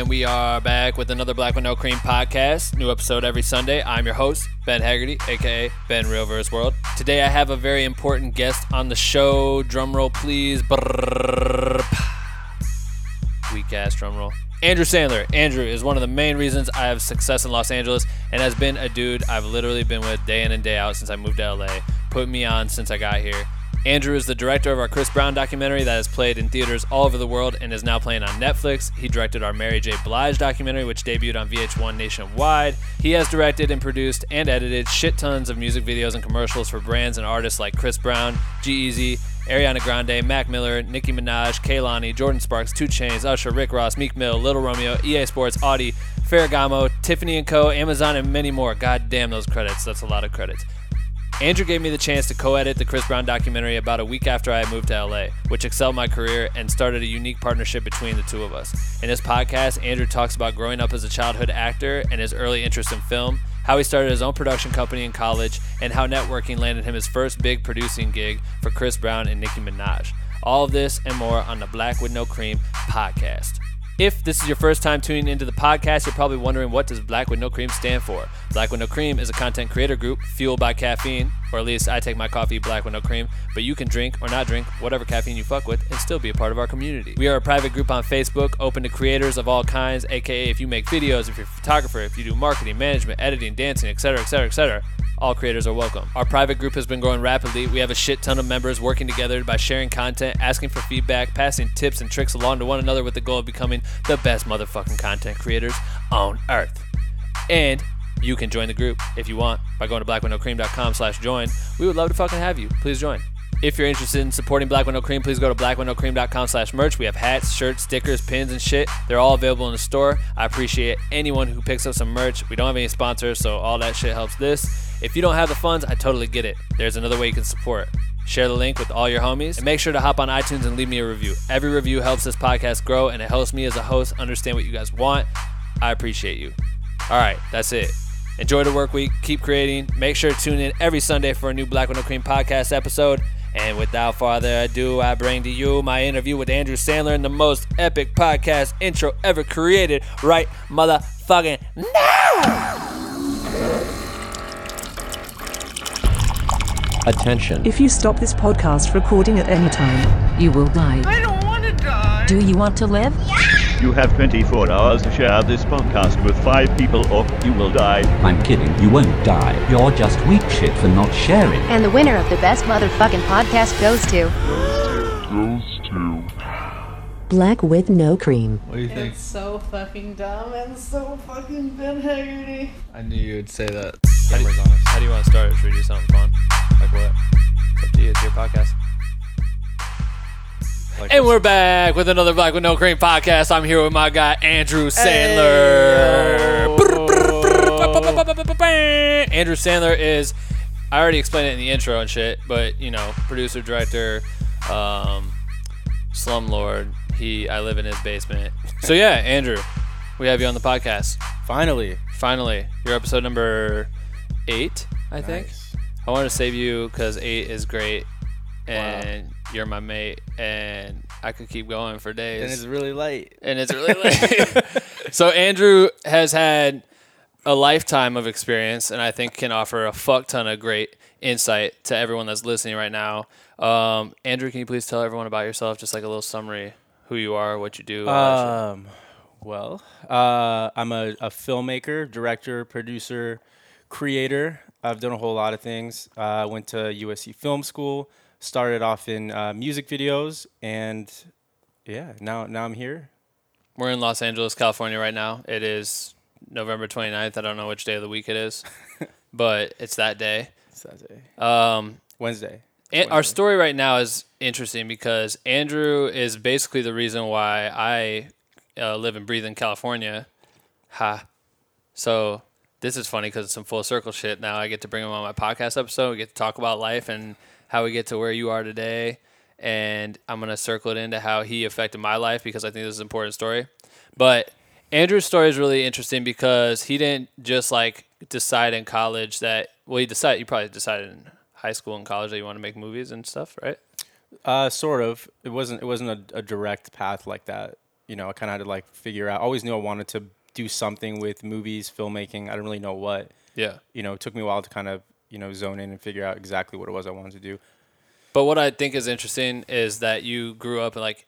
and we are back with another Black No Cream podcast. New episode every Sunday. I'm your host, Ben Haggerty, aka Ben Realverse World. Today I have a very important guest on the show. Drum roll, please. Weak ass drum roll. Andrew Sandler. Andrew is one of the main reasons I have success in Los Angeles and has been a dude I've literally been with day in and day out since I moved to LA. Put me on since I got here. Andrew is the director of our Chris Brown documentary that has played in theaters all over the world and is now playing on Netflix. He directed our Mary J. Blige documentary, which debuted on VH1 nationwide. He has directed and produced and edited shit tons of music videos and commercials for brands and artists like Chris Brown, G-Eazy, Ariana Grande, Mac Miller, Nicki Minaj, Kehlani, Jordin Sparks, 2 Chainz, Usher, Rick Ross, Meek Mill, Lil Romeo, EA Sports, Audi, Ferragamo, Tiffany & Co., Amazon, and many more. God damn those credits. That's a lot of credits. Andrew gave me the chance to co edit the Chris Brown documentary about a week after I moved to LA, which excelled my career and started a unique partnership between the two of us. In this podcast, Andrew talks about growing up as a childhood actor and his early interest in film, how he started his own production company in college, and how networking landed him his first big producing gig for Chris Brown and Nicki Minaj. All of this and more on the Black with No Cream podcast. If this is your first time tuning into the podcast, you're probably wondering what does Black with No Cream stand for? Black with No Cream is a content creator group fueled by caffeine, or at least I take my coffee black with no cream, but you can drink or not drink whatever caffeine you fuck with and still be a part of our community. We are a private group on Facebook open to creators of all kinds, aka if you make videos, if you're a photographer, if you do marketing, management, editing, dancing, etc., etc., etc all creators are welcome. Our private group has been growing rapidly. We have a shit ton of members working together by sharing content, asking for feedback, passing tips and tricks along to one another with the goal of becoming the best motherfucking content creators on earth. And you can join the group if you want by going to blackwithnocream.com slash join. We would love to fucking have you. Please join. If you're interested in supporting Black with No Cream, please go to blackwithnocream.com slash merch. We have hats, shirts, stickers, pins, and shit. They're all available in the store. I appreciate anyone who picks up some merch. We don't have any sponsors, so all that shit helps this. If you don't have the funds, I totally get it. There's another way you can support. Share the link with all your homies and make sure to hop on iTunes and leave me a review. Every review helps this podcast grow and it helps me as a host understand what you guys want. I appreciate you. All right, that's it. Enjoy the work week. Keep creating. Make sure to tune in every Sunday for a new Black with No Cream podcast episode. And without further ado, I bring to you my interview with Andrew Sandler in the most epic podcast intro ever created right motherfucking now. Attention. If you stop this podcast recording at any time, You will die. I don't want to die. Do you want to live? You have 24 hours to share this podcast with five people or you will die. I'm kidding. You won't die. You're just weak shit for not sharing. And the winner of the best motherfucking podcast goes to. Black with no cream. What do you think? It's so fucking dumb and so fucking Ben Haggerty. I knew you would say that. How do, you, how do you want to start? Should we do something fun? Like what? It's up to you. It's your podcast. And we're back with another Black with No Cream podcast. I'm here with my guy Andrew Sandler. Andrew Sandler is. I already explained it in the intro and shit, but you know, producer, director, um, slumlord. He, I live in his basement. So yeah, Andrew, we have you on the podcast. Finally. Finally, your episode number eight, I think. I wanted to save you because eight is great, and you're my mate, and I could keep going for days. And it's really late. and it's really late. so Andrew has had a lifetime of experience, and I think can offer a fuck ton of great insight to everyone that's listening right now. Um, Andrew, can you please tell everyone about yourself, just like a little summary, who you are, what you do? all that shit? Um, well, uh, I'm a, a filmmaker, director, producer, creator. I've done a whole lot of things. Uh, I went to USC Film School, started off in uh, music videos, and yeah, now now I'm here. We're in Los Angeles, California right now. It is November 29th. I don't know which day of the week it is, but it's that day. It's Saturday, Um, Wednesday. And our story right now is interesting because Andrew is basically the reason why I uh, live and breathe in California. Ha. So this is funny because it's some full circle shit. Now I get to bring him on my podcast episode. We get to talk about life and how we get to where you are today. And I'm going to circle it into how he affected my life because I think this is an important story. But Andrew's story is really interesting because he didn't just like decide in college that, well, he decided, you probably decided in high school and college that you want to make movies and stuff, right? Uh, sort of. It wasn't. It wasn't a, a direct path like that. you know, I kind of had to like figure out. I always knew I wanted to do something with movies, filmmaking. I didn't really know what. Yeah. You know, it took me a while to kind of you know zone in and figure out exactly what it was I wanted to do. But what I think is interesting is that you grew up in like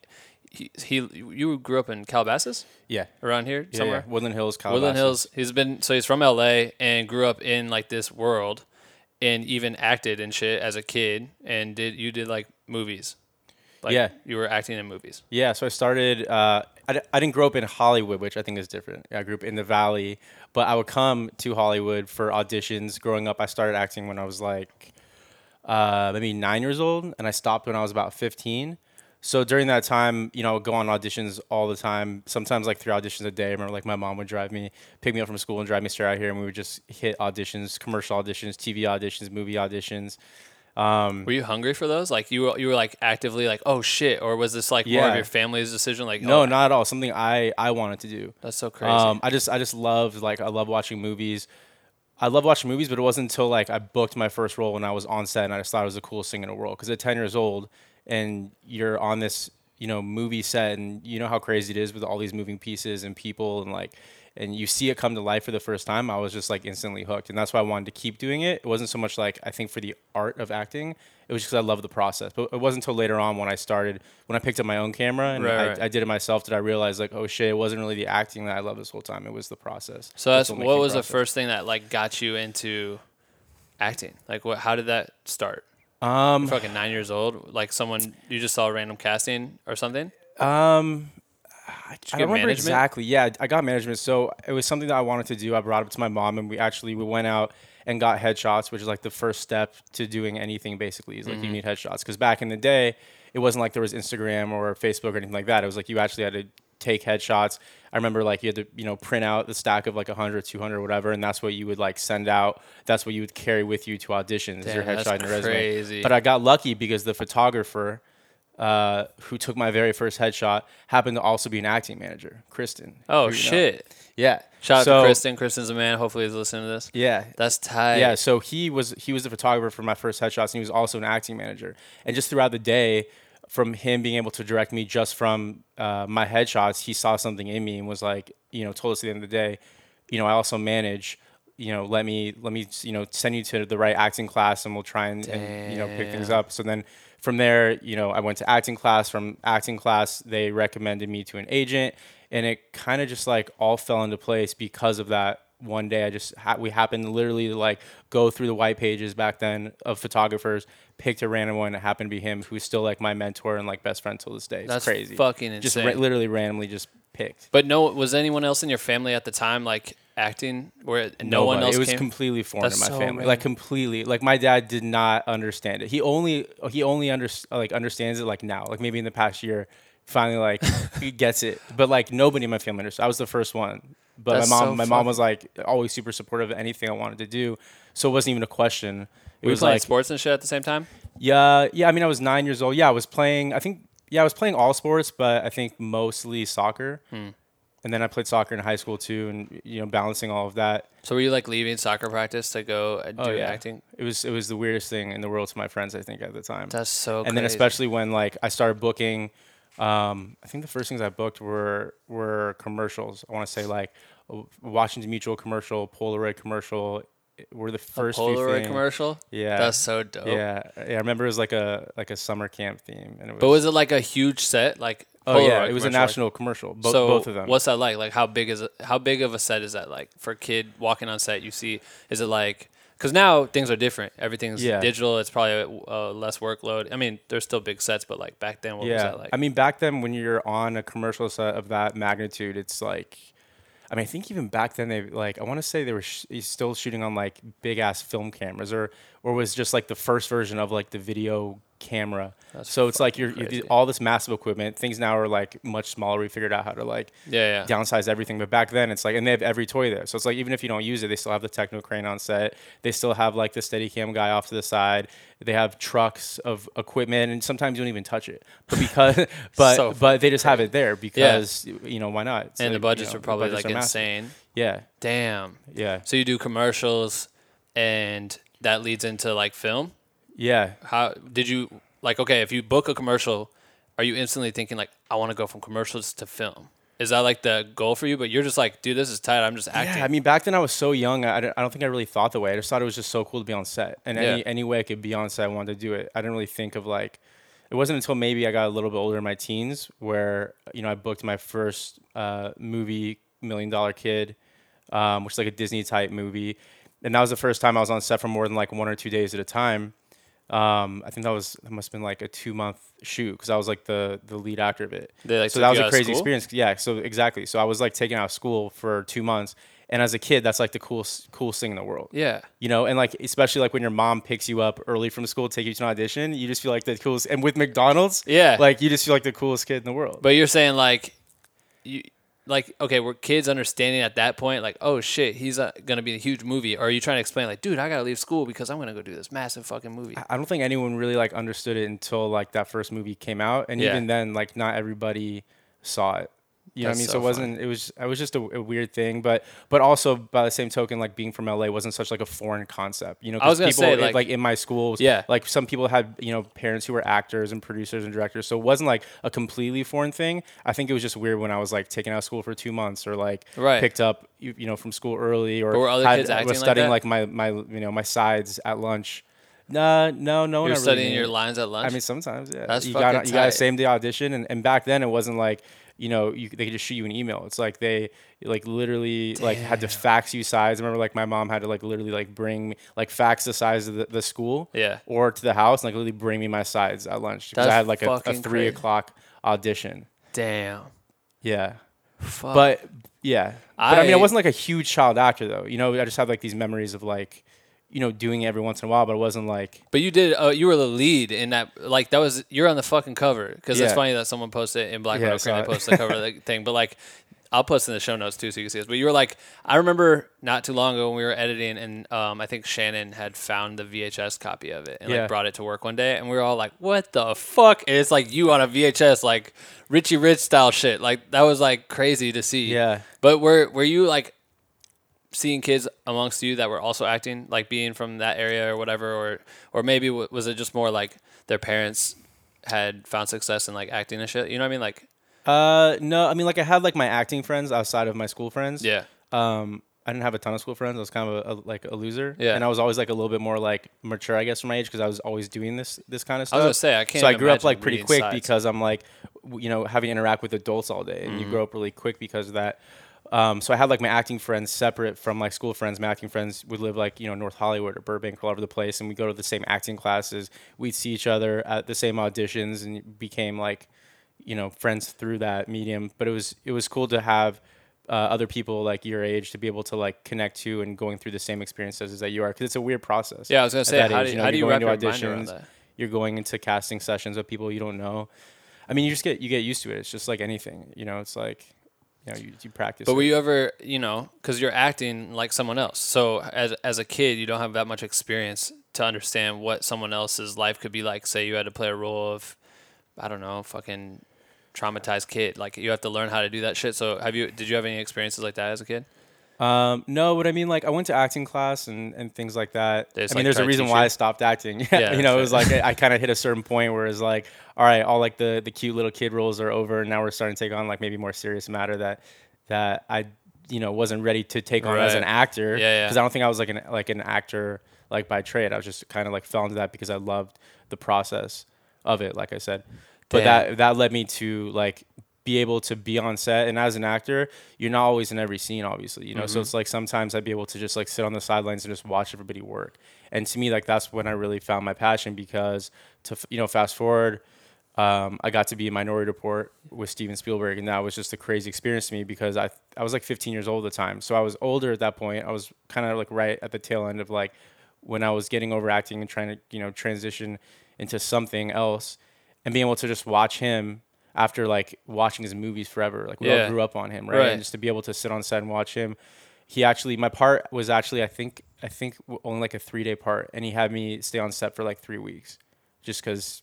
he, he you grew up in Calabasas Yeah. around here Yeah, somewhere. yeah. Woodland Hills, Calabasas. Woodland Hills. He's been so he's from LA and grew up in like this world, and even acted and shit as a kid. And did you did like movies? Like, Yeah. you were acting in movies. Yeah, so I started. Uh, I, didn't grow up in Hollywood, which I think is different. I grew up in the Valley, but I would come to Hollywood for auditions. Growing up, I started acting when I was like uh, maybe nine years old, and I stopped when I was about 15. So during that time, you know, I would go on auditions all the time. Sometimes like three auditions a day. I remember like my mom would drive me, pick me up from school, and drive me straight out here, and we would just hit auditions, commercial auditions, TV auditions, movie auditions. Were you hungry for those? Like you were, you were like actively like, oh shit, or was this like more of your family's decision? Like, No, oh, not at all. Something I I wanted to do. That's so crazy. Um, I just I just loved like I love watching movies. I love watching movies, but it wasn't until like I booked my first role when I was on set and I just thought it was the coolest thing in the world. Because at ten years old, and you're on this you know movie set, and you know how crazy it is with all these moving pieces and people, and like and you see it come to life for the first time. I was just like instantly hooked, and that's why I wanted to keep doing it. It wasn't so much like I think for the art of acting. It was just I love the process. But it wasn't until later on when I started, when I picked up my own camera and Right, I, right. I did it myself, did I realize like, oh shit, it wasn't really the acting that I loved this whole time. It was the process. so that's what was the first thing that like got you into acting? Like, what? How did that start? Um, You're fucking nine years old. Like someone you just saw a random casting or something. um, I you don't remember management? exactly. Yeah, I got management. So it was something that I wanted to do. I brought it to my mom, and we actually we went out and got headshots, which is like the first step to doing anything. Basically, is like Mm-hmm. you need headshots because back in the day, it wasn't like there was Instagram or Facebook or anything like that. It was like you actually had to take headshots. I remember like you had to you know print out the stack of like 100, 200, whatever, and that's what you would like send out. That's what you would carry with you to auditions. your Damn, that's headshot and your resume. But I got lucky because the photographer uh, who took my very first headshot happened to also be an acting manager, Kristen. Oh who you know. shit! Yeah. Shout out to Kristen. Kristen's a man. Hopefully he's listening to this. Yeah. That's tight. Yeah, so he was he was the photographer for my first headshots, and he was also an acting manager. And just throughout the day, from him being able to direct me just from uh, my headshots, he saw something in me and was like, you know, told us at the end of the day, you know, I also manage. You know, let me let me you know send you to the right acting class, and we'll try and, and you know pick things up. So then from there, you know, I went to acting class. From acting class, they recommended me to an agent, and it kind of just like all fell into place because of that one day I just ha- we happened to literally to like go through the white pages back then of photographers, picked a random one. It happened to be him, who's still like my mentor and like best friend till this day. It's That's crazy. fucking insane. Just insane. literally randomly just picked. But no, was anyone else in your family at the time like acting? Where no one else It was came? completely foreign That's to my so family. random. Like completely. Like my dad did not understand it. He only he only under, like understands it like now. Like maybe in the past year, finally like he gets it. But like nobody in my family understood. I was the first one. But That's my mom so my mom was like always super supportive of anything I wanted to do. So it wasn't even a question. It Were you was playing like sports and shit at the same time? yeah, yeah. I mean, I was nine years old. Yeah, I was playing. I think yeah, I was playing all sports, but I think mostly soccer. Hmm. And then I played soccer in high school too, and you know, balancing all of that. So were you like leaving soccer practice to go uh, do Oh yeah, acting? It was it was the weirdest thing in the world to my friends. I think at the time. That's so. and then especially when like I started booking. Um, I think the first things I booked were were commercials. I want to say like a Washington Mutual commercial, Polaroid commercial. Were the first few Polaroid commercial. Yeah, that's so dope. Yeah, yeah. I remember it was like a like a summer camp theme, and it was. But was it like a huge set? Like Oh yeah, it was commercial, a national commercial. Bo- so both of them. What's that like? Like how big is it? How big of a set is that like for a kid walking on set? You see, is it like? Because now things are different. Everything's Yeah. digital. It's probably uh, less workload. I mean, there's still big sets, but like back then, what was that like? I mean back then when you're on a commercial set of that magnitude, it's like, I mean I think even back then they like I want to say they were sh- still shooting on like big ass film cameras or or was just like the first version of like the video camera. so it's like you're, you crazy. all this massive equipment. Things now are like much smaller. We figured out how to like Yeah, yeah. downsize everything. But back then it's like, and they have every toy there. So it's like even if you don't use it, they still have the techno crane on set. They still have like the Steadicam guy off to the side. They have trucks of equipment, and sometimes you don't even touch it. But because, but So but they just have it there because you know why not? It's and the like, you budgets know, are probably budgets like are insane. Yeah, Damn. yeah, So you do commercials, and that leads into like film. Yeah. How did you like? Okay, if you book a commercial, are you instantly thinking like I want to go from commercials to film? Is that like the goal for you? But you're just like, dude, this is tight. I'm just acting. Yeah, I mean, back then I was so young. I, don't- I don't think I really thought the way. I just thought it was just so cool to be on set, and any Yeah. any way I could be on set, I wanted to do it. I didn't really think of like. It wasn't until maybe I got a little bit older in my teens where you know I booked my first uh, movie, Million Dollar Kid, um, which is like a Disney type movie, and that was the first time I was on set for more than like one or two days at a time. Um, I think that was that must have been like a two month shoot because I was like the the lead actor of it. They, like, so that was a crazy experience. Yeah, so exactly. So I was like taken out of school for two months, and as a kid, that's like the coolest coolest thing in the world. yeah. You know, and like especially like when your mom picks you up early from school, take you to an audition, you just feel like the coolest. And with McDonald's, Yeah. like you just feel like the coolest kid in the world. But you're saying like, you like okay, we're kids understanding at that point like, oh shit, he's uh, gonna be a huge movie? Or are you trying to explain like, dude, I gotta leave school because I'm gonna go do this massive fucking movie? I don't think anyone really like understood it until like that first movie came out, and Yeah. even then, like not everybody saw it. You know what I mean? so So, it wasn't. It was. It was just a, a weird thing, but but also by the same token, like being from LA wasn't such like a foreign concept. You know, I was 'cause gonna people, say, it- like- in my schools, Yeah. like some people had you know parents who were actors and producers and directors, so it wasn't like a completely foreign thing. I think it was just weird when I was like taken out of school for two months or like Right. picked up you, you know from school early or were other had- kids acting was like studying that? like my my you know my sides at lunch. No, no, no one. You're studying your lines at lunch. I mean, sometimes, yeah. That's you got you got a same day audition, and, and back then it wasn't like you know you they could just shoot you an email. It's like they like literally like had to fax you sides. I remember like my mom had to like literally like bring like fax the sides of the, the school, Yeah. or to the house, and like literally bring me my sides at lunch because I had like a, a three crazy. o'clock audition. Damn. Yeah, Fuck. but yeah, but I, mean, I- I wasn't like a huge child actor though. You know, I just have like these memories of like you know doing it every once in a while, but it wasn't like But you did. Uh, you were the lead in that. Like that was. You're on the fucking cover because it's funny that someone posted in Black Yeah, I saw They posted the cover of the thing. But like, I'll post in the show notes too, so you can see this. But you were like, I remember not too long ago when we were editing, and um, I think Shannon had found the VHS copy of it and like brought it to work one day, and we were all like, "What the fuck?" And it's like you on a VHS, like Richie Rich style shit. Like that was like crazy to see. Yeah. But were were you like seeing kids amongst you that were also acting, like being from that area or whatever, or or maybe w- was it just more like their parents had found success in like acting and shit? You know what I mean? Like, Uh, no, I mean, like I had like my acting friends outside of my school friends. yeah, Um, I didn't have a ton of school friends. I was kind of a, a, like a loser. Yeah. And I was always like a little bit more like mature, I guess, for my age because I was always doing this this kind of stuff I was gonna say, I can't So I grew up like pretty quick sides. because I'm like, w- you know, having to interact with adults all day, and you Mm-hmm. grow up really quick because of that. Um, so I had like my acting friends separate from my school friends. My acting friends would live like you know North Hollywood or Burbank, all over the place, and we go to the same acting classes. We'd see each other at the same auditions, and became like you know friends through that medium. But it was it was cool to have uh, other people like your age to be able to like connect to and going through the same experiences as that you are because it's a weird process. Yeah, I was gonna say, how age, do- know, how do going wrap your mind around auditions, that? You're going into casting sessions with people you don't know. I mean, you just get you get used to it. It's just like anything, you know. It's like you know you, you practice. But it. were you ever, you know, because you're acting like someone else. So as as a kid, you don't have that much experience to understand what someone else's life could be like. Say you had to play a role of, I don't know, fucking traumatized kid. Like you have to learn how to do that shit. So have you? Did you have any experiences like that as a kid? Um, no, but I mean, like, I went to acting class and, and things like that. They just, I mean, like, there's a reason why? I stopped acting. Yeah, you know, it was like I, I kind of hit a certain point where it's like, all right, all like the the cute little kid roles are over, and now we're starting to take on like maybe more serious matter that that I you know wasn't ready to take on as an actor. Yeah, yeah. Because I don't think I was like an like an actor like by trade. I was just kind of like fell into that because I loved the process of it. Like I said, but Damn. that that led me to like be able to be on set and as an actor you're not always in every scene obviously you know Mm-hmm. so it's like sometimes i'd be able to just like sit on the sidelines and just watch everybody work and to me like that's when i really found my passion because to you know fast forward um, I got to be in Minority Report with Steven Spielberg, and that was just a crazy experience to me because I I was like 15 years old at the time, so I was older at that point. I was kind of like right at the tail end of like when I was getting over acting and trying to you know transition into something else, and being able to just watch him after like watching his movies forever. Like we Yeah. all grew up on him, right? Right. And just to be able to sit on set and watch him. He actually, my part was actually, I think, I think only like a three day part, and he had me stay on set for like three weeks, just because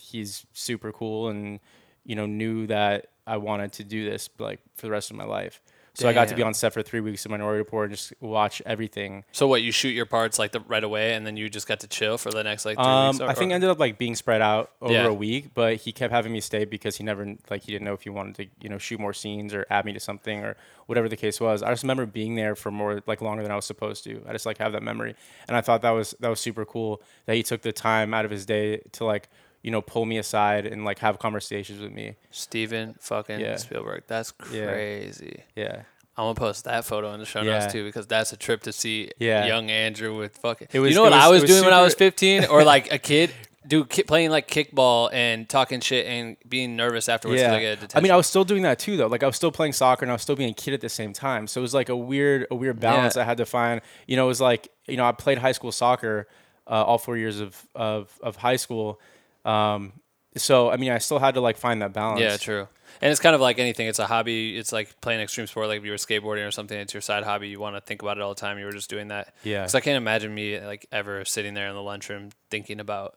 he's super cool and you know knew that I wanted to do this like for the rest of my life. So I got to be on set for three weeks in Minority Report and just watch everything. So what? You shoot your parts like the right away, and then you just got to chill for the next like three Um, weeks. or- I think it ended up like being spread out over Yeah. a week, but he kept having me stay because he never like he didn't know if he wanted to you know shoot more scenes or add me to something or whatever the case was. I just remember being there for more like longer than I was supposed to. I just like have that memory, and I thought that was that was super cool that he took the time out of his day to like you know pull me aside and like have conversations with me. Steven fucking Yeah. Spielberg. That's crazy. Yeah, I'm gonna post that photo in the show Yeah. notes too because that's a trip to see Yeah. young Andrew with fucking. It was- you know what I was- was, was doing when I was 15 or like a kid, dude, ki- playing like kickball and talking shit and being nervous afterwards. 'cause I, get I mean, I was still doing that too, though. Like, I was still playing soccer and I was still being a kid at the same time. So it was like a weird, a weird balance Yeah. I had to find. You know, it was like, you know, I played high school soccer uh, all four years of of, of high school. Um, so I mean, I still had to like find that balance. Yeah, true. And it's kind of like anything. It's a hobby. It's like playing extreme sport. Like if you were skateboarding or something, it's your side hobby. You want to think about it all the time. You were just doing that. Yeah. Because I can't imagine me like ever sitting there in the lunchroom thinking about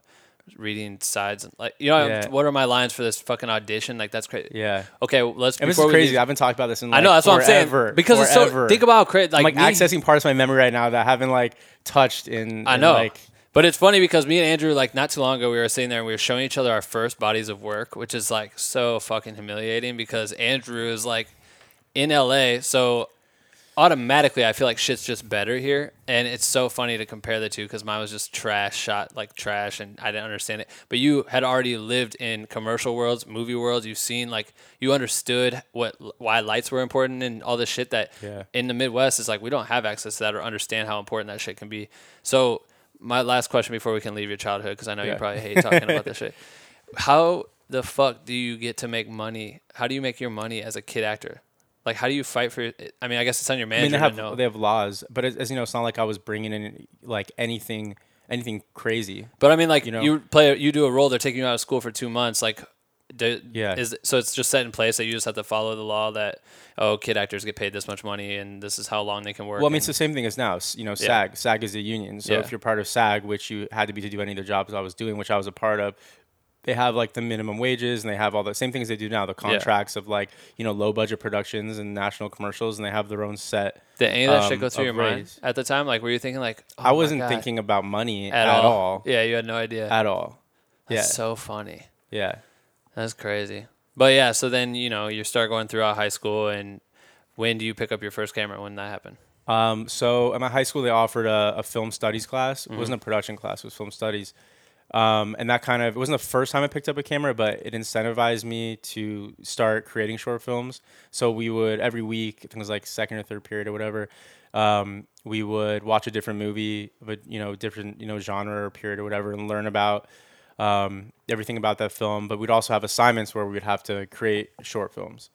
reading sides. and Like you know, Yeah. what are my lines for this fucking audition? Like that's crazy. Yeah. Okay, well, let's. And this is crazy. leave- I haven't talked about this in I know that's what I'm saying forever, because it's so. forever. Think about crazy. Like, I'm like me- accessing parts of my memory right now that I haven't like touched in. I in, know. Like, but it's funny because me and Andrew, like not too long ago, we were sitting there and we were showing each other our first bodies of work, which is like so fucking humiliating because Andrew is like in LA, so automatically I feel like shit's just better here, and it's so funny to compare the two because mine was just trash, shot like trash, and I didn't understand it. But you had already lived in commercial worlds, movie worlds. You've seen like you understood what why lights were important and all this shit that Yeah. in the Midwest is like we don't have access to that or understand how important that shit can be. So my last question before we can leave your childhood because I know you probably hate talking about this shit. How the fuck do you get to make money? How do you make your money as a kid actor? Like how do you fight for? I mean, I guess it's on your I manager mean, they have know. they have laws, but as, as you know, it's not like I was bringing in like anything anything crazy. but I mean, like you, know, you play, you do a role. They're taking you out of school for two months. Like, do, Yeah. Is so it's just set in place that you just have to follow the law that oh, kid actors get paid this much money and this is how long they can work. Well, I mean, it's the same thing as now. You know, Yeah. SAG. SAG is a union. So Yeah. if you're part of SAG, which you had to be to do any of the jobs I was doing, which I was a part of, they have like the minimum wages and they have all the same things they do now. The contracts of like you know low budget productions and national commercials, and they have their own set. Did any of that shit um, go through your mind at the time? Like, were you thinking like, oh I wasn't God, thinking about money at, at, all. all. Yeah, you had no idea. At all. That's yeah. so funny. yeah. That's crazy. But yeah, so then you know you start going throughout high school, and when do you pick up your first camera? When did that happen? Um, so at my high school, they offered a, a film studies class. Mm-hmm. It wasn't a production class; it was film studies. Um, and that kind of it wasn't the first time I picked up a camera, but it incentivized me to start creating short films. So we would every week, I think it was like second or third period or whatever. Um, we would watch a different movie, but you know, different you know genre or period or whatever, and learn about um, everything about that film. But we'd also have assignments where we would have to create short films.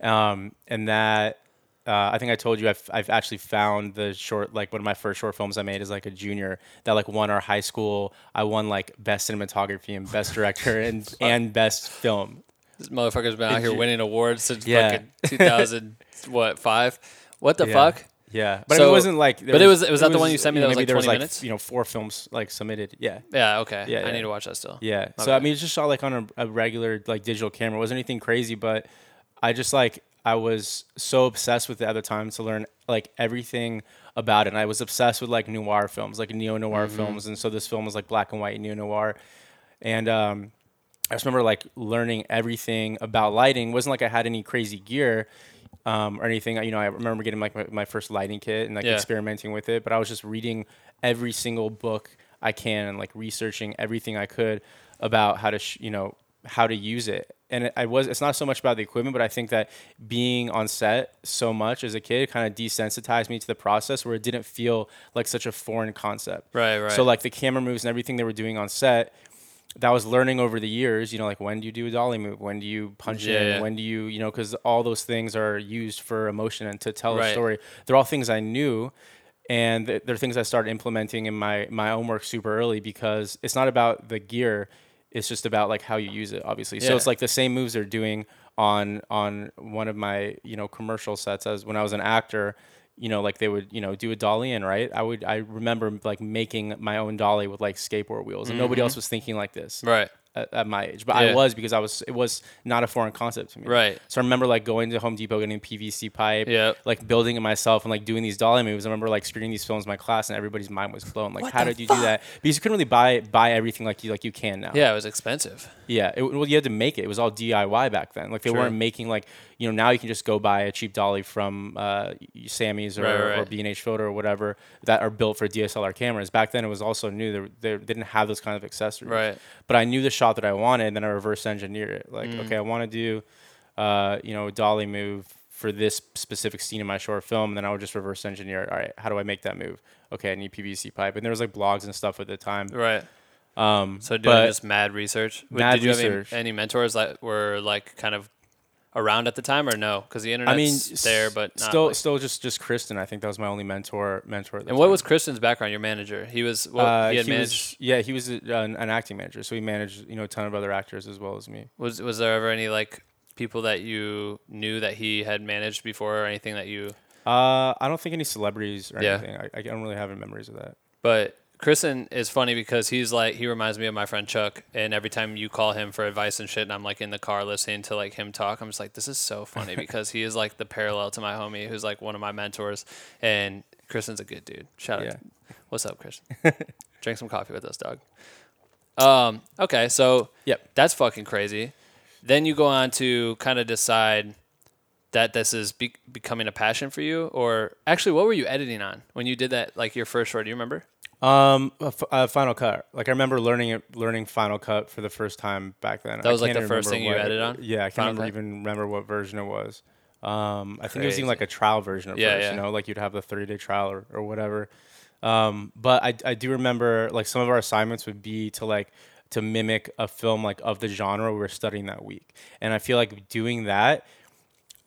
Um, and that uh, I think I told you I've, I've actually found the short like one of my first short films I made as like a junior that like won our high school. I won like best cinematography and best director and and best film. This motherfucker's been out here winning awards since Yeah. fucking 2000 what five? What the Yeah. fuck? Yeah, but I So- mean, it wasn't like. but it was- was that the one you sent me that was, like, there was 20 like minutes? you know four films like submitted. Yeah. Yeah, okay. Yeah, I yeah. need to watch that still. Yeah. Okay. So I mean, it's just shot like on a, a regular like digital camera. It wasn't anything crazy, but I just like I was so obsessed with it at the time to learn like everything about it. And I was obsessed with like noir films, like neo noir Mm-hmm. films, and so this film was like black and white neo noir, and um, I just remember like learning everything about lighting. It wasn't like I had any crazy gear. Um, or anything, you know, I remember getting like my, my first lighting kit and like Yeah. experimenting with it, but I was just reading every single book I can and like researching everything I could about how to, sh- you know, how to use it. And it, I was, it's not so much about the equipment, but I think that being on set so much as a kid kind of desensitized me to the process where it didn't feel like such a foreign concept. Right, right. So like the camera moves and everything they were doing on set, that was learning over the years, you know, like when do you do a dolly move? When do you punch Yeah, in? yeah. When do you, you know, because all those things are used for emotion and to tell Right. a story. They're all things I knew, and th- they're things I started implementing in my my own work super early because it's not about the gear, it's just about like how you use it, obviously. So it's like the same moves they're doing on on one of my you know commercial sets as when I was an actor. You know, like they would, you know, do a dolly in, right? I would, I remember like making my own dolly with like skateboard wheels, and nobody else mm-hmm. was thinking like this Right. at, at my age, but I was because I was. It was not a foreign concept to me. Right. So I remember like going to Home Depot, getting a PVC pipe, Yep. like building it myself and like doing these dolly moves. I remember like screening these films in my class, and everybody's mind was blown. Like, What how did you do that? Because you couldn't really buy buy everything like you like you can now. Yeah, it was expensive. Yeah, it, well, you had to make it. It was all DIY back then. Like they weren't making like you know now you can just go buy a cheap dolly from uh, Samy's or, Right, right, or. B and H Photo or whatever that are built for DSLR cameras. Back then it was also new. They, they didn't have those kind of accessories. Right. But I knew the shot that I wanted, and then I reverse engineered it. Like Mm. okay, I want to do uh, you know a dolly move for this specific scene in my short film, and then I would just reverse engineer it. All right, how do I make that move? Okay, I need PVC pipe, and there was like blogs and stuff at the time. Right. Um, So doing just mad research. Mad Did you research. have any, any mentors that were like kind of around at the time, or no? Because the internet's I mean, there, but not still, like- still just just Kristen. I think that was my only mentor. Mentor. At the and what time. was Kristen's background? Your manager? He was. Well, Uh, he had he managed. was, yeah, he was a, an, an acting manager, so he managed you know a ton of other actors as well as me. Was was there ever any like people that you knew that he had managed before, or anything that you? Uh, I don't think any celebrities or Yeah. anything. I, I don't really have any memories of that. But Kristen is funny because he's like he reminds me of my friend Chuck, and every time you call him for advice and shit, and I'm like in the car listening to like him talk, I'm just like, this is so funny because he is like the parallel to my homie, who's like one of my mentors, and Kristen's a good dude. Shout Yeah. out, what's up, Kristen? Drink some coffee with us, dog. Um. Okay, so Yep. that's fucking crazy. Then you go on to kind of decide that this is be- becoming a passion for you, or actually, what were you editing on when you did that? Like your first short, do you remember? Um, a f- a Final Cut. Like I remember learning it, learning Final Cut for the first time back then. That I was, like, the first thing you what- edited on? Yeah, I can't Final remember Cut? even remember what version it was. Um, I think it was even like a trial version at Yeah, first. yeah. You know, like you'd have the thirty day trial or, or whatever. Um, but I I do remember like some of our assignments would be to like to mimic a film like of the genre we were studying that week, and I feel like doing that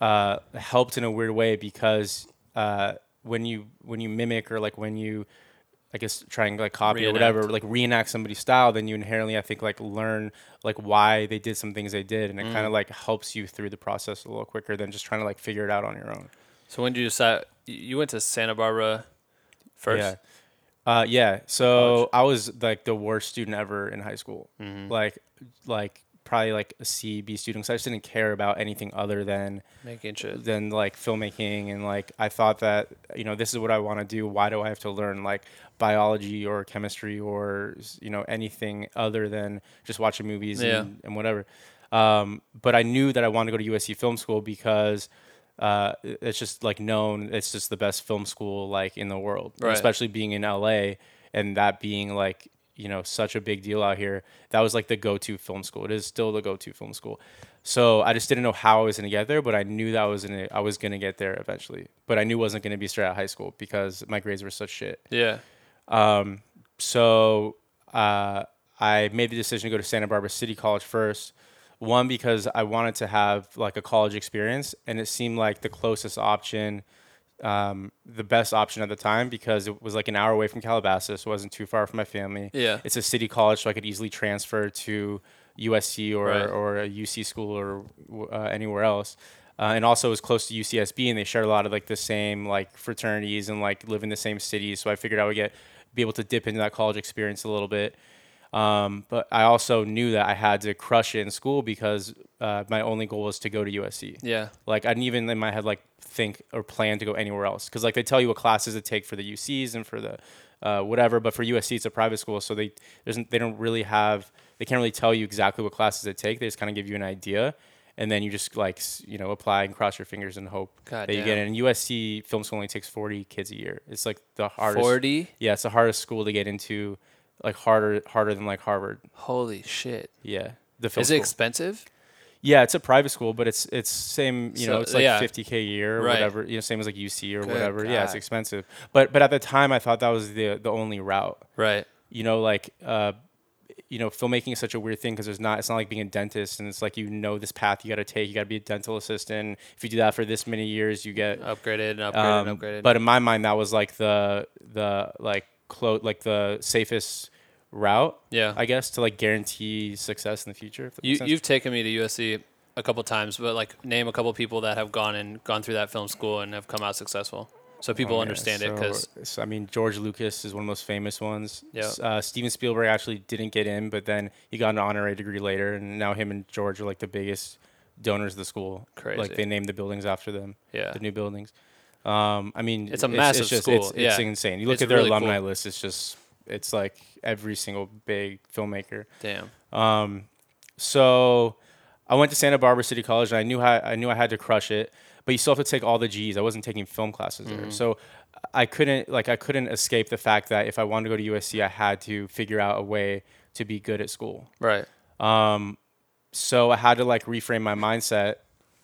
uh, helped in a weird way because uh, when you when you mimic or like when you I guess try and like copy or whatever, like reenact somebody's style, then you inherently I think like learn like why they did some things they did, and it Mm. kind of like helps you through the process a little quicker than just trying to like figure it out on your own. So when did you decide? You went to Santa Barbara first. Yeah. Uh, yeah. So I was like the worst student ever in high school. Mm-hmm. Like, like probably like a C, B student. 'cause I just didn't care about anything other than Making shit. than like filmmaking and like I thought that you know this is what I want to do. Why do I have to learn like biology or chemistry or you know anything other than just watching movies Yeah. and, and whatever? Um, but I knew that I wanted to go to USC Film School because uh, it's just like known. It's just the best film school like in the world, Right. especially being in LA and that being like you know such a big deal out here. That was like the go-to film school. It is still the go-to film school. So I just didn't know how I was gonna get there, but I knew that I was gonna I was gonna get there eventually. But I knew it wasn't gonna be straight out of high school because my grades were such shit. Yeah. Um. So uh, I made the decision to go to Santa Barbara City College first. One because I wanted to have like a college experience, and it seemed like the closest option, um, the best option at the time because it was like an hour away from Calabasas. It wasn't too far from my family. Yeah. it's a city college, so I could easily transfer to USC or Right. or a UC school or uh, anywhere else. Uh, and also it was close to UCSB, and they shared a lot of like the same like fraternities and like live in the same cities. So I figured I would get be able to dip into that college experience a little bit. Um, but I also knew that I had to crush it in school because uh, my only goal was to go to USC. Yeah. Like I didn't even in my head like think or plan to go anywhere else because like they tell you what classes to take for the UCs and for the uh, whatever, but for USC it's a private school, so they there's they don't really have they can't really tell you exactly what classes to take. They just kind of give you an idea, and then you just like you know apply and cross your fingers and hope God that you get in. USC film school only takes 40 kids a year. It's like the hardest. 40? Yeah, it's the hardest school to get into, like harder harder than like Harvard. Holy shit. Yeah, the film Is it school. expensive? Yeah, it's a private school, but it's it's same. You know, it's like yeah. 50k a year or Right. whatever. You know, same as like UC or Good whatever. Yeah, it's expensive. But but at the time, I thought that was the the only route. Right. You know, like uh, you know, filmmaking is such a weird thing because there's not. It's not like being a dentist, and it's like you know this path you got to take. You got to be a dental assistant. If you do that for this many years, you get Upgraded and upgraded um, and upgraded. But in my mind, that was like the the like clo- like the safest route. Yeah. I guess to like guarantee success in the future. if You, you've taken me to USC a couple times, but like name a couple people that have gone and gone through that film school and have come out successful. so people Oh, yeah, understand it 'cause so, I mean George Lucas is one of the most famous ones. Yeah. Uh, Steven Spielberg actually didn't get in, but then he got an honorary degree later, and now him and George are like the biggest donors of the school. Crazy. Like they named the buildings after them. Yeah. The new buildings. Um, I mean, It's a massive just, school, It's, it's yeah. insane. You look It's at their really alumni cool. list. It's just it's like every single big filmmaker. damn. Um, so I went to Santa Barbara City College, and I knew how, I knew I had to crush it. But you still have to take all the G's. I wasn't taking film classes Mm-hmm. there, so I couldn't like I couldn't escape the fact that if I wanted to go to USC, I had to figure out a way to be good at school. Right. Um, so I had to like reframe my mindset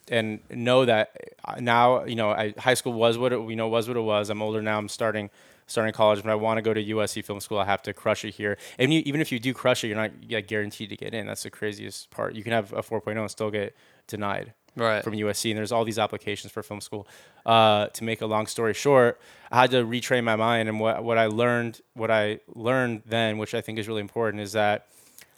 and know that uh, now you know I, high school was what it you know was what it was. I'm older now. I'm starting starting college. But I want to go to USC Film School. I have to crush it here. And you, even if you do crush it, you're not guaranteed to get in. That's the craziest part. You can have a 4.0 and still get denied Right. from USC, and there's all these applications for film school. Uh, to make a long story short, I had to retrain my mind, and what what I learned, what I learned then, which I think is really important, is that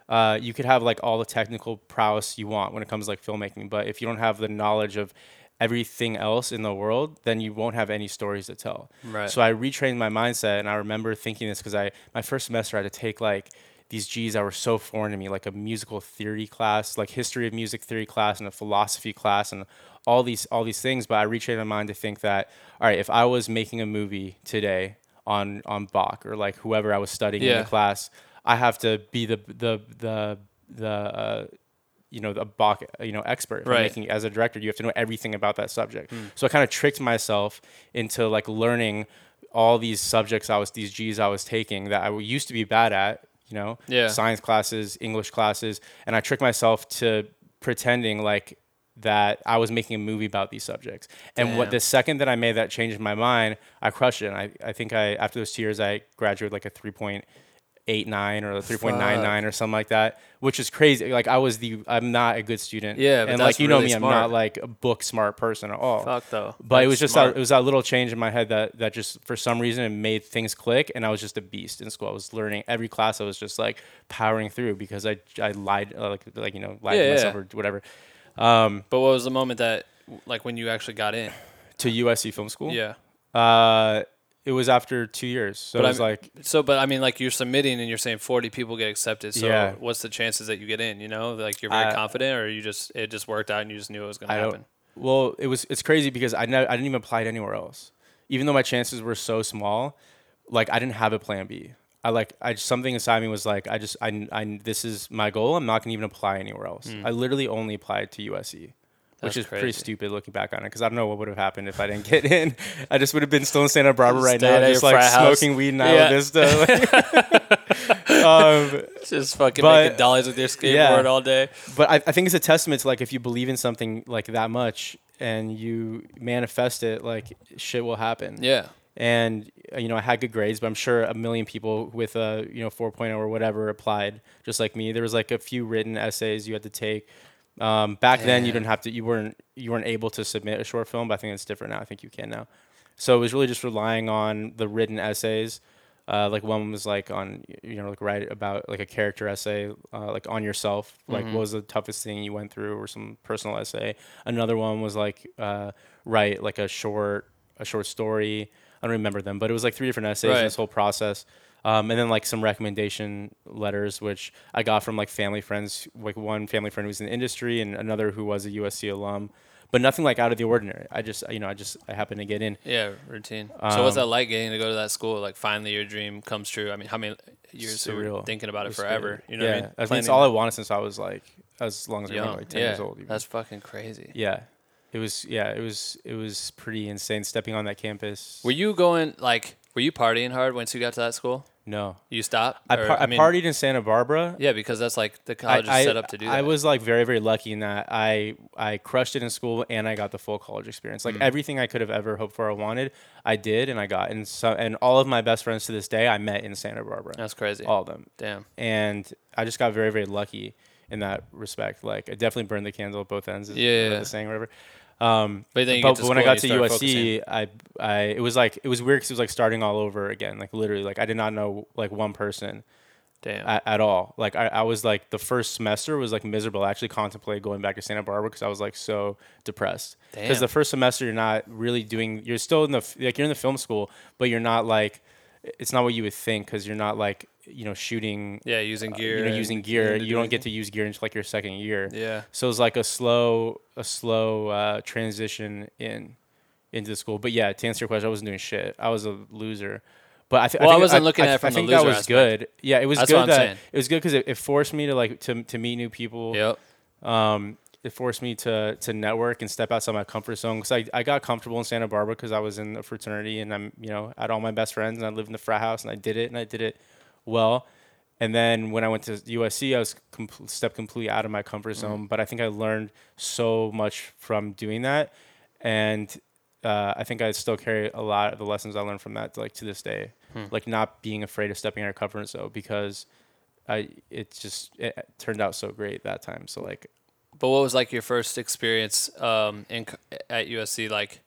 uh, you could have like all the technical prowess you want when it comes to like filmmaking, but if you don't have the knowledge of everything else in the world, then you won't have any stories to tell. Right. So I retrained my mindset, and I remember thinking this because I my first semester I had to take like these G's that were so foreign to me, like a musical theory class, like history of music theory class, and a philosophy class, and all these all these things. But I retrained my mind to think that, all right, if I was making a movie today on on Bach or like whoever I was studying in the class, I have to be the the the the uh, you know the Bach you know expert. Right. making as a director, you have to know everything about that subject. Hmm. So I kind of tricked myself into like learning all these subjects I was these G's I was taking that I used to be bad at. You know, Yeah. science classes, English classes, and I tricked myself to pretending like that I was making a movie about these subjects. And what the second that I made that change in my mind, I crushed it. And I, I think I after those two years I graduated like a three point eight nine or a three point nine nine or something like that, which is crazy. Like I was the I'm not a good student. Yeah, but and that's like you know really me, I'm not like a book smart person at all. Fuck though. But it was just smart. that, it was that little change in my head that that just for some reason it made things click, and I was just a beast in school. I was learning every class. I was just like powering through because I I lied uh, like like you know lied Yeah, to yeah. myself or whatever. Um, But what was the moment that, like, when you actually got in? to USC Film School. Yeah. Uh, it was after two years, so But it was I'm- like So, but I mean, like, you're submitting and you're saying 40 people get accepted. So, Yeah. what's the chances that you get in? You know, like, you're very I- confident, or you just it just worked out and you just knew it was gonna I happen. Well, it was it's crazy because I ne- I didn't even apply to anywhere else, even though my chances were so small. Like I didn't have a plan B. I like I just, something inside me was like I just I, I this is my goal. I'm not gonna even apply anywhere else. Hmm. I literally only applied to USC. That's which is pretty stupid looking back on it because I don't know what would have happened if I didn't get in. I just would have been still in Santa Barbara right now, just like house. smoking weed in Yeah. Isla Vista. um, Just fucking But- making dollies with your skateboard yeah. all day. but I, I think it's a testament to like if you believe in something like that much and you manifest it, like shit will happen. Yeah. And you know, I had good grades, but I'm sure a million people with a you know 4.0 or whatever applied just like me. There was like a few written essays you had to take. Um, back then, you didn't have to. You weren't you weren't able to submit a short film, but I think it's different now. I think you can now. So it was really just relying on the written essays. Uh, like one was like on you know like write about like a character essay uh, like on yourself like what was the toughest thing you went through or some personal essay another one was like uh, write like a short a short story i don't remember them but it was like three different essays Right. in this whole process um, and then like some recommendation letters which i got from like family friends like one family friend who was in the industry and another who was a usc alum but nothing like out of the ordinary i just you know i just i happened to get in Yeah, routine. so what's Um, that like getting to go to that school? Like finally your dream comes true. I mean, how many years you were thinking about it forever? You know yeah. what I mean? I mean, it's all I wanted since I was like as long as I young. remember, like ten yeah, years old. even. that's fucking crazy. yeah. It was yeah, it was it was pretty insane stepping on that campus. Were you going like? Were you partying hard once you got to that school? no. You stopped? I, par- I, mean, partied in Santa Barbara. Yeah, because that's like the I, college is I- set up to do that. I was like very very lucky in that I I crushed it in school and I got the full college experience. Mm. Like everything I could have ever hoped for or wanted, I did and I got. And so and all of my best friends to this day I met in Santa Barbara. That's crazy. all of them. Damn. and I just got very very lucky in that respect. Like I definitely burned the candle at both ends. is Yeah, yeah. the saying, whatever. Um, But then you but when I got to USC, I, I, it was like it was weird because it was like starting all over again. Like literally, like I did not know like one person Damn. at, at all. Like I, I was like the first semester was like miserable. I actually contemplated going back to Santa Barbara because I was like so depressed. Because the first semester you're not really doing. You're still in the like you're in the film school, but you're not like. It's not what you would think because you're not like you know shooting. yeah, using uh, gear. you know, using gear. You do don't get to use gear until like your second year. Yeah. So it's like a slow, a slow uh, transition in into the school. But yeah, to answer your question, I wasn't doing shit. I was a loser. But I, th- Well, I think wasn't looking at it I from the think that loser was aspect. good. Yeah, it was That's good. what I'm that saying. it was good because it, it forced me to like to to meet new people. Yep. Um, it forced me to to network and step outside my comfort zone because I, I got comfortable in Santa Barbara because I was in a fraternity and I'm you know I had all my best friends and I lived in the frat house and I did it and I did it well. And then when I went to USC, I was com- stepped completely out of my comfort zone. But I think I learned so much from doing that, and uh, I think I still carry a lot of the lessons I learned from that like to this day, like not being afraid of stepping out of your comfort zone because I it just it turned out so great that time. So like But what was like your first experience um, in at USC? Like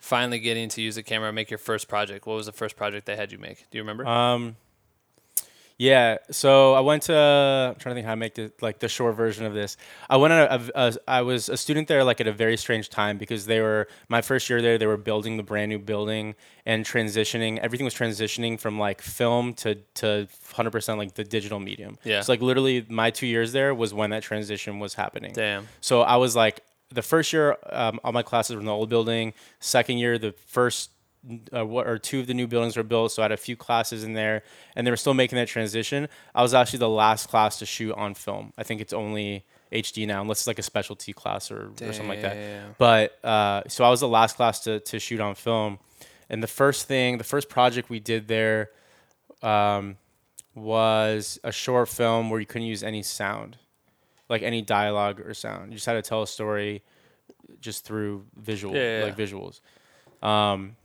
finally getting to use a camera make your first project. What was the first project they had you make? Do you remember? Um, yeah. So I went to. I'm trying to think how to make the like the short version of this. I went on a, a, a. I was a student there like at a very strange time because they were my first year there. They were building the brand new building and transitioning. Everything was transitioning from like film to to 100 percent like the digital medium. Yeah. So like literally my two years there was when that transition was happening. Damn. So I was like, the first year, um, all my classes were in the old building. Second year, the first uh, what, or two of the new buildings were built. So I had a few classes in there, and they were still making that transition. I was actually the last class to shoot on film. I think it's only HD now, unless it's like a specialty class or, or something like that. But uh, so I was the last class to, to shoot on film. And the first thing, the first project we did there um, was a short film where you couldn't use any sound, like any dialogue or sound. You just had to tell a story just through visual, Yeah, yeah, like yeah. visuals. Um,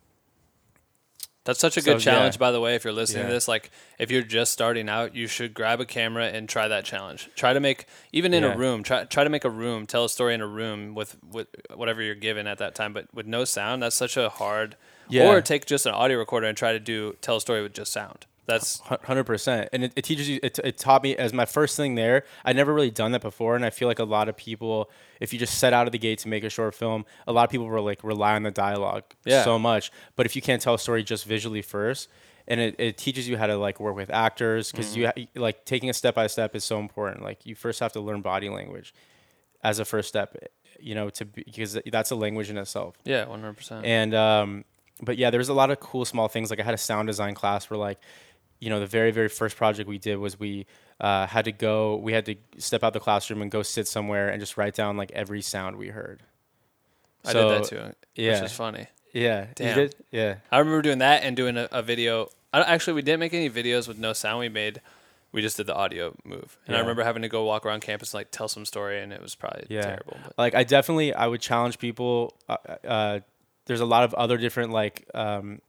That's such a So, good challenge, yeah. by the way. If you're listening to this, like if you're just starting out, you should grab a camera and try that challenge. Try to make even in Yeah. a room. Try try to make a room. Tell a story in a room with with whatever you're given at that time, but with no sound. That's such a hard. Yeah. Or take just an audio recorder and try to do tell a story with just sound. That's Hundred percent, and it, it teaches you. It, it taught me as my first thing there. I'd never really done that before, and I feel like a lot of people, if you just set out of the gate to make a short film, a lot of people will like rely on the dialogue Yeah. so much. But if you can't tell a story just visually first, and it, it teaches you how to like work with actors because you like taking a step by step is so important. Like you first have to learn body language as a first step, you know, to because that's a language in itself. yeah, one hundred percent. And um, but yeah, there was a lot of cool small things. Like I had a sound design class where like, you know, the very very first project we did was we uh, had to go. We had to step out the classroom and go sit somewhere and just write down like every sound we heard. I did that too. yeah. which is funny. Yeah, Damn. you did. Yeah, I remember doing that and doing a, a video. I, don't- actually, we didn't make any videos with no sound. We made, we just did the audio move. And I remember having to go walk around campus and like tell some story, and it was probably yeah. terrible. But Like I definitely, I would challenge people. Uh, uh, there's a lot of other different like. Um,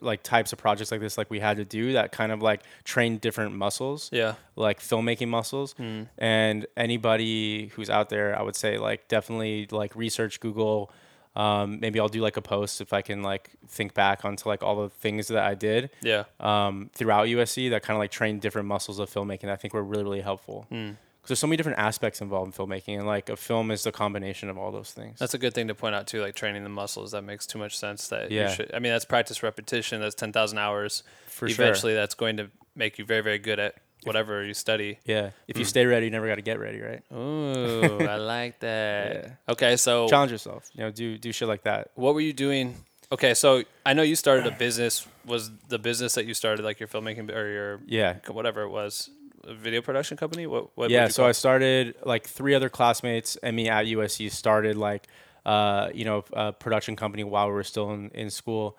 like types of projects like this like we had to do that kind of like train different muscles. Yeah, like filmmaking muscles. And anybody who's out there i would say like definitely like research google. Um, maybe i'll do like a post if i can like think back onto like all the things that i did. Yeah, um, throughout usc that kind of like trained different muscles of filmmaking i think were really really helpful. Because there's so many different aspects involved in filmmaking and like a film is the combination of all those things that's a good thing to point out too. Like training the muscles. That makes too much sense. That Yeah. you should. I mean, that's practice repetition. That's ten thousand hours. For sure. Eventually, that's going to make you very very good at whatever you study. yeah if you mm. stay ready you never got to get ready right Ooh, I like that. Yeah. Okay, so challenge yourself you know do do shit like that what were you doing? Okay, so I know you started a business. Was the business that you started like your filmmaking or your yeah whatever it was, video production company? What? what yeah so i started like three other classmates and me at usc started like uh, you know a production company while we were still in, in school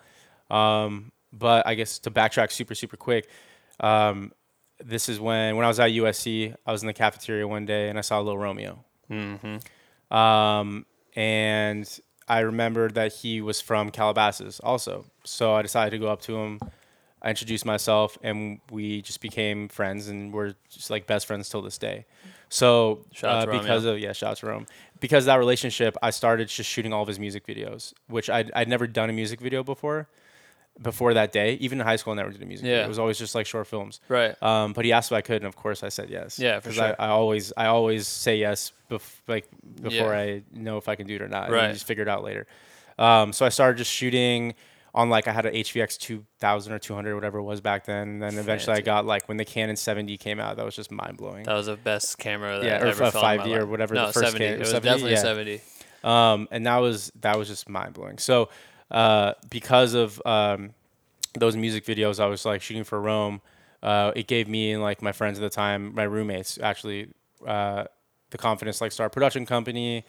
um, but i guess to backtrack super super quick um, this is when when i was at usc i was in the cafeteria one day and i saw Lil romeo mm-hmm. um, and i remembered that he was from calabasas also so i decided to go up to him I introduced myself and we just became friends and we're just like best friends till this day. So uh, to Romeo. because of yeah, shout out to Rome. Because of that relationship, I started just shooting all of his music videos, which I'd, I'd never done a music video before. before that day. Even in high school, I never did a music video. It was always just like short films. Right. Um, but he asked if I could, and of course I said yes. Yeah, for sure. I, I always I always say yes bef- like before Yeah. I know if I can do it or not. And Right. you just figure it out later. Um, so I started just shooting on like I had an HVX 2000 or 200 whatever it was back then. And then eventually I got like when the Canon 7D came out, that was just mind blowing. That was the best camera that Yeah, I or ever a filmed in my 5D or life. whatever No, the first 7D. cam- It was 7D? definitely Yeah. 7D. um, and that was that was just mind blowing. So uh, because of um, those music videos, I was like shooting for Rome. Uh, it gave me and like my friends at the time, my roommates, actually, uh, the confidence like start a production company.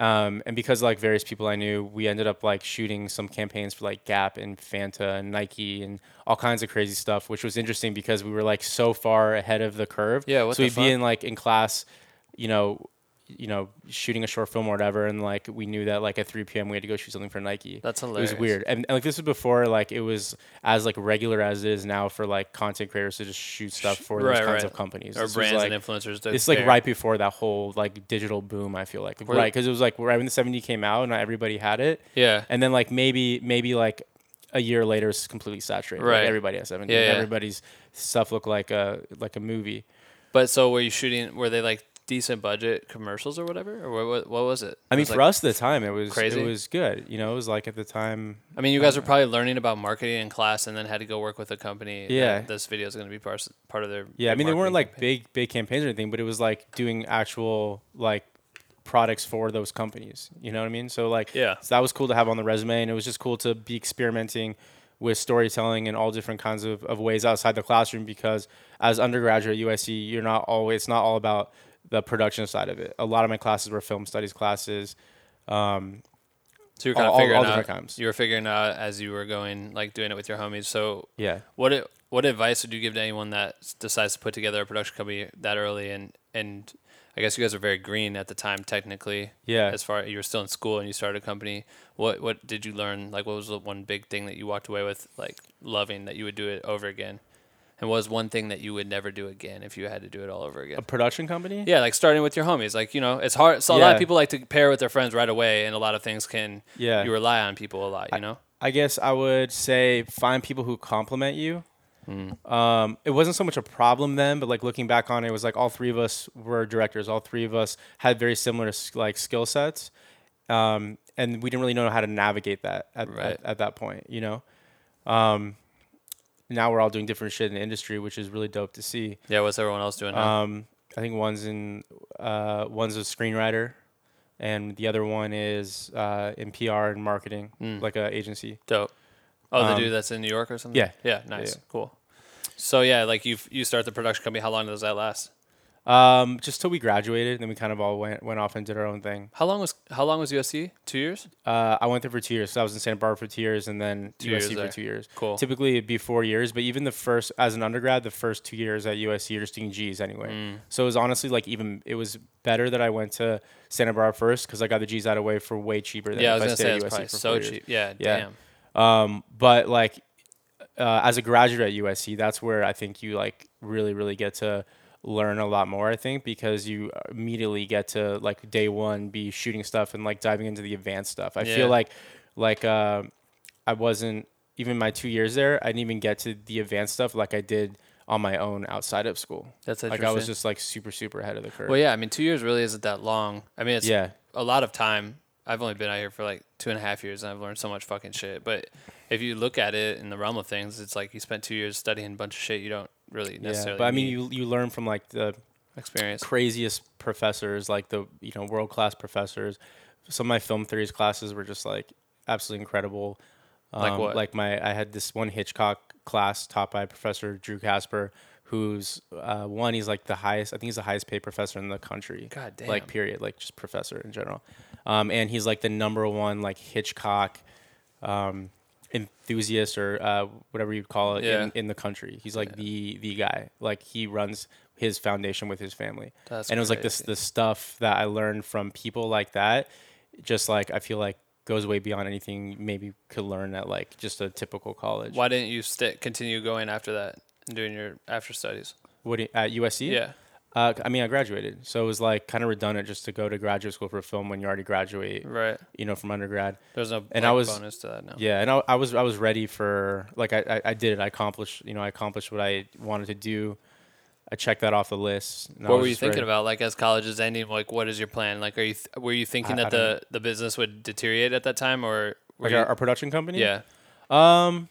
Um, and because like various people I knew, we ended up like shooting some campaigns for like Gap and Fanta and Nike and all kinds of crazy stuff, which was interesting because we were like so far ahead of the curve. Yeah, so we'd be in like in class, you know, you know, shooting a short film or whatever, and like we knew that like at 3 p.m. we had to go shoot something for Nike. That's hilarious. It was weird, and, and like this was before like it was as like regular as it is now for like content creators to just shoot stuff for Right, those kinds right. of companies. Or This was, brands like, and influencers. it's like right before that whole like digital boom. I feel like Were- right because it was like right when the 7D came out, and not everybody had it. Yeah. And then like maybe maybe like a year later, it's completely saturated. Like, Right. everybody has 7D. Yeah, yeah. Everybody's stuff looked like a like a movie. But so were you shooting? Were they like decent budget commercials or whatever, or what? What, what was it? I mean, for like- us at the time, it was crazy? it was good. You know, it was like at the time. I mean, you guys were uh, probably learning about marketing in class, and then had to go work with a company. Yeah. this video is going to be part part of their. Yeah, I mean, they weren't like campaign. big big campaigns or anything, but it was like doing actual like products for those companies. You know what I mean? So like, Yeah. so that was cool to have on the resume, and it was just cool to be experimenting with storytelling in all different kinds of, of ways outside the classroom because as undergraduate at USC, you're not always it's not all about the production side of it. A lot of my classes were film studies classes. Um, So you were kind all- of all- figuring all out. different kinds. You were figuring out as you were going, like doing it with your homies. So yeah. what what advice would you give to anyone that decides to put together a production company that early? And and I guess you guys are very green at the time, technically. Yeah. As far you were still in school and you started a company, what what did you learn? Like, what was the one big thing that you walked away with, like loving that you would do it over again? And was one thing that you would never do again if you had to do it all over again? A production company? Yeah, like starting with your homies. Like, you know, it's hard. So a lot of people like to pair with their friends right away, and a lot of things can, Yeah. you rely on people a lot, you know? I guess I would say find people who compliment you. Hmm. Um, it wasn't so much a problem then, but like looking back on it, it was like all three of us were directors. All three of us had very similar like skill sets, um, and we didn't really know how to navigate that at, Right. at, at that point. You know, um, now we're all doing different shit in the industry, which is really dope to see. Yeah, what's everyone else doing now? Um, I think one's in uh, one's a screenwriter, and the other one is uh, in PR and marketing, like a agency. Dope. Oh, the um, dude that's in New York or something? yeah. Yeah, nice. yeah. Cool. So, yeah, like you you start the production company. How long does that last? Um, just till we graduated, then we kind of all went went off and did our own thing. How long was how long was USC? Two years? Uh, I went there for two years. So I was in Santa Barbara for two years, and then Two USC years for there. two years. Cool. Typically, it'd be four years, but even the first, as an undergrad, the first two years at USC, you're just doing G's anyway. Mm. So it was honestly like even it was better that I went to Santa Barbara first because I got the G's out of the way for way cheaper than Yeah, I was gonna stayed say it's USC probably so years. cheap. Yeah, Yeah. damn. Um, but like uh, as a graduate at USC, that's where I think you like really, really get to learn a lot more. I think because you immediately get to like day one be shooting stuff and like diving into the advanced stuff. I Yeah. feel like like uh, I wasn't even my two years there. I didn't even get to the advanced stuff like I did on my own outside of school. That's like I was just like super, super ahead of the curve. Well, yeah, I mean, two years really isn't that long. I mean, it's Yeah. a lot of time. I've only been out here for like two and a half years, and I've learned so much fucking shit. But if you look at it in the realm of things, it's like you spent two years studying a bunch of shit you don't really necessarily. yeah, but I mean, you you learn from like the experience. craziest professors, like the you know world class professors. Some of my film theories classes were just like absolutely incredible. Like Um, what? Like my I had this one Hitchcock class taught by Professor Drew Casper, who's uh, one he's like the highest I think he's the highest paid professor in the country. God damn. Like period, like just professor in general. Um, and he's like the number one like Hitchcock um, enthusiast or uh, whatever you'd call it Yeah. in, in the country. He's like the the guy. Like he runs his foundation with his family. That's and it was like this the stuff that I learned from people like that. Just like I feel like goes way beyond anything you maybe could learn at like just a typical college. Why didn't you stick continue going after that and doing your after studies? What at USC? Yeah. Uh, I mean, I graduated, so it was like kind of redundant just to go to graduate school for film when you already graduate, Right. you know, from undergrad. There's no And I was- bonus to that now. Yeah, and I, I was I was ready for like I, I I did it. I accomplished you know I accomplished what I wanted to do. I checked that off the list. What were you thinking ready. about? Like as college is ending, like what is your plan? Like, are you th- were you thinking I- that the the business would deteriorate at that time, or Like our, our production company? yeah, Um,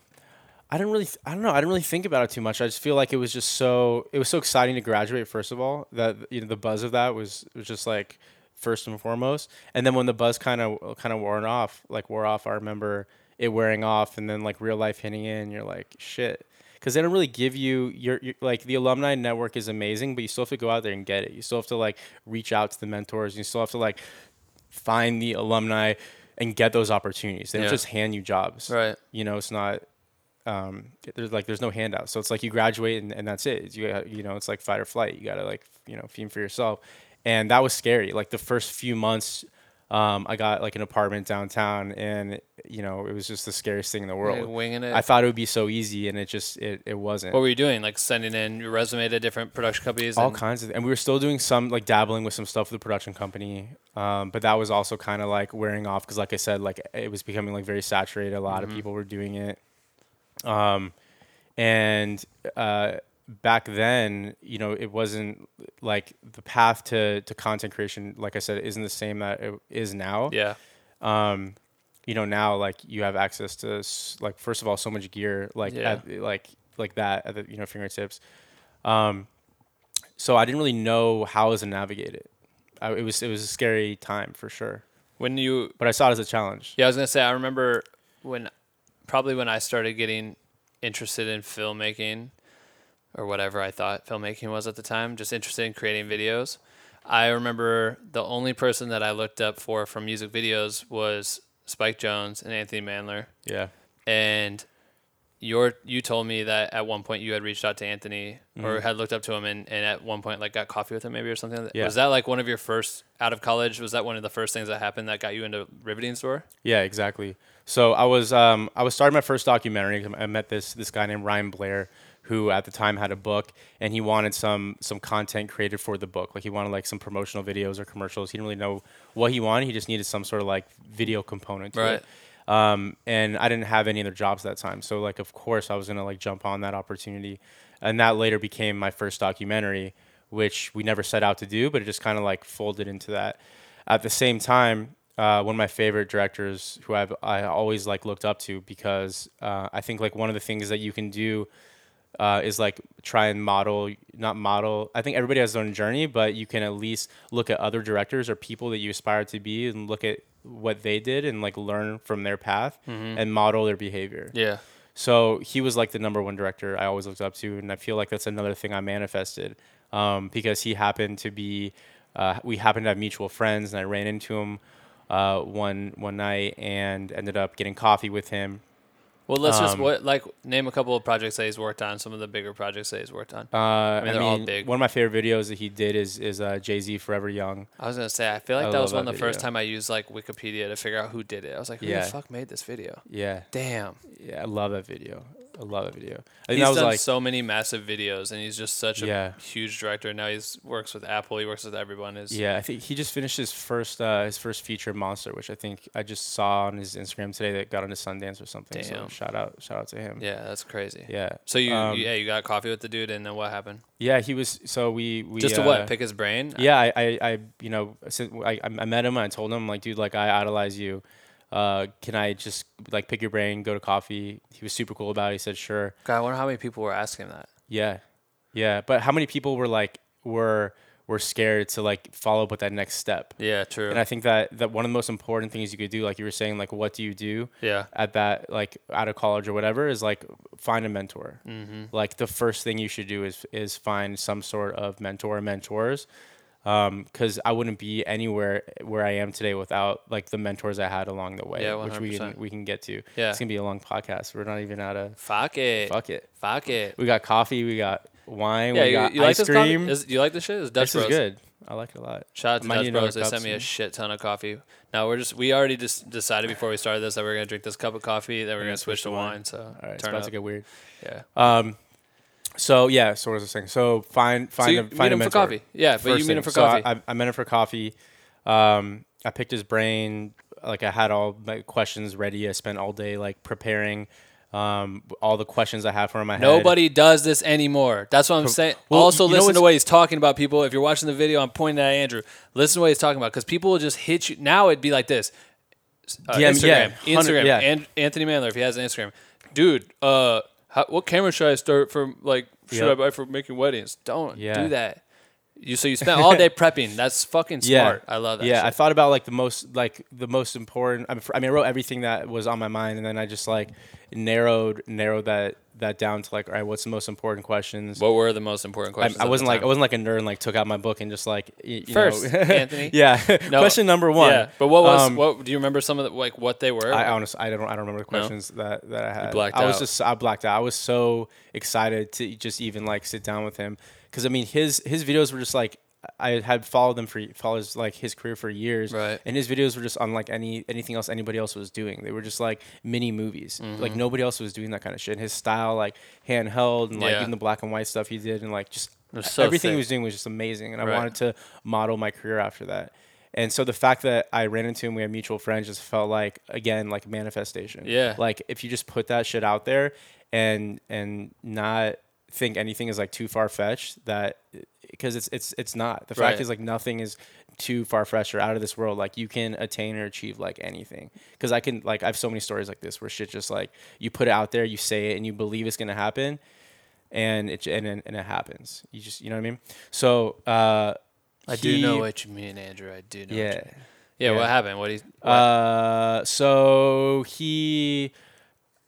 I didn't really. I don't know. I didn't really think about it too much. I just feel like it was just so. It was so exciting to graduate. First of all, that you know the buzz of that was was just like first and foremost. And then when the buzz kind of kind of wore off, like wore off, I remember it wearing off, and then like real life hitting in. You're like shit. Because they don't really give you your, your like the alumni network is amazing, but you still have to go out there and get it. You still have to like reach out to the mentors. You still have to like find the alumni and get those opportunities. They don't just hand you jobs. Right. You know, it's not um there's like there's no handout. So it's like you graduate and, and that's it. It's, you you know, it's like fight or flight. You got to like, you know, feed for yourself. And that was scary. Like the first few months um, I got like an apartment downtown, and you know it was just the scariest thing in the world. winging it. I thought it would be so easy, and it just it, it wasn't. what were you doing? Like sending in your resume to different production companies? all and- kinds of and we were still doing some like dabbling with some stuff with the production company um, but that was also kind of like wearing off because like i said like it was becoming like very saturated a lot Mm-hmm. of people were doing it um, and uh, back then you know it wasn't like the path to, to content creation like i said isn't the same that it is now Yeah. um, you know now like you have access to like first of all so much gear like Yeah. at, like like that at the you know fingertips um, so I didn't really know how I was to navigate it. I, it was it was a scary time for sure, When you but I saw it as a challenge. Yeah, I was gonna say I remember when probably when I started getting interested in filmmaking or whatever I thought filmmaking was at the time, just interested in creating videos. I remember the only person that I looked up for from music videos was Spike Jonze and Anthony Mandler. Yeah, And your you told me that at one point you had reached out to Anthony or mm-hmm. had looked up to him and, and at one point like got coffee with him maybe or something. Yeah. Was that like one of your first out of college? Was that one of the first things that happened that got you into riveting store? yeah, exactly. So I was um, I was starting my first documentary. I met this this guy named Ryan Blair, who at the time had a book, and he wanted some some content created for the book. Like he wanted like some promotional videos or commercials. He didn't really know what he wanted. He just needed some sort of like video component to Right. it. um, and I didn't have any other jobs at that time. So like, of course, I was gonna like jump on that opportunity, and that later became my first documentary, which we never set out to do, but it just kind of like folded into that. At the same time, uh, one of my favorite directors, who I've I always like looked up to, because uh, I think like one of the things that you can do uh, is like try and model, not model. I think everybody has their own journey, but you can at least look at other directors or people that you aspire to be and look at what they did and like learn from their path and model their behavior. Yeah. So he was like the number one director I always looked up to, and I feel like that's another thing I manifested um, because he happened to be, uh, we happened to have mutual friends, and I ran into him uh, one one night and ended up getting coffee with him. Well, let's just Um, what like name a couple of projects that he's worked on. Some of the bigger projects that he's worked on. Uh, I mean, they're all big. One of my favorite videos that he did is is uh, Jay Z Forever Young. I was gonna say I feel like I that was love one that of the first video. time I used like Wikipedia to figure out who did it. I was like, who Yeah. the fuck made this video? Yeah, Damn. yeah, I love that video. I love that video. I think He's that was done like so many massive videos, and he's just such a Yeah. huge director. Now he's works with Apple. He works with everyone. Is Yeah, I think he just finished his first uh, his first feature Monster, which I think I just saw on his Instagram today that got into Sundance or something. So Damn. shout out shout out to him. yeah, that's crazy. Yeah. So you um, yeah you got coffee with the dude, and then what happened? Yeah, he was so we we Just to uh, what? Pick his brain. Yeah, I, I, I you know I, I met him and I told him like dude like I idolize you. Uh, can I just like pick your brain, go to coffee? He was super cool about it. He said sure. God, I wonder how many people were asking him that. Yeah, yeah. But how many people were like were were scared to like follow up with that next step? Yeah, true. And I think that that one of the most important things you could do, like you were saying, like what do you do? Yeah. At that like out of college or whatever, is like find a mentor. Mm-hmm. Like the first thing you should do is is find some sort of mentor or mentors. Because I wouldn't be anywhere where I am today without like the mentors I had along the way, Yeah, which we can 100%. we can get to. Yeah. it's gonna be a long podcast. We're not even out of Fuck it. fuck it. Fuck it. We got coffee, we got wine, Yeah, we you, got you like ice this coffee? cream. Is, you like this shit? It's Dutch this is good. I like it a lot. Shout out to Might Dutch Bros. They sent me a shit ton of coffee. Now we're just we already just decided before we started this that we're gonna drink this cup of coffee, then we're gonna switch to wine. So All right, it's about up. to get weird. yeah. Um, So yeah, so what was I saying? So find find So you a, meet find a him for coffee. Yeah, but you meet him for So coffee. I, I, I met him for coffee. Um, I picked his brain. Like I had all my questions ready. I spent all day like preparing. Um, all the questions I have for him. in my head. Nobody does this anymore. That's what I'm saying. well, also, listen to what he's talking about, people. If you're watching the video, I'm pointing at Andrew. Listen to what he's talking about because people will just hit you. Now it'd be like this. Uh, Yeah, Instagram, yeah, Instagram, yeah. and Anthony Mandler, if he has an Instagram, dude. Uh, how, what camera should I start for? Like, should Yep. I buy for making weddings? Don't Yeah. do that. You so you spent all day prepping. That's fucking smart. I love that. Yeah, shit. I thought about like the most like the most important. I mean, I mean, I wrote everything that was on my mind, and then I just like narrowed narrowed that that down to like, all right, what's the most important questions? what were the most important questions? I the wasn't like? I wasn't like a nerd and like took out my book and just like you First, know. Anthony. yeah. No. Question number one. Yeah, but what was Um, what? Do you remember some of the like what they were? I honestly I don't I don't remember the No? questions that that I had. blacked I was out. just I blacked out. I was so excited to just even like sit down with him because I mean his his videos were just like I had followed them for follows like his career for years, Right. And his videos were just unlike any anything else anybody else was doing. They were just like mini movies. Mm-hmm. Like nobody else was doing that kind of shit. And his style, like handheld and like Yeah. even the black and white stuff he did, and like just so everything sick. he was doing was just amazing. And I wanted to model my career after that. And so the fact that I ran into him, we had mutual friends, just felt like again like manifestation. Yeah. Like if you just put that shit out there and and not think anything is like too far fetched, that because it's it's it's not. The Right. fact is like nothing is too far fetched or out of this world. Like you can attain or achieve like anything. Because I can like I have so many stories like this where shit just like you put it out there, you say it, and you believe it's gonna happen, and it and and, and it happens. You just you know what I mean. So uh, I do know he- what you mean, Andrew. I do know. what Yeah. you mean. Yeah. yeah. What happened? What you? what? Uh, so he,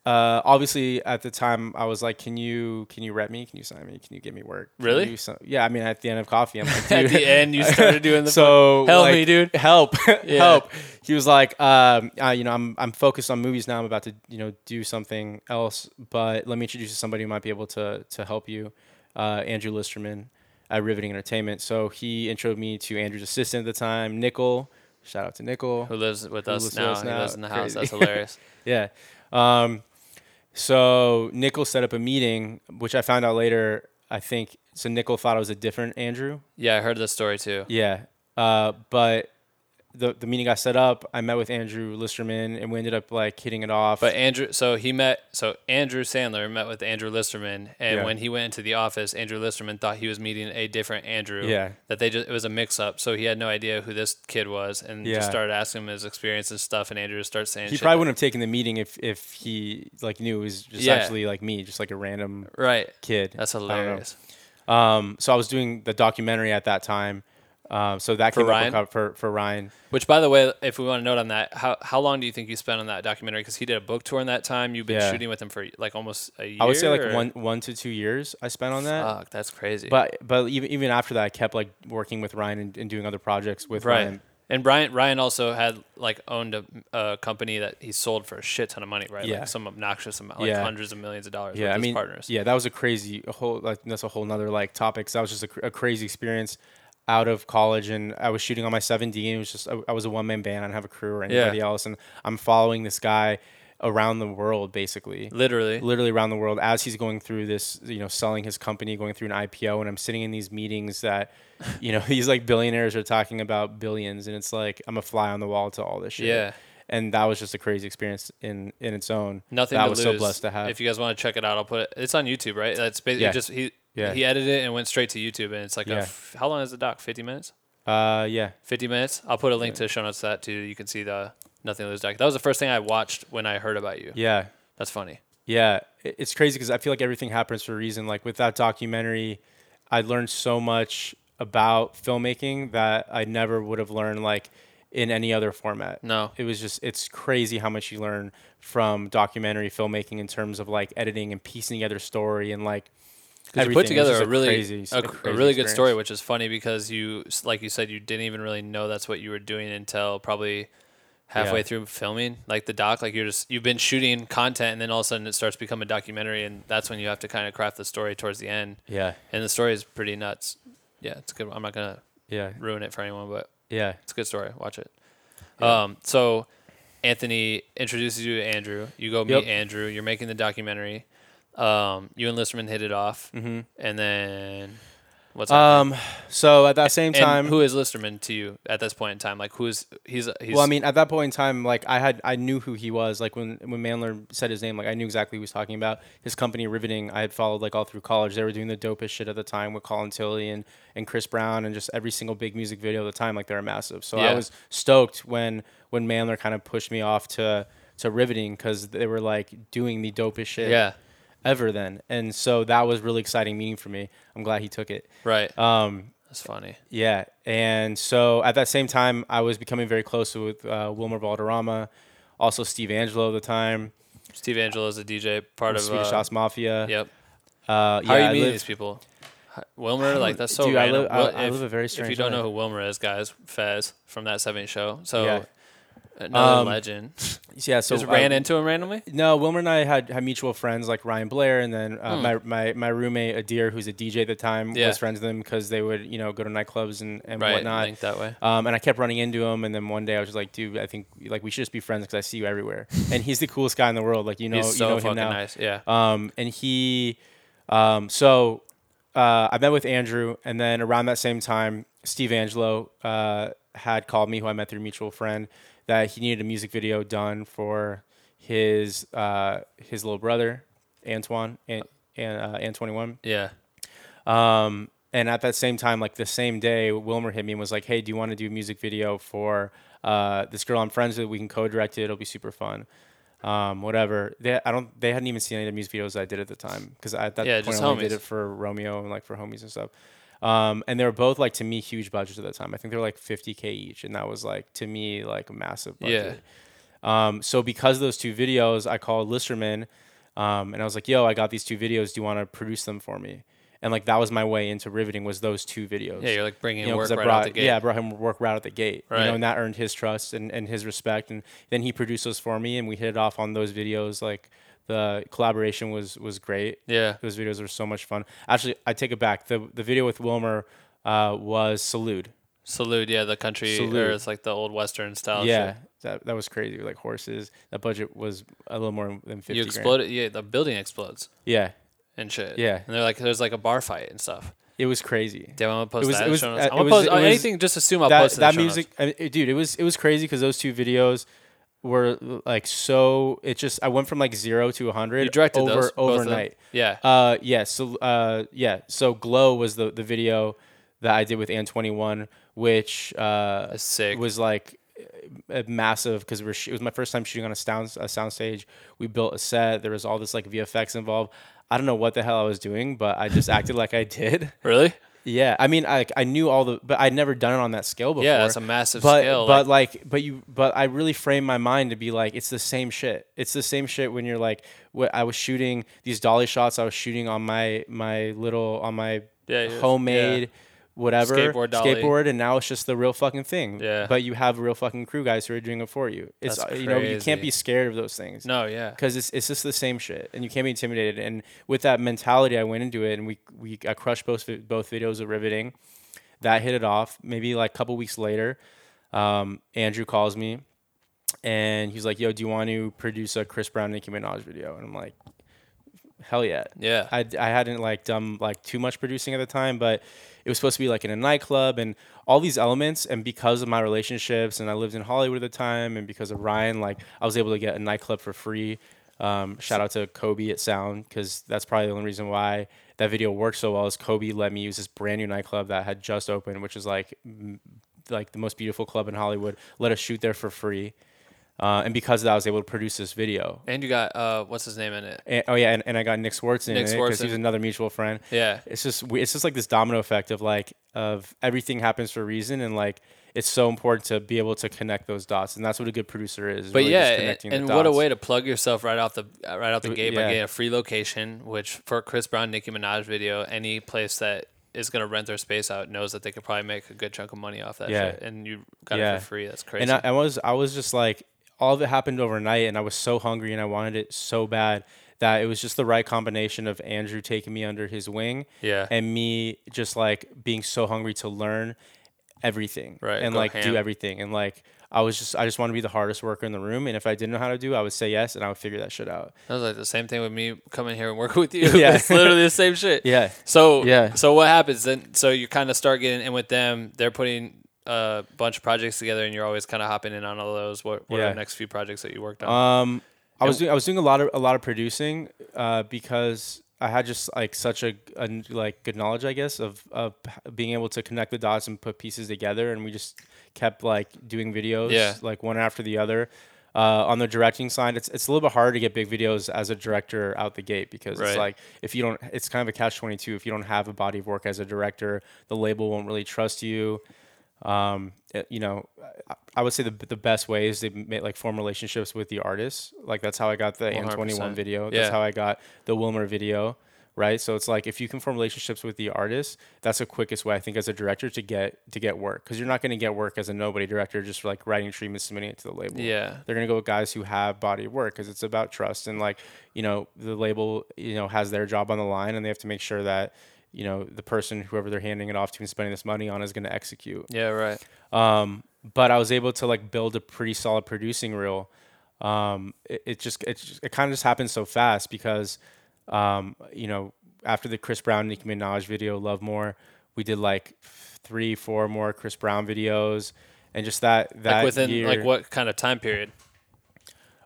uh, obviously at the time I was like, can you can you rep me? Can you sign me? Can you give me work? Can Really? yeah. I mean, at the end of coffee, I'm like, At the end, you started doing the so Help like, me, dude. Help, Yeah. help. He was like, um, uh, you know, I'm I'm focused on movies now. I'm about to you know do something else, but let me introduce you to somebody who might be able to to help you. Uh, Andrew Listerman at Riveting Entertainment. So he introed me to Andrew's assistant at the time, Nickel. Shout out to Nickel. Who lives with Who us lives with now? He lives in the house. Crazy. That's hilarious. Yeah. Um, so Nickel set up a meeting, which I found out later. I think so. Nickel thought it was a different Andrew. Yeah, I heard this story too. Yeah. Uh, but the the meeting got set up. I met with Andrew Listerman, and we ended up like hitting it off. But Andrew, so he met, so Andrew Sandler met with Andrew Listerman, and Yeah. when he went into the office, Andrew Listerman thought he was meeting a different Andrew. Yeah. That they just, it was a mix up. So he had no idea who this kid was, and Yeah. just started asking him his experience and stuff, and Andrew just starts saying he probably wouldn't have taken the meeting if if he like knew it was just Yeah. actually like me, just like a random Right. kid. That's I don't know. hilarious. Um, so I was doing the documentary at that time. Um, so that For came Ryan? up for for Ryan. Which, by the way, if we want to note on that, how how long do you think you spent on that documentary? Because he did a book tour in that time. You've been Yeah. shooting with him for like almost a year. I would say like or- one one to two years I spent on that. Fuck, that's crazy. But but even even after that, I kept like working with Ryan and, and doing other projects with right. Ryan. And Brian Ryan also had like owned a, a company that he sold for a shit ton of money, right? Yeah. Like some obnoxious amount, like Yeah. hundreds of millions of dollars. Yeah, with I his mean, partners. yeah, that was a crazy a whole like that's a whole nother like topic. So that was just a, a crazy experience out of college, and I was shooting on my 7D. And it was just I, was a one man band. I didn't have a crew or anybody Yeah. else, and I'm following this guy around the world basically. Literally. literally around the world as he's going through this, you know, selling his company, going through an IPO, and I'm sitting in these meetings that, you know, these like billionaires are talking about billions, and it's like I'm a fly on the wall to all this shit. Yeah. And that was just a crazy experience in in its own. Nothing that I was lose. so blessed to have. If you guys want to check it out, I'll put it. It's on YouTube, right? That's basically Yeah. just he Yeah. he edited it and went straight to YouTube, and it's like a Yeah. f- how long is the doc? Fifty minutes. uh, yeah, 50 minutes. I'll put a link to the show notes to that too. You can see the Nothing Lose doc. That was the first thing I watched when I heard about you. yeah, That's funny. Yeah, it- it's crazy because I feel like everything happens for a reason. Like with that documentary, I learned so much about filmmaking that I never would have learned like in any other format. No. it was just it's crazy how much you learn from documentary filmmaking in terms of like editing and piecing together story and like. You put together a really crazy, a, a really good story, which is funny because you, like you said, you didn't even really know that's what you were doing until probably halfway Yeah. through filming, like the doc. Like you're just you've been shooting content, and then all of a sudden it starts to become a documentary, and that's when you have to kind of craft the story towards the end. Yeah, And the story is pretty nuts. Yeah, it's good. I'm not gonna yeah, ruin it for anyone, but yeah, it's a good story. Watch it. Um, so Anthony introduces you to Andrew. You go meet Yep. Andrew. You're making the documentary. Um, you and Listerman hit it off, mm-hmm. and then what's Um, so at that same and time, who is Listerman to you at this point in time? Like, who's he's he's well, I mean, at that point in time, like I had, I knew who he was. Like when when Mandler said his name, like I knew exactly who he was talking about. His company, Riveting, I had followed like all through college. They were doing the dopest shit at the time with Colin Tilley and and Chris Brown and just every single big music video at the time. Like they were massive. So I Yeah. was stoked when when Mandler kind of pushed me off to to Riveting because they were like doing the dopest shit. yeah, Ever then, and so that was really exciting meeting for me. I'm glad he took it. right. Um, That's funny. yeah, and so at that same time, I was becoming very close with uh, Wilmer Valderrama, also Steve Angello at the time, Steve Angello is a DJ, part of Swedish uh, House Mafia. Yep. Uh, How are you I meeting live- these people? Wilmer, like that's so Dude, I random. live- I- I if, live a very strange. If you don't know who Wilmer is, guys, Fez from that 70 show. So Yeah. Another Um, legend. Yeah, so Just I- ran into him randomly. No, Wilmer and I had, had mutual friends like Ryan Blair, and then uh, Hmm. my, my my roommate Adir, who's a DJ at the time, Yeah. was friends with them because they would you know go to nightclubs and, and Right, whatnot. linked that way. Um, and I kept running into him, and then one day I was just like, dude, I think like we should just be friends because I see you everywhere. and he's the coolest guy in the world. Like you know, He's so you know him fucking now. nice. Yeah. Um, and he, um, so uh, I met with Andrew, and then around that same time, Steve Angello uh, had called me, who I met through a mutual friend, that he needed a music video done for his uh, his little brother, Antoine, and, and uh, Antoine. yeah. Um, and at that same time, like the same day, Wilmer hit me and was like, "Hey, do you want to do a music video for uh, this girl I'm friends with? We can co-direct it. It'll be super fun." Um, whatever. They, I don't. They hadn't even seen any of the music videos I did at the time because at that Yeah, point just I only did it for Romeo and like for homies and stuff. Um, and they were both like to me huge budgets at the time. I think they were like 50k each, and that was like to me like a massive budget. Um, so because of those two videos, I called Listerman, um, and I was like, "Yo, I got these two videos. Do you want to produce them for me?" And like that was my way into riveting was those two videos. Yeah, you're like bringing You know, work right brought, out the gate. Yeah, I brought him work right out the gate. You Right. know, and that earned his trust and, and his respect. And then he produced those for me, and we hit it off on those videos. Like the collaboration was was great. Yeah. those videos were so much fun. Actually, I take it back. The the video with Wilmer uh, was Salute. Salute, yeah, the country Salute. or it's like the old western style. yeah, shit. that that was crazy. Like horses. That budget was a little more than fifty. you exploded. Yeah, the building explodes Yeah, and shit. Yeah. and they're like, there's like a bar fight and stuff. it was crazy. Do I want to post It was- that? it was- uh, I'm gonna was- post was- anything. Just assume I'll that post that music. I mean, dude. It was it was crazy because those two videos were like so. It just I went from like zero to a hundred. You directed over those both of them? overnight. Yeah. Uh, yeah. So uh, yeah. So glow was the the video that I did with AN21, which uh sick. was like massive because we're sh- it was my first time shooting on a sound a sound stage. We built a set. There was all this like VFX involved. I don't know what the hell I was doing, but I just acted like I did. Really? Yeah, I mean, I I knew all the, but I'd never done it on that scale before. Yeah, that's a massive but, scale, But like, but you, but I really framed my mind to be like, it's the same shit. It's the same shit when you're like, what I was shooting these dolly shots. I was shooting on my my little on my yeah, homemade. yeah. Whatever Skateboard dolly. skateboard, and now it's just the real fucking thing. Yeah. But you have real fucking crew guys who are doing it for you. It's That's uh, you know you can't be scared of those things No, yeah. because it's, it's just the same shit and you can't be intimidated and with that mentality i went into it and we, we i crushed both both videos of riveting that hit it off maybe like a couple weeks later um, andrew calls me and he's like yo do you want to produce a chris brown nicki minaj video and i'm like hell yeah Yeah. I, I hadn't like done like too much producing at the time, but it was supposed to be like in a nightclub and all these elements. And because of my relationships and I lived in Hollywood at the time, and because of Ryan, like I was able to get a nightclub for free. Um, shout out to Kobe at Sound because that's probably the only reason why that video worked so well. Is Kobe let me use this brand new nightclub that had just opened, which is like like the most beautiful club in Hollywood. Let us shoot there for free. Uh, and because of that, I was able to produce this video. And you got uh, what's his name in it? And, oh yeah, and, and I got Nick Swartz in Nick it because he's another mutual friend. Yeah. it's just it's just like this domino effect of like of everything happens for a reason, and like it's so important to be able to connect those dots, and that's what a good producer is. But really yeah, connecting and the what a way to plug yourself right off the right out the gate by getting a free location. Which for Chris Brown, Nicki Minaj video, any place that is gonna rent their space out knows that they could probably make a good chunk of money off that Yeah. shit, and you got Yeah. it for free. That's crazy. And I, I was I was just like all of it happened overnight, and I was so hungry and I wanted it so bad that it was just the right combination of Andrew taking me under his wing, Yeah. and me just like being so hungry to learn everything, Right, and go like ham. do everything, and like I was just I just want to be the hardest worker in the room, and if I didn't know how to do, I would say yes, and I would figure that shit out. That was like the same thing with me coming here and working with you. Yeah. it's literally the same shit. Yeah. So Yeah. So what happens then? So you kind of start getting in with them. They're putting a bunch of projects together, and you're always kind of hopping in on all those. What, what are the next few projects that you worked on? Um, I was doing I was doing a lot of a lot of producing uh, because I had just like such a like good knowledge, I guess, of of being able to connect the dots and put pieces together, and we just kept like doing videos, Yeah. like one after the other. Uh, on the directing side, it's it's a little bit hard to get big videos as a director out the gate because Right. it's like if you don't, it's kind of a catch twenty two. If you don't have a body of work as a director, the label won't really trust you um, it- you know, I, I would say the the best way is to make like form relationships with the artists. Like that's how I got the N twenty 100%. one video. That's Yeah. how I got the Wilmer video. Right. So it's like if you can form relationships with the artists, that's the quickest way I think as a director to get to get work because you're not going to get work as a nobody director just for like writing treatment submitting it to the label. Yeah. They're gonna go with guys who have body of work because it's about trust and like you know the label you know has their job on the line and they have to make sure that you know the person whoever they're handing it off to and spending this money on is going to execute. yeah. Right. Um, but I was able to like build a pretty solid producing reel. Um, it, it just it just, it kind of just happened so fast because, um, you know, after the Chris Brown Nicki Minaj video, Love More, we did like three, four more Chris Brown videos, and just that that Like within year, like what kind of time period?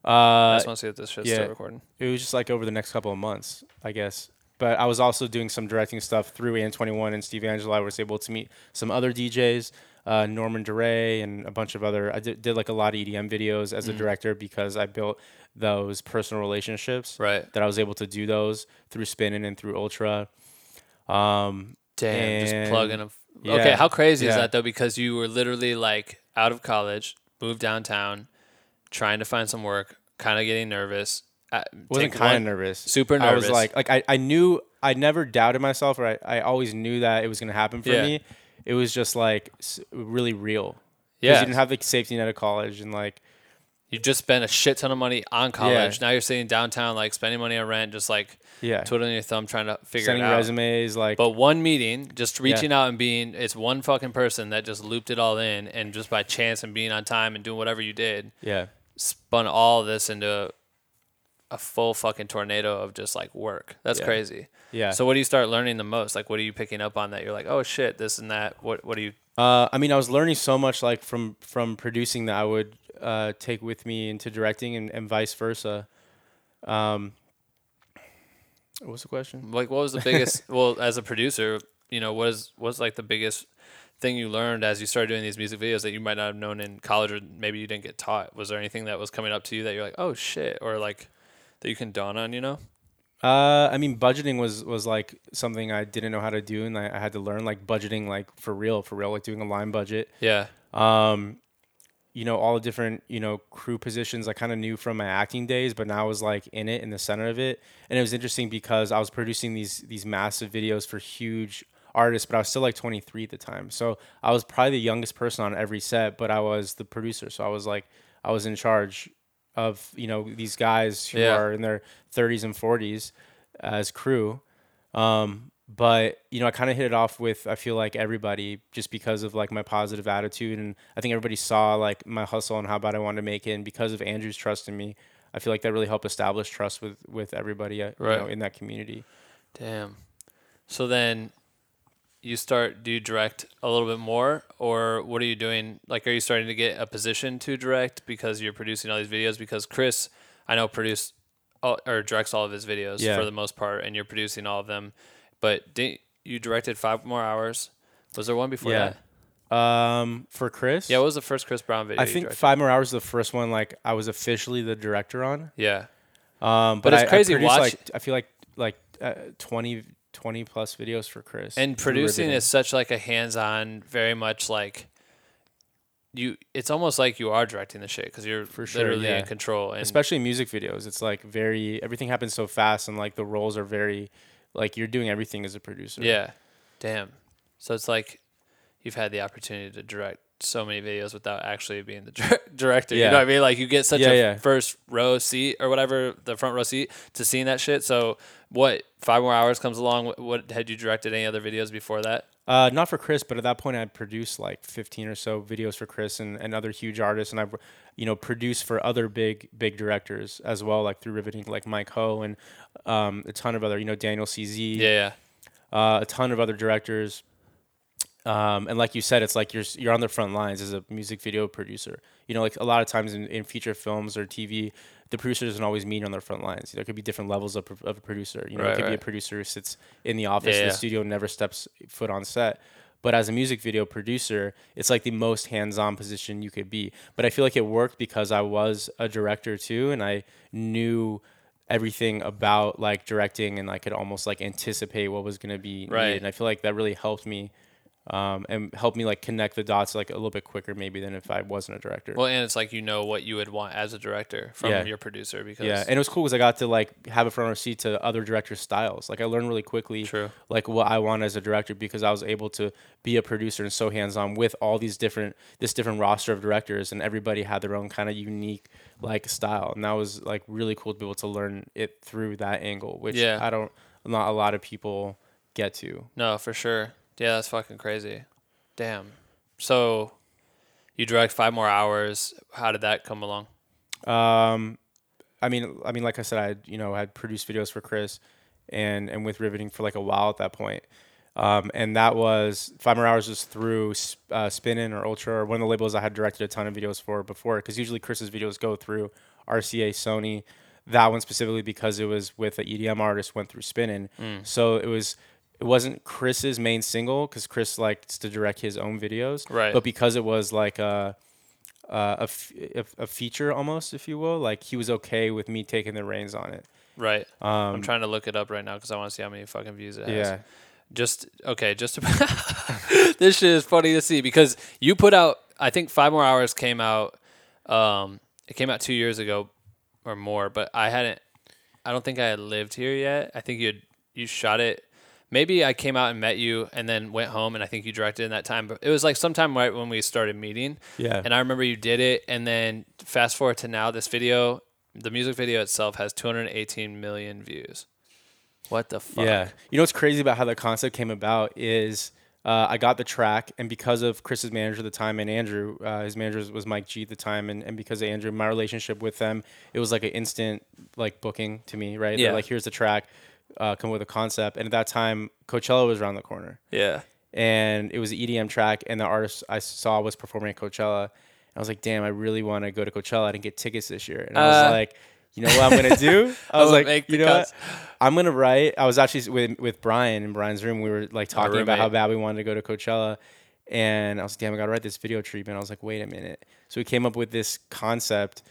uh, I just want to see if this shit's yeah. still recording. it was just like over the next couple of months, I guess. But I was also doing some directing stuff through An21 and Steve Angello. I was able to meet some other DJs, uh, Norman Doray, and a bunch of other. I did, did like a lot of EDM videos as a Mm. director because I built those personal relationships. Right. That I was able to do those through Spinnin' and through Ultra. Um, Damn, just plugging them. yeah, okay, how crazy is that though? Because you were literally like out of college, moved downtown, trying to find some work, kind of getting nervous. Uh, wasn't kind of nervous. super nervous. I was like, like I, I knew I never doubted myself, or I, I always knew that it was gonna happen for Yeah. me. It was just like s- really real. 'Cause Yeah. you didn't have the safety net of college, and like You just spent a shit ton of money on college. Now you're sitting downtown, like spending money on rent, just like Yeah. twiddling your thumb, trying to figure sending it out. resumes, like But one meeting, just reaching out and being, it's one fucking person that just looped it all in, and just by chance and being on time and doing whatever you did, yeah, spun all this into a full fucking tornado of just like work. That's Yeah. crazy. yeah. So what do you start learning the most? Like what are you picking up on that you're like, oh shit, this and that. What what do you? Uh, I mean, I was learning so much like from from producing that I would uh, take with me into directing and, and vice versa. Um, what was the question? Like what was the biggest? well, as a producer, you know, what is what's like the biggest thing you learned as you started doing these music videos that you might not have known in college or maybe you didn't get taught? Was there anything that was coming up to you that you're like, oh shit, or like that you can dawn on? You know? Uh, I mean, budgeting was was like something I didn't know how to do, and I, I had to learn like budgeting, like for real, for real, like doing a line budget. Yeah. Um, you know, all the different you know crew positions I kind of knew from my acting days, but now I was like in it, in the center of it, and it was interesting because I was producing these these massive videos for huge artists, but I was still like 23 at the time, so I was probably the youngest person on every set, but I was the producer, so I was like I was in charge of you know these guys who Yeah. are in their 30s and 40s as crew. Um, but you know, I kind of hit it off with I feel like everybody just because of like my positive attitude, and I think everybody saw like my hustle and how bad I wanted to make it, and because of Andrew's trust in me, I feel like that really helped establish trust with with everybody uh, you Right. know, in that community. Damn. So then you start do you direct a little bit more or what are you doing? Like are you starting to get a position to direct because you're producing all these videos because Chris I know produced all, or directs all of his videos Yeah. for the most part and you're producing all of them. But did you directed 5 more hours? Was there one before yeah. that? Um, for Chris, Yeah, what was the first Chris Brown video I think? Five More Hours was the first one like I was officially the director on. Yeah. Um, But but, it's I, crazy I produced, watch- like I feel like like uh, 20, 20 plus videos for Chris. And producing is such like a hands-on, very much like you. It's almost like you are directing the shit because you're For sure, literally yeah. in control. And especially music videos it's like very everything happens so fast and like the roles are very like you're doing everything as a producer yeah, damn. So it's like you've had the opportunity to direct so many videos without actually being the dir- director. You know what I mean? Like you get such Yeah, a yeah. first row seat or whatever, the front row seat to seeing that shit. So what? Five more hours comes along. What, what had you directed any other videos before that? Uh, not for Chris, but at that point, I produced like 15 or so videos for Chris and, and other huge artists, and I've, you know, produced for other big big directors as well, like through Riveting, like Mike Ho and um, a ton of other, you know, Daniel CZ, Yeah, yeah. uh, a ton of other directors. Um, and like you said, it's like you're you're on the front lines as a music video producer. You know, like a lot of times in, in feature films or TV, the producer doesn't always meet on their front lines. There could be different levels of, of a producer. You know, Right, it could be a producer who sits in the office in Yeah. the studio, never steps foot on set. But as a music video producer, it's like the most hands-on position you could be. But I feel like it worked because I was a director too, and I knew everything about like directing, and I could almost like anticipate what was going to be Right. needed. And I feel like that really helped me, um, and helped me like connect the dots like a little bit quicker maybe than if I wasn't a director. Well, and it's like you know what you would want as a director from Yeah. your producer because Yeah, and it was cool because I got to like have a front row seat to other directors' styles. Like I learned really quickly, True. like what I want as a director because I was able to be a producer and so hands on with all these different this different roster of directors, and everybody had their own kind of unique like style, and that was like really cool to be able to learn it through that angle, which Yeah. I don't not a lot of people get to. no, for sure. Yeah, that's fucking crazy. Damn. So you direct five more hours. How did that come along? Um, I mean, I mean, like I said, I you know had produced videos for Chris, and and with Riveting for like a while at that point. Um, and that was five more hours was through uh, Spinnin' or Ultra or one of the labels I had directed a ton of videos for before. Because usually Chris's videos go through RCA, Sony. That one specifically because it was with an EDM artist went through Spinnin'. So it was it wasn't Chris's main single because Chris likes to direct his own videos. Right. But because it was like a uh, a, f- a, a feature almost, if you will. Like he was okay with me taking the reins on it. Right. Um, I'm trying to look it up right now because I want to see how many fucking views it has. Yeah. Just okay. Just this shit is funny to see because you put out. I think five more hours came out. Um, it came out two years ago or more, but I hadn't. I don't think I had lived here yet. I think you had you shot it. Maybe I came out and met you and then went home and I think you directed in that time. But it was like sometime right when we started meeting. Yeah. And I remember you did it and then fast forward to now this video, the music video itself has 218 million views. What the fuck? Yeah. You know what's crazy about how the concept came about is uh, I got the track, and because of Chris's manager at the time and Andrew, uh, his manager was- Mike G at the time, and, and because of Andrew, my relationship with them, it was like an instant like booking to me, right? They're Yeah. like, here's the track, uh, come with a concept, and at that time, Coachella was around the corner. Yeah. and it was an EDM track, and the artist I saw was performing at Coachella. And I was like, damn, I really want to go to Coachella. I didn't get tickets this year, and I was Uh, like, you know what I'm gonna do? I was like, you know cuts. what? I'm gonna write. I was actually with with Brian in Brian's room. We were like talking about how bad we wanted to go to Coachella, and I was like, damn, I gotta write this video treatment. I was like, wait a minute. So we came up with this concept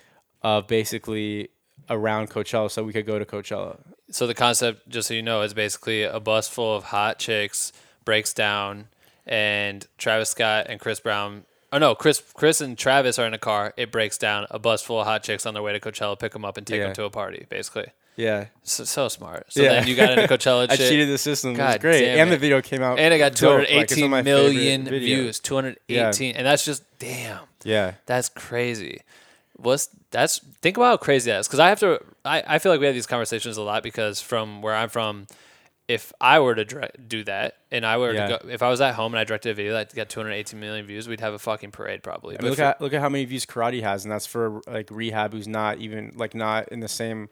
of basically around Coachella, so we could go to Coachella. So the concept, just so you know, is basically a bus full of hot chicks breaks down, and Travis Scott and Chris Brown. Oh no, Chris, Chris and Travis are in a car. It breaks down. A bus full of hot chicks on their way to Coachella pick them up and take Yeah. them to a party. Basically, Yeah. so, so smart. So Yeah. then you got into Coachella. I shit. cheated the system. it was God great, damn and the video came out. and it got dope. Like, it's one 218 of my favorite million views. 218, and that's just damn. Yeah. That's crazy. What's that's think about how crazy that is because I have to. I, I feel like we have these conversations a lot because from where I'm from, if I were to direct, do that and I were Yeah. to go, if I was at home and I directed a video that got 218 million views, we'd have a fucking parade probably. I mean, look for- at look at how many views karate has, and that's for like rehab, who's not even like not in the same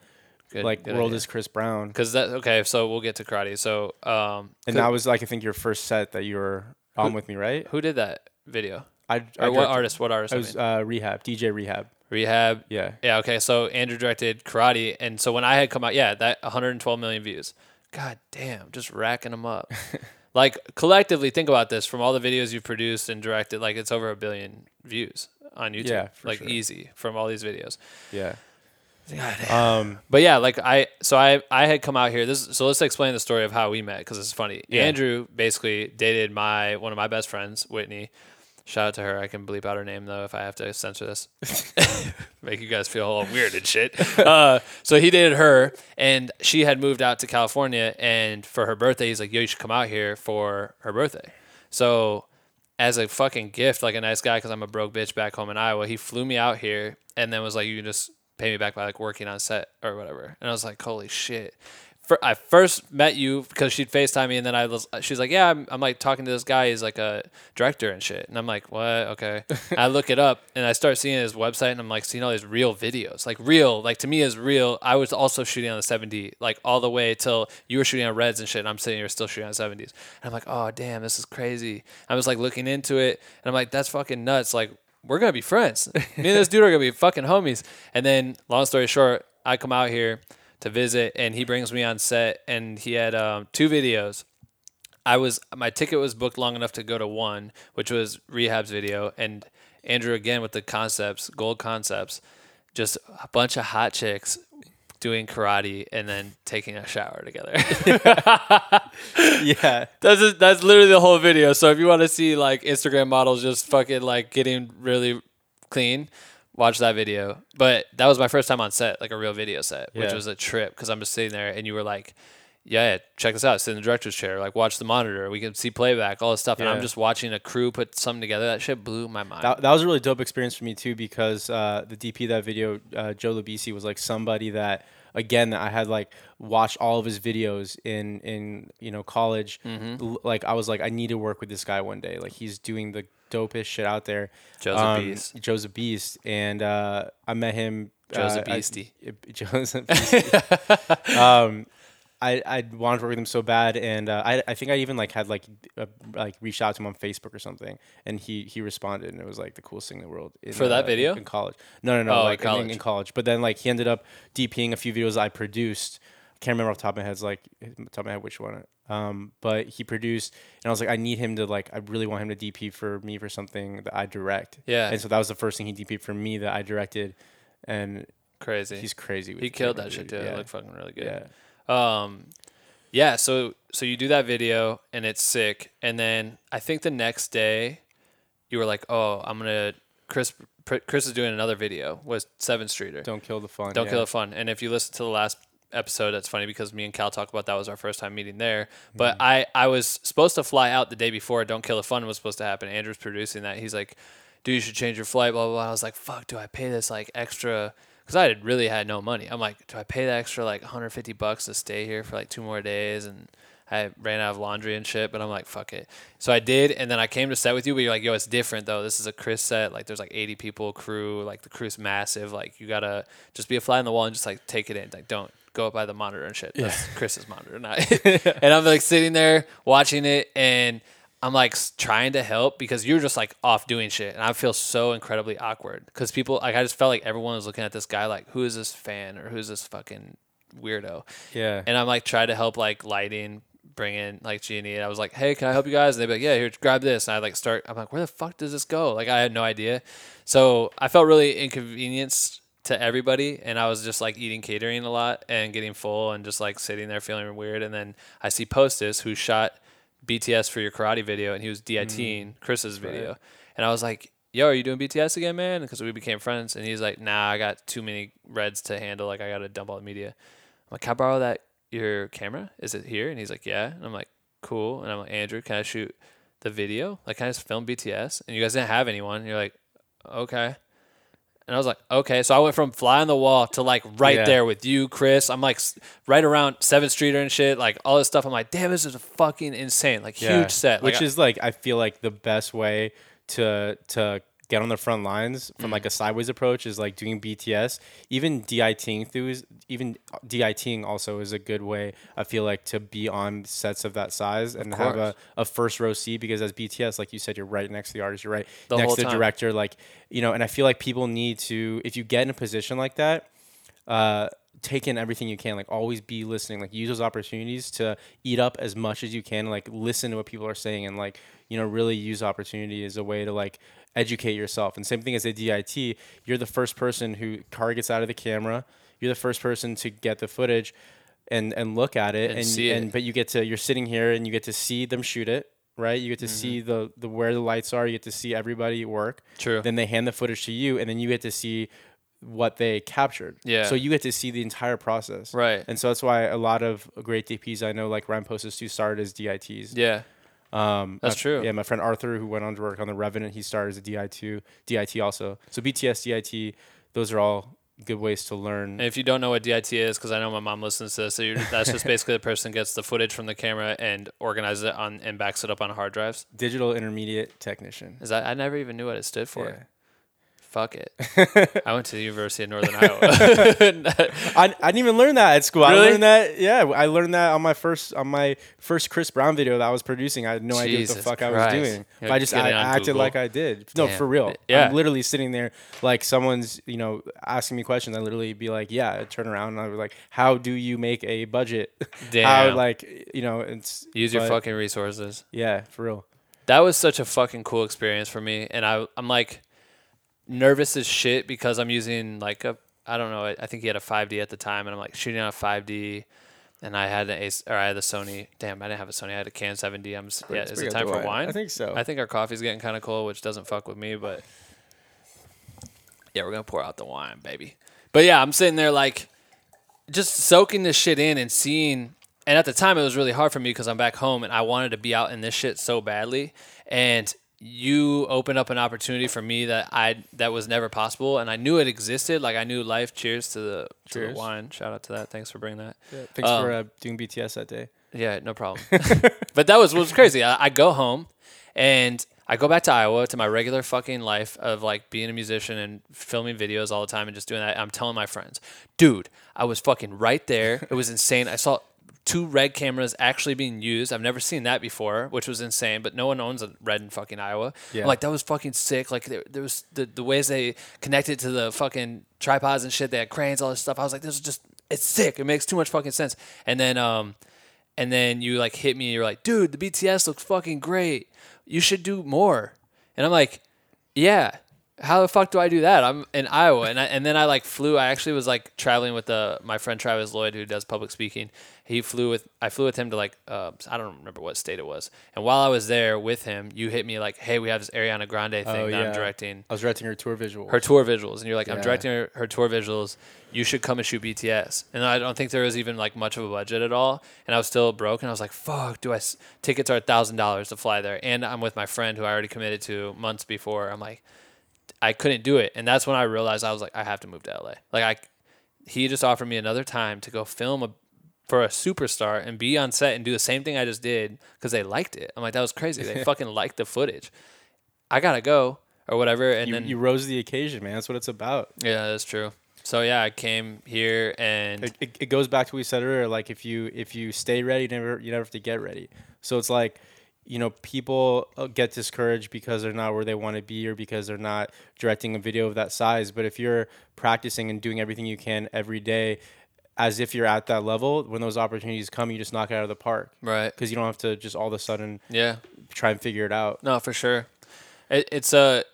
Good- like good world idea. as Chris Brown. Because that okay, so we'll get to karate. So um, And that was like I think your first set that you were on with me, right? who did that video? I, I Or what directed- artist? What artist? I I was mean? uh, rehab, DJ Rehab. Rehab. Yeah. Yeah. Okay. So Andrew directed karate, and so when I had come out, yeah, that 112 million views. God damn, just racking them up. like collectively, think about this. From all the videos you've produced and directed, like it's over a billion views on YouTube. Yeah, for like sure. easy from all these videos. Yeah. God Um. But yeah, like I, so I, I had come out here. This, so let's explain the story of how we met because it's funny. Yeah. Andrew basically dated my one of my best friends, Whitney. Shout out to her. I can bleep out her name though if I have to censor this. Make you guys feel all weird and shit. Uh, so he dated her, and she had moved out to California. And for her birthday, he's like, "Yo, you should come out here for her birthday." So as a fucking gift, like a nice guy, because I'm a broke bitch back home in Iowa, he flew me out here and then was like, "You can just pay me back by like working on set or whatever." And I was like, "Holy shit!" I first met you because she'd FaceTime me, and then I was, she's like, yeah, I'm, I'm like talking to this guy. He's like a director and shit, and I'm like, what? Okay. I look it up, and I start seeing his website, and I'm like seeing all these real videos, like real, like to me is real. I was also shooting on the 7D, like all the way till you were shooting on reds and shit. And I'm sitting here still shooting on 70s, and I'm like, oh damn, this is crazy. I was like looking into it, and I'm like, that's fucking nuts. Like we're gonna be friends. Me and this dude are gonna be fucking homies. And then, long story short, I come out here to visit, and he brings me on set, and he had um, two videos. I was my ticket was booked long enough to go to one, which was Rehab's video, and Andrew again with the concepts, gold concepts, just a bunch of hot chicks doing karate and then taking a shower together. yeah. That's just, that's literally the whole video. So if you want to see like Instagram models just fucking like getting really clean, watch that video. But that was my first time on set, like a real video set, which was a trip because I'm just sitting there and you were like, yeah, check this out. Sit in the director's chair, like watch the monitor. We can see playback, all this stuff. And I'm just watching a crew put something together. That shit blew my mind. That, that was a really dope experience for me too because uh, the DP of that video, uh, Joe Labisi, was like somebody that again that I had like watched all of his videos in in you know college. Mm-hmm. Like I was like I need to work with this guy one day. Like he's doing the dopest shit out there. Joe's a beast. Joe's a beast, and uh, I met him. Joe's a uh, I- beastie. Joe's a beastie. um, I, I wanted to work with him so bad, and uh, I, I think I even like had like uh, like reached out to him on Facebook or something, and he he responded, and it was like the coolest thing in the world. In, For that uh, video? in college? No, no, no, Oh, like in in- college. In, college. But then like he ended up DPing a few videos I produced. Can't remember off the top of my head, like top of my head which one. Um, but he produced, and I was like, I need him to like, I really want him to DP for me for something that I direct. Yeah. And so that was the first thing he DP'd for me that I directed, and Crazy. he's crazy. With he killed that shit too. It Yeah. looked fucking really good. Yeah. Um, yeah. So so you do that video and it's sick, and then I think the next day you were like, oh, I'm gonna Chris. Chris is doing another video with Sevyn Streeter. Don't kill the fun. Don't yeah. kill the fun. And if you listen to the last episode, that's funny because me and Cal talked about that was our first time meeting there. But Mm-hmm. I I was supposed to fly out the day before. Don't kill the fun was supposed to happen. Andrew's producing that. He's like, dude, you should change your flight. Blah blah. blah. I was like, fuck, do I pay this like extra? Because I had really had no money. I'm like, do I pay the extra like 150 bucks to stay here for like two more days and I ran out of laundry and shit, but I'm like, fuck it. So I did, and then I came to set with you, but you're like, yo, it's different though. This is a Chris set. Like, there's like 80 people, crew. Like, the crew's massive. Like, you gotta just be a fly on the wall and just like take it in. Like, don't go up by the monitor and shit. That's Chris's monitor, not. and I'm like sitting there watching it, and I'm like trying to help because you're just like off doing shit, and I feel so incredibly awkward because people like I just felt like everyone was looking at this guy like, who is this fan or who's this fucking weirdo? Yeah. and I'm like trying to help like lighting, bring in like Genie, and I was like, hey, can I help you guys? And they'd be like, yeah, here, grab this. And I like start. I'm like, where the fuck does this go? Like I had no idea. So I felt really inconvenienced to everybody, and I was just like eating catering a lot and getting full and just like sitting there feeling weird. And then I see Postus who shot BTS for your karate video, and he was DITing mm. Chris's video, and I was like. Yo, are you doing BTS again, man? Because we became friends, and he's like, "Nah, I got too many reds to handle. Like, I got to dump all the media." I'm like, can I borrow that your camera? Is it here? And he's like, yeah. And I'm like, cool. And I'm like, Andrew, can I shoot the video? Like, can I just film BTS? And you guys didn't have anyone. And you're like, okay. And I was like, okay. So I went from fly on the wall to like right Yeah. there with you, Chris. I'm like right around Seventh Street and shit, like all this stuff. I'm like, damn, this is fucking insane. Like Yeah. huge set. which Like, is like I feel like the best way to to get on the front lines from Mm. like a sideways approach is like doing BTS. Even DITing through is even DITing also is a good way. I feel like to be on sets of that size and have a, a first row seat because as BTS, like you said, you're right next to the artist, you're right The next to the director. Like you know, and I feel like people need to if you get in a position like that uh, take in everything you can. Like always be listening. Like use those opportunities to eat up as much as you can. Like listen to what people are saying and like you know really use opportunity as a way to like educate yourself. And same thing as a DIT. You're the first person who car gets out of the camera. You're the first person to get the footage and and look at it And and see it. but you get to you're sitting here and you get to see them shoot it. Right, you get Mm-hmm. to see the, the where the lights are. You get to see everybody work. True. Then they hand the footage to you, and then you get to see what they captured. Yeah. So you get to see the entire process. Right. And so that's why a lot of great DPs I know, like Ryan Postus, too, started as DITs. yeah. Um, That's my- true. Yeah, my friend Arthur, who went on to work on The Revenant, he started as a DI2, DIT also. So BTS, DIT, those are all good ways to learn. And if you don't know what DIT is, because I know my mom listens to this, so you're, that's just basically the person gets the footage from the camera and organizes it on and backs it up on hard drives. Digital intermediate technician. Is that I never even knew what it stood for. Yeah. Fuck it. I went to the University of Northern Iowa. I, I didn't even learn that at school. I Really? learned that. Yeah, I learned that on my first on my first Chris Brown video that I was producing. I had no idea what the fuck I was doing. But I just I acted Google. like I did. No, Damn. for real. Yeah. I'm literally sitting there like someone's you know asking me questions. I literally be like, yeah. I'd turn around and I was like, how do you make a budget? Damn. how like you know it's Use your but, fucking resources. yeah for real. That was such a fucking cool experience for me, and I I'm like nervous as shit because I'm using like a I don't know I I think he had a 5D at the time, and I'm like shooting on a 5D. And I had an Ace, or I had the Sony. Damn, I didn't have a Sony. I had a Can 7D. I'm. Yeah, is it time for wine. wine? I think so. I think our coffee's getting kind of cold, which doesn't fuck with me, but yeah, we're gonna pour out the wine, baby. But yeah, I'm sitting there like just soaking this shit in and seeing. And at the time, it was really hard for me because I'm back home and I wanted to be out in this shit so badly. And you opened up an opportunity for me that I that was never possible, and I knew it existed. Like I knew life. Cheers to the to the wine. Shout out to that. Thanks for bringing that. Thanks Um, for uh, doing BTS that day. Yeah, no problem. but that was what was crazy. I, I go home and I go back to Iowa to my regular fucking life of like being a musician and filming videos all the time and just doing that. I'm telling my friends, dude, I was fucking right there. It was insane. I saw two red cameras actually being used. I've never seen that before, which was insane. But no one owns a red in fucking Iowa. Yeah. I'm like that was fucking sick. Like there, there was the the ways they connected to the fucking tripods and shit. They had cranes, all this stuff. I was like, this is just it's sick. It makes too much fucking sense. And then um and then you like hit me. You're like, dude, the BTS looks fucking great. You should do more. And I'm like, yeah. How the fuck do I do that? I'm in Iowa, and I, and then I like flew. I actually was like traveling with the my friend Travis Lloyd, who does public speaking. He flew with I flew with him to like uh, I don't remember what state it was. And while I was there with him, you hit me like, hey, we have this Ariana Grande thing Oh, that I'm directing I was directing her tour visual. her tour visuals, and you're like, I'm directing her, her tour visuals. You should come and shoot BTS. And I don't think there was even like much of a budget at all. And I was still broke, and I was like, fuck, do I? S- tickets are a thousand dollars to fly there, and I'm with my friend who I already committed to months before. I'm like, I couldn't do it, and that's when I realized I was like, I have to move to LA. Like I, he just offered me another time to go film a for a superstar and be on set and do the same thing I just did because they liked it. I'm like, that was crazy. They fucking liked the footage. I gotta go or whatever, and you, then you rose the occasion, man. That's what it's about. yeah, that's true. So yeah, I came here and it, it, it goes back to what we said earlier. Like if you if you stay ready, you never you never have to get ready. So it's like, you know, people uh, get discouraged because they're not where they want to be or because they're not directing a video of that size. But if you're practicing and doing everything you can every day, as if you're at that level, when those opportunities come, you just knock it out of the park. right, Because you don't have to just all of a sudden yeah, try and figure it out. no, for sure. It, it's a,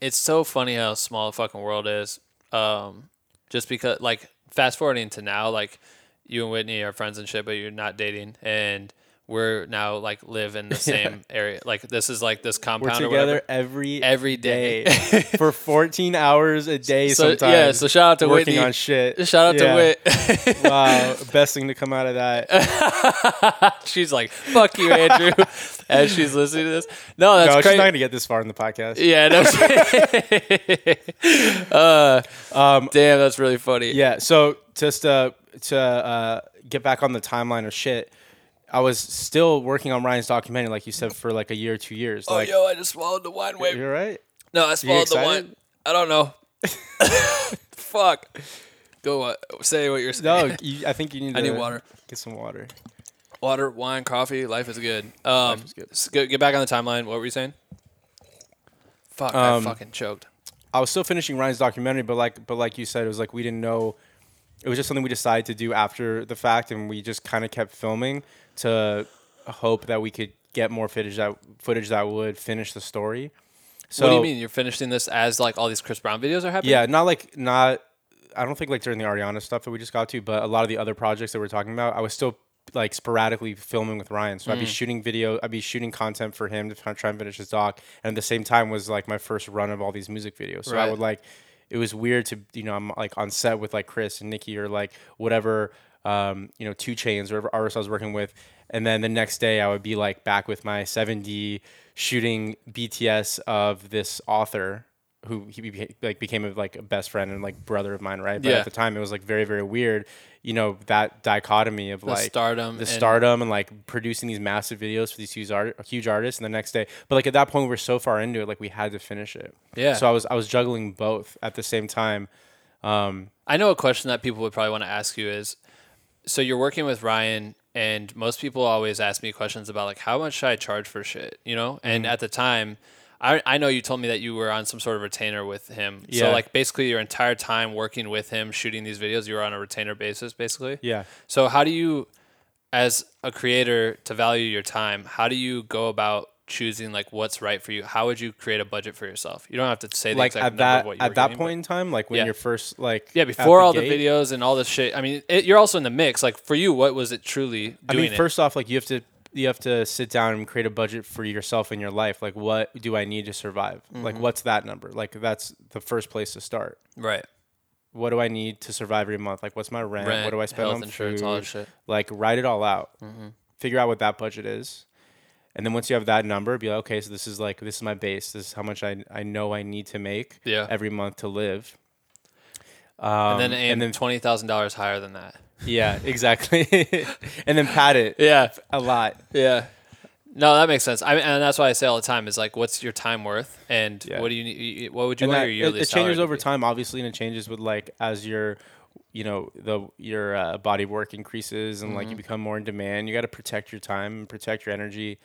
it's so funny how small the fucking world is. Um, just because like fast forwarding to now, like you and Whitney are friends and shit, but you're not dating, and we're now like live in the same area. Like this is like this compound. We're together whatever. every Every day. day for 14 hours a day. So sometimes yeah, so shout out to working Whitney. on shit. Shout out Yeah. to Whit. wow, best thing to come out of that. she's like, "Fuck you, Andrew," as she's listening to this. No, that's no, she's not gonna get this far in the podcast. Yeah, no. uh, Um, damn, that's really funny. yeah. So just uh, to uh, get back on the timeline of shit, I was still working on Ryan's documentary, like you said, for like a year or two years. Oh, like, yo, I just swallowed the wine. Wait, you're right. no, I swallowed the wine. I don't know. Fuck. Go. Uh, say what you're saying. No, you, I think you need. I need water. Get some water. Water, wine, coffee. Life is good. Um, is good. Get, get back on the timeline. What were you saying? Fuck, Um, I fucking choked. I was still finishing Ryan's documentary, but like, but like you said, it was like we didn't know. It was just something we decided to do after the fact, and we just kind of kept filming to hope that we could get more footage that footage that would finish the story. So what do you mean? You're finishing this as like all these Chris Brown videos are happening? Yeah, not like not. I don't think like during the Ariana stuff that we just got to, but a lot of the other projects that we're talking about, I was still like sporadically filming with Ryan. So I'd be Mm. shooting video, I'd be shooting content for him to try try and finish his doc, and at the same time was like my first run of all these music videos. So I would like, it was weird to you know I'm like on set with like Chris and Nikki or like whatever um, you know 2 Chainz or whatever artist I was working with, and then the next day I would be like back with my 7D shooting BTS of this author who he beca- like became a, like a best friend and like brother of mine, right? But Yeah. at the time, it was like very very weird. You know that dichotomy of The like stardom the and- stardom, and like producing these massive videos for these huge art, huge artists, and the next day. But like at that point, we were so far into it, like we had to finish it. Yeah. So I was I was juggling both at the same time. Um, I know a question that people would probably want to ask you is so you're working with Ryan and most people always ask me questions about like how much should I charge for shit, you know? And Mm-hmm. at the time I, I know you told me that you were on some sort of retainer with him. Yeah. So like basically your entire time working with him shooting these videos you were on a retainer basis basically. yeah. So how do you as a creator to value your time, how do you go about choosing like what's right for you? How would you create a budget for yourself? You don't have to say the Like exact at number that of what you at were that getting, point in time, like when Yeah. you're first like yeah, before all the videos and all this shit. I mean, it, you're also in the mix. Like for you, what was it truly I doing? mean, first off, like you have to you have to sit down and create a budget for yourself in your life. Like, what do I need to survive? Mm-hmm. Like, what's that number? Like, that's the first place to start. right? What do I need to survive every month? Like, what's my rent? Rent, what do I spend health on insurance, food? all that shit. Mm-hmm. Like, write it all out. Figure out what that budget is, and then once you have that number, be like, okay, so this is like this is my base. This is how much I I know I need to make Yeah. every month to live. and then Um, aim and then twenty thousand dollars higher than that. yeah, exactly, and then pad it Yeah, a lot. yeah. No, that makes sense. I mean, and that's why I say all the time is like, what's your time worth, and Yeah. what do you need? What would you and want that, your it, yearly it salary changes over time obviously and it changes with like as your you know the your uh, body work increases and Mm-hmm. like you become more in demand you got to protect your time and protect your energy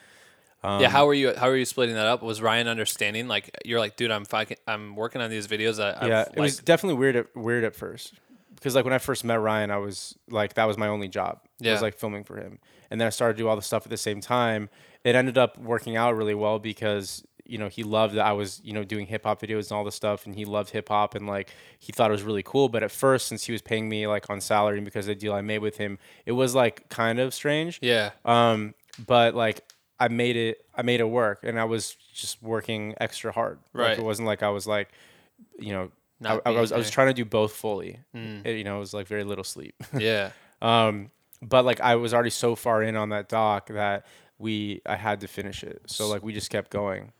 Um, yeah, how were you? How were you splitting that up? Was Ryan understanding? Like, you're like, dude, I'm fucking, I'm working on these videos. I've, yeah like, it was definitely weird at, weird at first because like when i first met ryan i was like that was my only job it Yeah. was like filming for him and then i started to do all the stuff at the same time it ended up working out really well because you know he loved that i was you know doing hip-hop videos and all this stuff and he loved hip-hop and like he thought it was really cool but at first since he was paying me like on salary because of the deal i made with him it was like kind of strange yeah, um but like i made it i made it work and i was just working extra hard like Right. it wasn't like i was like you know I, I was I was trying to do both fully. Mm. It- you know, it was like very little sleep. yeah. um, but like I was already so far in on that doc that we I had to finish it. So like we just kept going.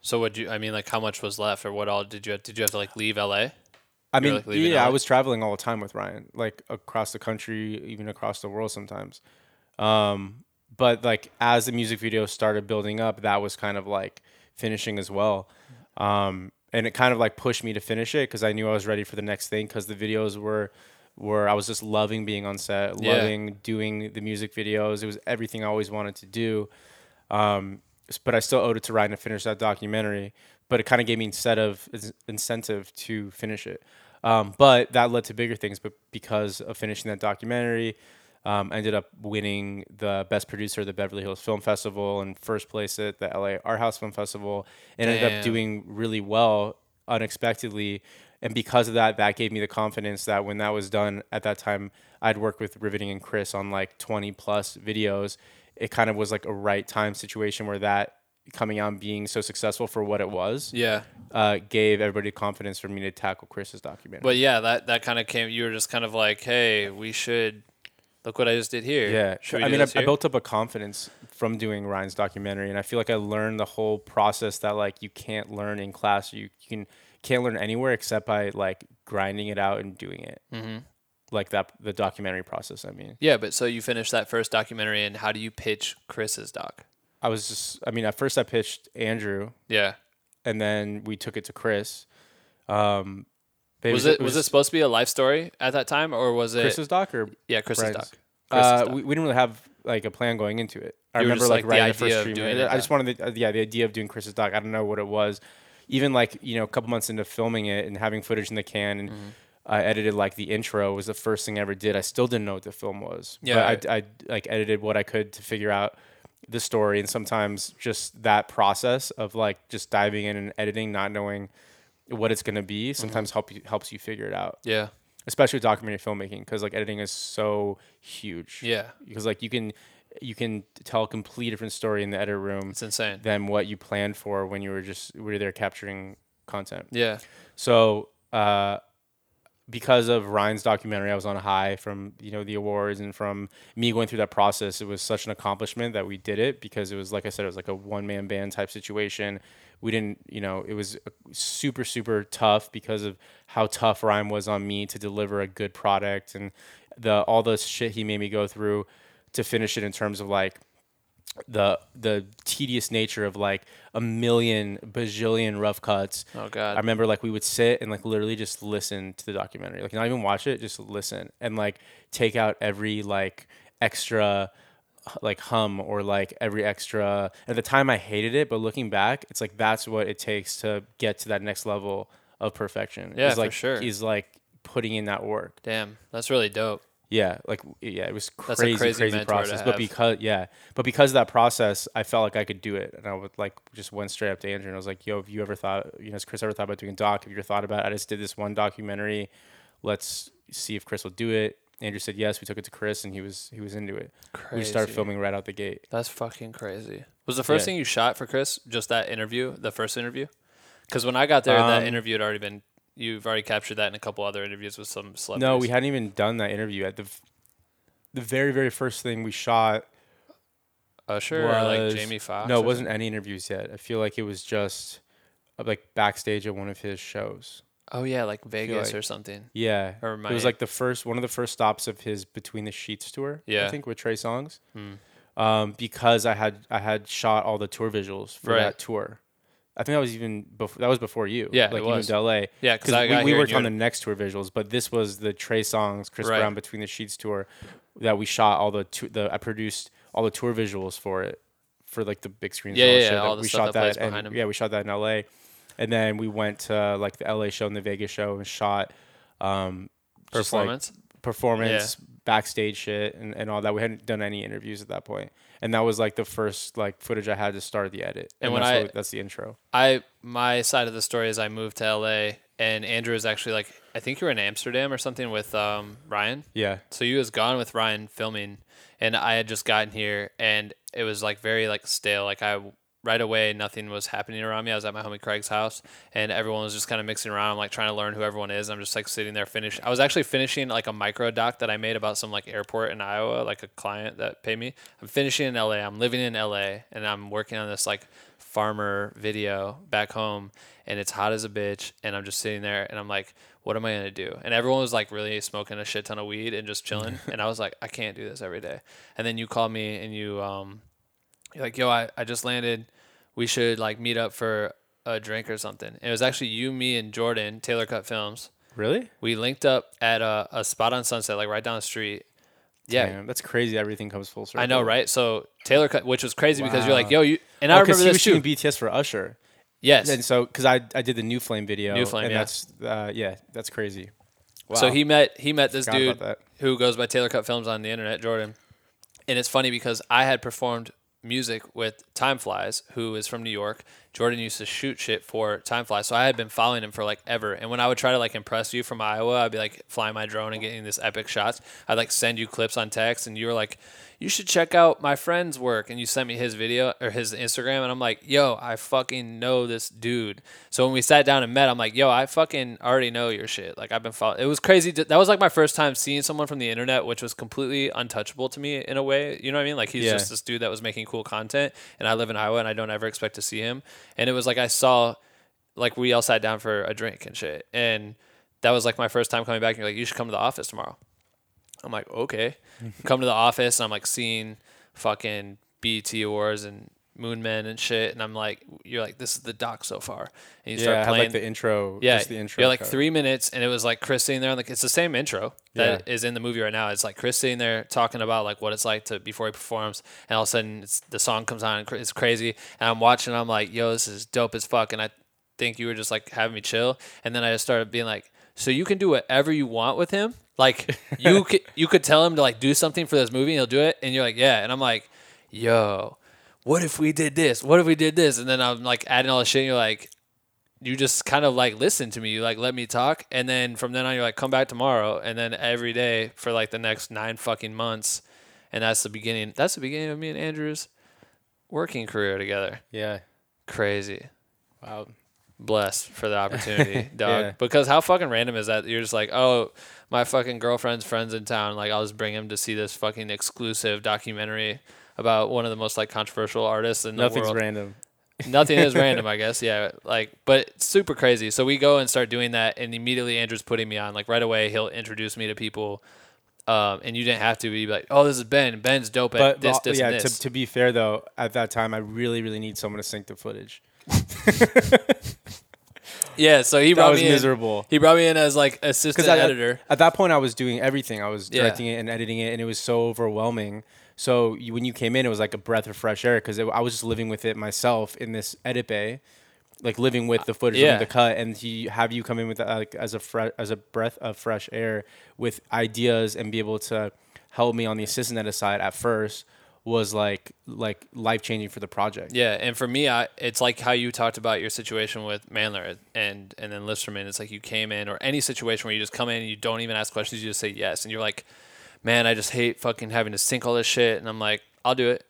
So would you? I mean, like, how much was left, or what all did you? have? Did you have to like leave LA? I mean, like, yeah, I was traveling all the time with Ryan, like across the country, even across the world sometimes. Um, but like as the music video started building up, that was kind of like finishing as well. Um, and it kind of like pushed me to finish it because I knew I was ready for the next thing because the videos were were I was just loving being on set, Yeah. loving doing the music videos. It was everything I always wanted to do. Um, but I still owed it to Ryan to finish that documentary. But it kind of gave me instead of incentive to finish it. Um, but that led to bigger things. But because of finishing that documentary, um, ended up winning the best producer at the Beverly Hills Film Festival and first place at the LA Art House Film Festival, and ended Damn. up doing really well unexpectedly. And because of that, that gave me the confidence that when that was done at that time, I'd worked with Riveting and Chris on like 20 plus videos. It kind of was like a right time situation where that coming out and being so successful for what it was Yeah. uh, gave everybody confidence for me to tackle Chris's documentary. But yeah, that that kind of came. You were just kind of like, hey, we should look what I just did here. Yeah, we I mean, I, I built up a confidence from doing Ryan's documentary, and I feel like I learned the whole process that like you can't learn in class. You, you can can't learn anywhere except by like grinding it out and doing it. Mm-hmm. Like that, the documentary process. I mean, Yeah, but so you finished that first documentary, and how do you pitch Chris's doc? I was just, I mean, at first I pitched Andrew, Yeah. and then we took it to Chris. Um, but Was it was it supposed to be a life story at that time, or was it Chris's doc or yeah Chris's Brian's? doc? Chris's Uh, doc. we, we didn't really have like a plan going into it. I You remember like, like, the writing the, idea first stream. it, I just wanted the, uh, yeah the idea of doing Chris's doc. I don't know what it was. Even like you know a couple months into filming it and having footage in the can and Mm-hmm. I edited like the intro was the first thing I ever did. I still didn't know what the film was. Yeah, but I, I like edited what I could to figure out the story and sometimes just that process of like just diving in and editing, not knowing what it's gonna be, Mm-hmm. sometimes help you helps you figure it out yeah. especially with documentary filmmaking because like editing is so huge Yeah. because like you can you can tell a completely different story in the edit room It's insane. than what you planned for when you were just were there capturing content Yeah. so uh because of Ryan's documentary, I was on a high from you know the awards and from me going through that process. It was such an accomplishment that we did it because it was like I said, it was like a one man band type situation. We didn't, you know, it was super super tough because of how tough Ryan was on me to deliver a good product and the all the shit he made me go through to finish it in terms of like the the tedious nature of like a million bajillion rough cuts. Oh, God. I remember like we would sit and like literally just listen to the documentary, like not even watch it, just listen and like take out every like extra like hum or like every extra. At the time, I hated it, but looking back, it's like that's what it takes to get to that next level of perfection. Yeah, is, for like, sure. Is like putting in that work. Damn, that's really dope. Yeah, like yeah, it was crazy, crazy crazy, process. But because yeah, but because of that process, I felt like I could do it, and I would like just went straight up to Andrew and I was like, "Yo, have you ever thought? You know, has Chris ever thought about doing a doc? Have you ever thought about? It? I just did this one documentary. Let's see if Chris will do it." Andrew said yes. We took it to Chris, and he was he was into it. We started filming right out the gate. That's fucking crazy. Was the first Yeah. thing you shot for Chris just that interview, the first interview? Because when I got there, that Um, interview had already been. You've already captured that in a couple other interviews with some celebrities. No, we hadn't even done that interview yet. The the very very first thing we shot Usher or like Jamie Foxx. No, it wasn't any interviews yet. I feel like it was just uh, like backstage at one of his shows. Oh yeah, like Vegas like- or something. Yeah, Or it was like the first one of the first stops of his Between the Sheets tour. Yeah. I think with Trey Songz. Um, because I had I had shot all the tour visuals for Right. that tour. I think that was even before that was before you. Yeah, it like you was. moved to LA. Yeah, because we, we worked on the next tour visuals, but this was the Trey Songz, Chris Right. Brown Between the Sheets tour that we shot all the tou- the I produced all the tour visuals for it for like the big screens. Yeah, yeah, yeah, all the we shot that plays and-. Yeah, we shot that in LA, and then we went to like the LA show and the Vegas show and shot um, just, like, Performance. performance, backstage shit, and, and all that. We hadn't done any interviews at that point, and that was like the first like footage I had to start the edit. And when that's I- what- that's the intro. I my side of the story is I moved to LA and Andrew is actually like I think you were in Amsterdam or something with um, Ryan. Yeah, So you was gone with Ryan filming, and I had just gotten here, and it was like very like stale. Like I right away, nothing was happening around me. I was at my homie Craig's house, and everyone was just kind of mixing around. I'm like trying to learn who everyone is. I'm just like sitting there finishing. I was actually finishing like a micro doc that I made about some like airport in Iowa, like a client that paid me. I'm finishing in LA. I'm living in LA, and I'm working on this like farmer video back home, and it's hot as a bitch. And I'm just sitting there, and I'm like, what am I gonna do? And everyone was like really smoking a shit ton of weed and just chilling. and I was like, I can't do this every day. And then you called me and you um, you're like, yo, I, I just landed. We should like meet up for a drink or something. And it was actually you, me, and Jordan, Taylor Cut Films. really? We linked up at a, a spot on Sunset, like right down the street. Yeah, Damn, that's crazy. Everything comes full circle. I know, right? So Taylor Cut, which was crazy because you're like, yo, you, and I Oh, remember he this was too. shooting BTS for Usher, yes. and so because I I did the New Flame video, New Flame, and yeah. that's uh, yeah, that's crazy. Wow. So he met he met this Forgot dude about that. who goes by Taylor Cut Films on the internet, Jordan. And it's funny because I had performed music with Time Flies, who is from New York. Jordan used to shoot shit for Time Flies, so I had been following him for like ever. And when I would try to like impress you from Iowa, I'd be like flying my drone and getting this epic shots. I'd like send you clips on text, and you were like, "You should check out my friend's work." And you sent me his video or his Instagram, and I'm like, "Yo, I fucking know this dude." So when we sat down and met, I'm like, "Yo, I fucking already know your shit." Like I've been following. It was crazy. to- That was like my first time seeing someone from the internet, which was completely untouchable to me in a way. You know what I mean? Like he's Yeah. just this dude that was making cool content, and I live in Iowa, and I don't ever expect to see him. And it was like I saw, like we all sat down for a drink and shit, and that was like my first time coming back. And you're like, "You should come to the office tomorrow." I'm like, okay. Come to the office and I'm like seeing fucking BET Awards and Moon Men and shit. And I'm like, you're like, this is the doc so far. And you yeah, I start had like the intro. yeah, just the intro. You're like cut. three minutes, and it was like Chris sitting there. The, it's the same intro that is Yeah. in the movie right now. It's like Chris sitting there talking about like what it's like to before he performs, and all of a sudden it's, the song comes on and it's crazy. And I'm watching. I'm like, yo, this is dope as fuck. And I think you were just like having me chill. And then I just started being like, so you can do whatever you want with him. Like you could you could tell him to like do something for this movie and he'll do it. And you're like, yeah. And I'm like, yo, what if we did this? What if we did this? And then I'm like adding all the shit. And you're like, you just kind of like listen to me. You like let me talk, and then from then on, you're like, come back tomorrow, and then every day for like the next nine fucking months, and that's the beginning. That's the beginning of me and Andrew's working career together. Yeah. Crazy. Wow. blessed for the opportunity, dog. Yeah. Because how fucking random is that? You're just like, oh, my fucking girlfriend's friends in town. Like, I'll just bring him to see this fucking exclusive documentary about one of the most like controversial artists in the world. Nothing's random. Nothing is random, I guess. Yeah, like, but super crazy. So we go and start doing that, and immediately Andrew's putting me on. Like right away, he'll introduce me to people, um, and you didn't have to be like, "Oh, this is Ben. Ben's dope at But this, this, yeah, this." To, to be fair though, at that time I really really need someone to sync the footage. yeah, so he That brought was me in. miserable. He brought me in as like assistant Because editor. At, that point, I was doing everything. I was Yeah. directing it and editing it, and it was so overwhelming. So you, when you came in, it was like a breath of fresh air because I was just living with it myself in this edit bay, like living with the footage, yeah. yeah. the cut, and he have you come in with that, like as a fre- as a breath of fresh air with ideas and be able to help me on the assistant edit side at first was like like life changing for the project. Yeah, and for me, I, it's like how you talked about your situation with Mandler and and then Listerman. It's like you came in, or any situation where you just come in and you don't even ask questions, you just say yes, and you're like, man, I just hate fucking having to sync all this shit, and I'm like, I'll do it,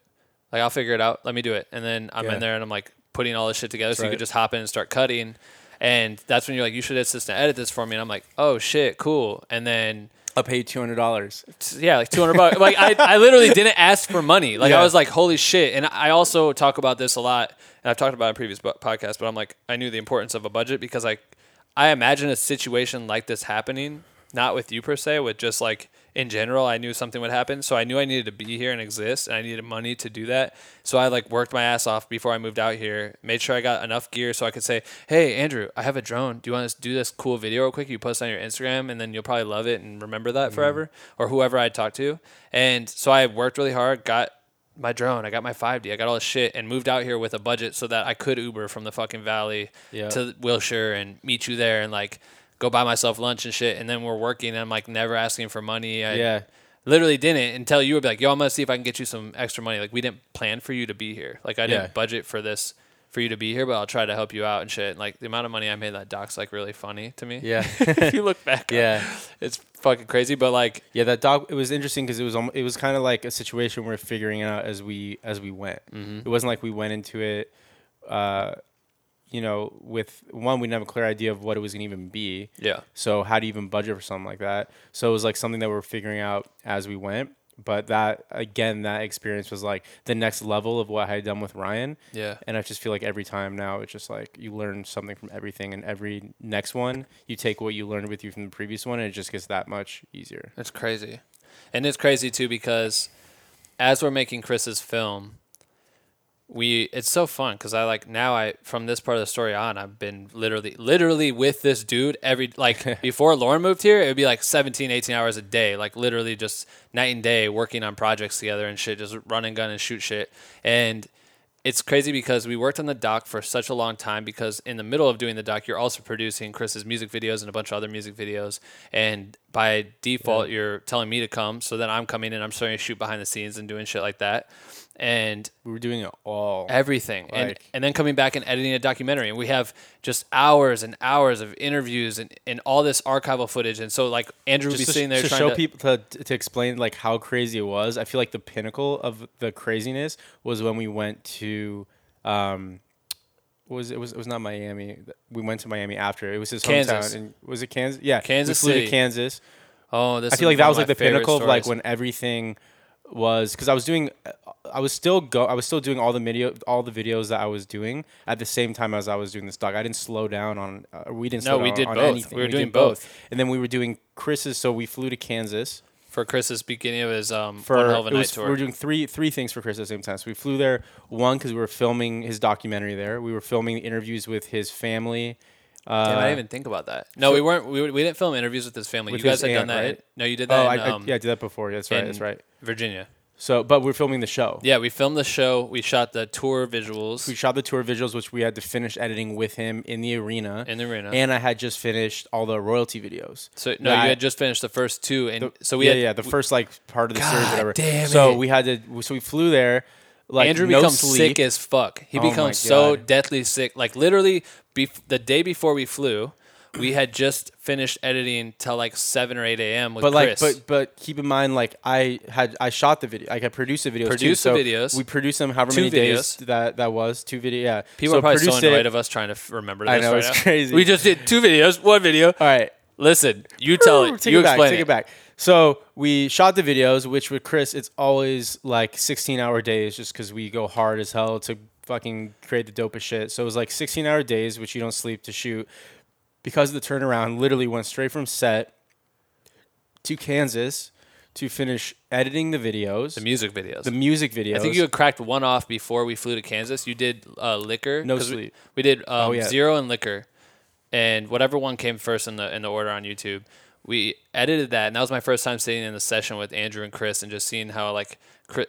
like I'll figure it out. Let me do it, and then I'm Yeah. in there and I'm like putting all this shit together, so you right. could just hop in and start cutting, and that's when you're like, you should assistant edit this for me, and I'm like, oh shit, cool, and then I paid two hundred dollars. yeah, like 200 bucks. Like I, I literally didn't ask for money. Like I was like, holy shit. And I also talk about this a lot, and I've talked about it in previous bu- podcasts. But I'm like, I knew the importance of a budget because like, I imagine a situation like this happening, not with you per se, with just like in general. I knew something would happen, so I knew I needed to be here and exist, and I needed money to do that. So I like worked my ass off before I moved out here. Made sure I got enough gear so I could say, hey Andrew, I have a drone. Do you want to do this cool video real quick? You post on your Instagram, and then you'll probably love it and remember that mm-hmm. forever, or whoever I talked to. And so I worked really hard, got my drone, I got my 5D, I got all this shit, and moved out here with a budget so that I could Uber from the fucking valley Yeah. to Wilshire and meet you there and like go buy myself lunch and shit. And then we're working, and I'm like never asking for money. I Yeah. literally didn't until you would be like, "Yo, I'm gonna see if I can get you some extra money." Like we didn't plan for you to be here. Like I didn't Yeah. budget for this for you to be here, but I'll try to help you out and shit. And, like the amount of money I made that doc's like really funny to me. Yeah. if you look back, on Yeah. it's fucking crazy. But like, Yeah, that doc. It was interesting because it was it was kind of like a situation we're figuring it out as we as we went. Mm-hmm. It wasn't like we went into it, uh, you know, with one we didn't have a clear idea of what it was gonna even be. yeah, So how do you even budget for something like that? So it was like something that we're figuring out as we went. But that again, that experience was like the next level of what I had done with Ryan. yeah, And I just feel like every time now it's just like you learn something from everything, and every next one you take what you learned with you from the previous one, and it just gets that much easier. it's crazy, and it's crazy too because as we're making Chris's film, we it's so fun because I like now I from this part of the story on I've been literally literally with this dude every like before Lauren moved here it would be like 17 18 hours a day like literally just night and day working on projects together and shit just run and gun and shoot shit. And it's crazy because we worked on the doc for such a long time because in the middle of doing the doc you're also producing Chris's music videos and a bunch of other music videos. And by default you're telling me to come so then I'm coming and I'm starting to shoot behind the scenes and doing shit like that and We were doing it all. everything and Like- and then coming back and editing a documentary and we have just hours and hours of interviews and, and all this archival footage and so like andrew would be just sitting there to trying show to people to, to explain like how crazy it was. I feel like the pinnacle of the craziness was when we went to um was it? was it was not Miami. We went to Miami after. It was his Kansas. hometown. And was it Kansas? Yeah, Kansas We flew City. to Kansas. oh this I feel like that was like the pinnacle of like when everything was because I was doing, I was still go, I was still doing all the video, all the videos that I was doing at the same time as I was doing this doc. I didn't slow down on, uh, we didn't. No, slow we did on both. anything. We were doing did both. and then we were doing Chris's. So we flew to Kansas for chris's beginning of his um for one hell of a it night was, tour we were doing three three things for Chris at the same time. So we flew there one because we were filming his documentary there. We were filming interviews with his family. Uh, Damn, I didn't even think about that. No, we weren't. We, we didn't film interviews with his family. With you guys had done that. right? No, you did Oh, that. I, in, I, um, yeah, I did that before. That's right. That's right. Virginia. So, but we're filming the show. Yeah, we filmed the show. We shot the tour visuals. We shot the tour visuals, which we had to finish editing with him in the arena. In the arena. And I had just finished all the royalty videos. so no, That- you had just finished the first two, and the- so we yeah, had yeah, the first like part of the series, God whatever. damn so it. we had to. So we flew there. Like Andrew no becomes sleep. sick as fuck. He Oh my becomes so God. deathly sick. Like literally, bef- the day before we flew, we had just finished editing till like seven or eight a.m. with but like, Chris. but but keep in mind, like I had I shot the video, like I produced the videos. too, Produced the so videos. We produced them however Two many videos. days that that was two video. Yeah, People so are probably so produced annoyed it- of us trying to f- remember this. I know, right it's now. crazy. We just did two videos, one video. All right, Listen, you tell it. take you it back. explain Take it back. So we shot the videos, which with Chris, it's always like 16 hour days, just because we go hard as hell to fucking create the dopest shit. So it was like 16 hour days, which you don't sleep to shoot. Because of the turnaround, literally went straight from set to Kansas to finish editing the videos, The music videos. the music videos. I think you had cracked one off before we flew to Kansas. You did uh, liquor. No 'cause we- sleep. We, did um, Oh, yeah. zero and liquor, and whatever one came first in the in the order on YouTube. We edited that, and that was my first time sitting in the session with Andrew and Chris, and just seeing how like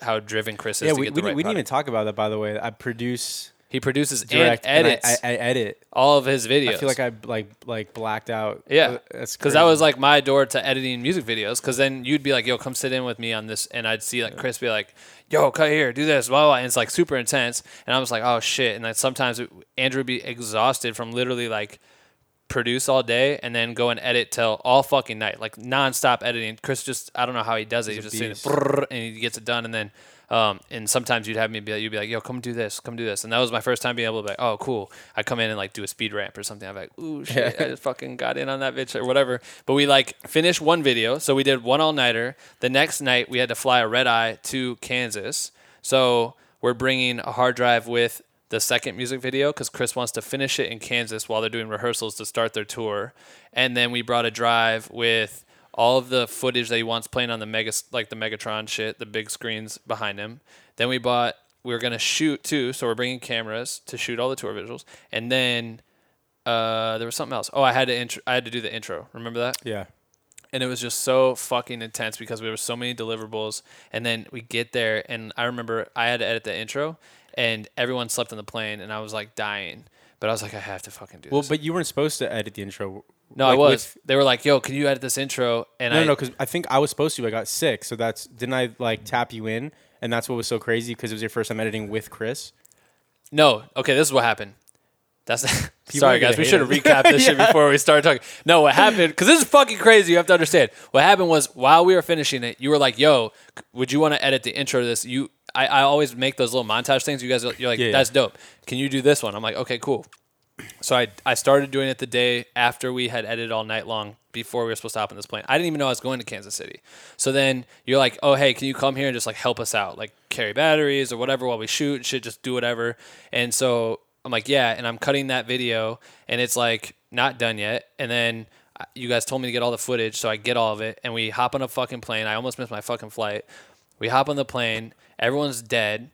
how driven Chris is yeah, to we, get we, right. didn't- we didn't even talk about that, by the way. I produce, He produces direct, and and I, edits I, I edit. all of his videos. I feel like I like like blacked out. Yeah, that's because that was like my door to editing music videos. Because then you'd be like, "Yo, come sit in with me on this," and I'd see like Chris be like, "Yo, cut here, do this," blah blah, blah. and it's like super intense. And I was like, "Oh shit!" And then sometimes it, Andrew would be exhausted from literally like produce all day and then go and edit till all fucking night, like nonstop editing. Chris just I don't know how he does it. He's, a just sitting beast. there, brrr, and he gets it done, and then. Um, and sometimes you'd have me be like, you'd be like, yo, come do this, come do this. And that was my first time being able to be like, oh, cool. I come in and like do a speed ramp or something. I'm like, ooh, shit, I just fucking got in on that bitch or whatever. But we like finished one video. So we did one all nighter. The next night we had to fly a red eye to Kansas. So we're bringing a hard drive with the second music video because Chris wants to finish it in Kansas while they're doing rehearsals to start their tour. And then we brought a drive with all of the footage that he wants playing on the mega like the Megatron shit, the big screens behind him. Then we bought we were gonna shoot too, so we're bringing cameras to shoot all the tour visuals. And then uh, there was something else. Oh, I had to intro, I had to do the intro. Remember that? yeah. and it was just so fucking intense because there were so many deliverables and then we get there and i remember i had to edit the intro and everyone slept on the plane and i was like dying but i was like i have to fucking do Well, this Well, but you weren't supposed to edit the intro. no i was with- they were like yo can you edit this intro and no, i no, no, because I think I was supposed to. I got sick, so that's didn't I like tap you in? And that's what was so crazy because it was your first time editing with Chris. no okay this is what happened that's sorry guys we should have recapped this shit before we started talking no what happened because this is fucking crazy you have to understand what happened was while we were finishing it you were like yo would you want to edit the intro to this you I, I always make those little montage things you guys are- you're like Yeah, yeah. that's dope can you do this one i'm like okay cool so I, I started doing it the day after we had edited all night long before we were supposed to hop on this plane. I didn't even know I was going to Kansas City. So then you're like, oh, hey, can you come here and just like help us out? Like carry batteries or whatever while we shoot and shit, just do whatever. And so I'm like, yeah. And I'm cutting that video and it's like not done yet. And then uh, you guys told me to get all the footage. So I get all of it and we hop on a fucking plane. I almost missed my fucking flight. We hop on the plane. Everyone's dead.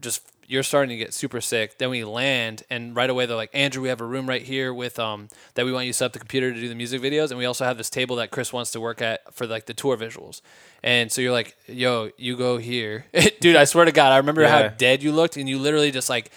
Just you're starting to get super sick. Then we land, and right away they're like, Andrew, we have a room right here with um that we want you to set up the computer to do the music videos, and we also have this table that Chris wants to work at for like the tour visuals. And so you're like, yo, you go here, dude. I swear to God, I remember how dead you looked, and you literally just like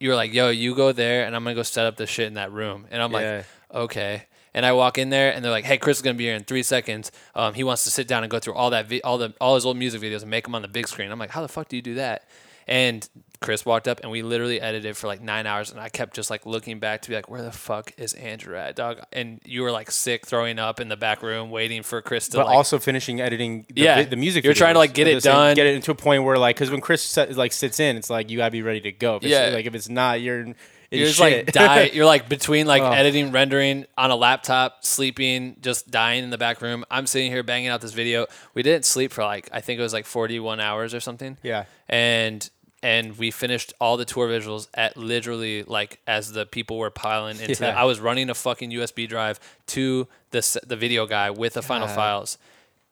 you were like, yo, you go there, and I'm gonna go set up the shit in that room, and I'm Yeah. like, okay. And I walk in there, and they're like, "Hey, Chris is gonna be here in three seconds. Um, he wants to sit down and go through all that, vi- all the, all his old music videos and make them on the big screen." I'm like, "How the fuck do you do that?" And Chris walked up, and we literally edited for like nine hours, and I kept just like looking back to be like, "Where the fuck is Andrew at, dog?" And you were like sick, throwing up in the back room, waiting for Chris to but like. also finishing editing the, Yeah. the music You're trying to, like, get it done. get it into a point where like because when chris like sits in it's like you gotta be ready to go if Yeah. like if it's not you're You're just shit. like die. You're like between like Oh. editing, rendering on a laptop, sleeping, just dying in the back room. I'm sitting here banging out this video. We didn't sleep for like I think it was like 41 hours or something. Yeah. And and we finished all the tour visuals at literally like as the people were piling into. Yeah. I was running a fucking USB drive to the the video guy with the final files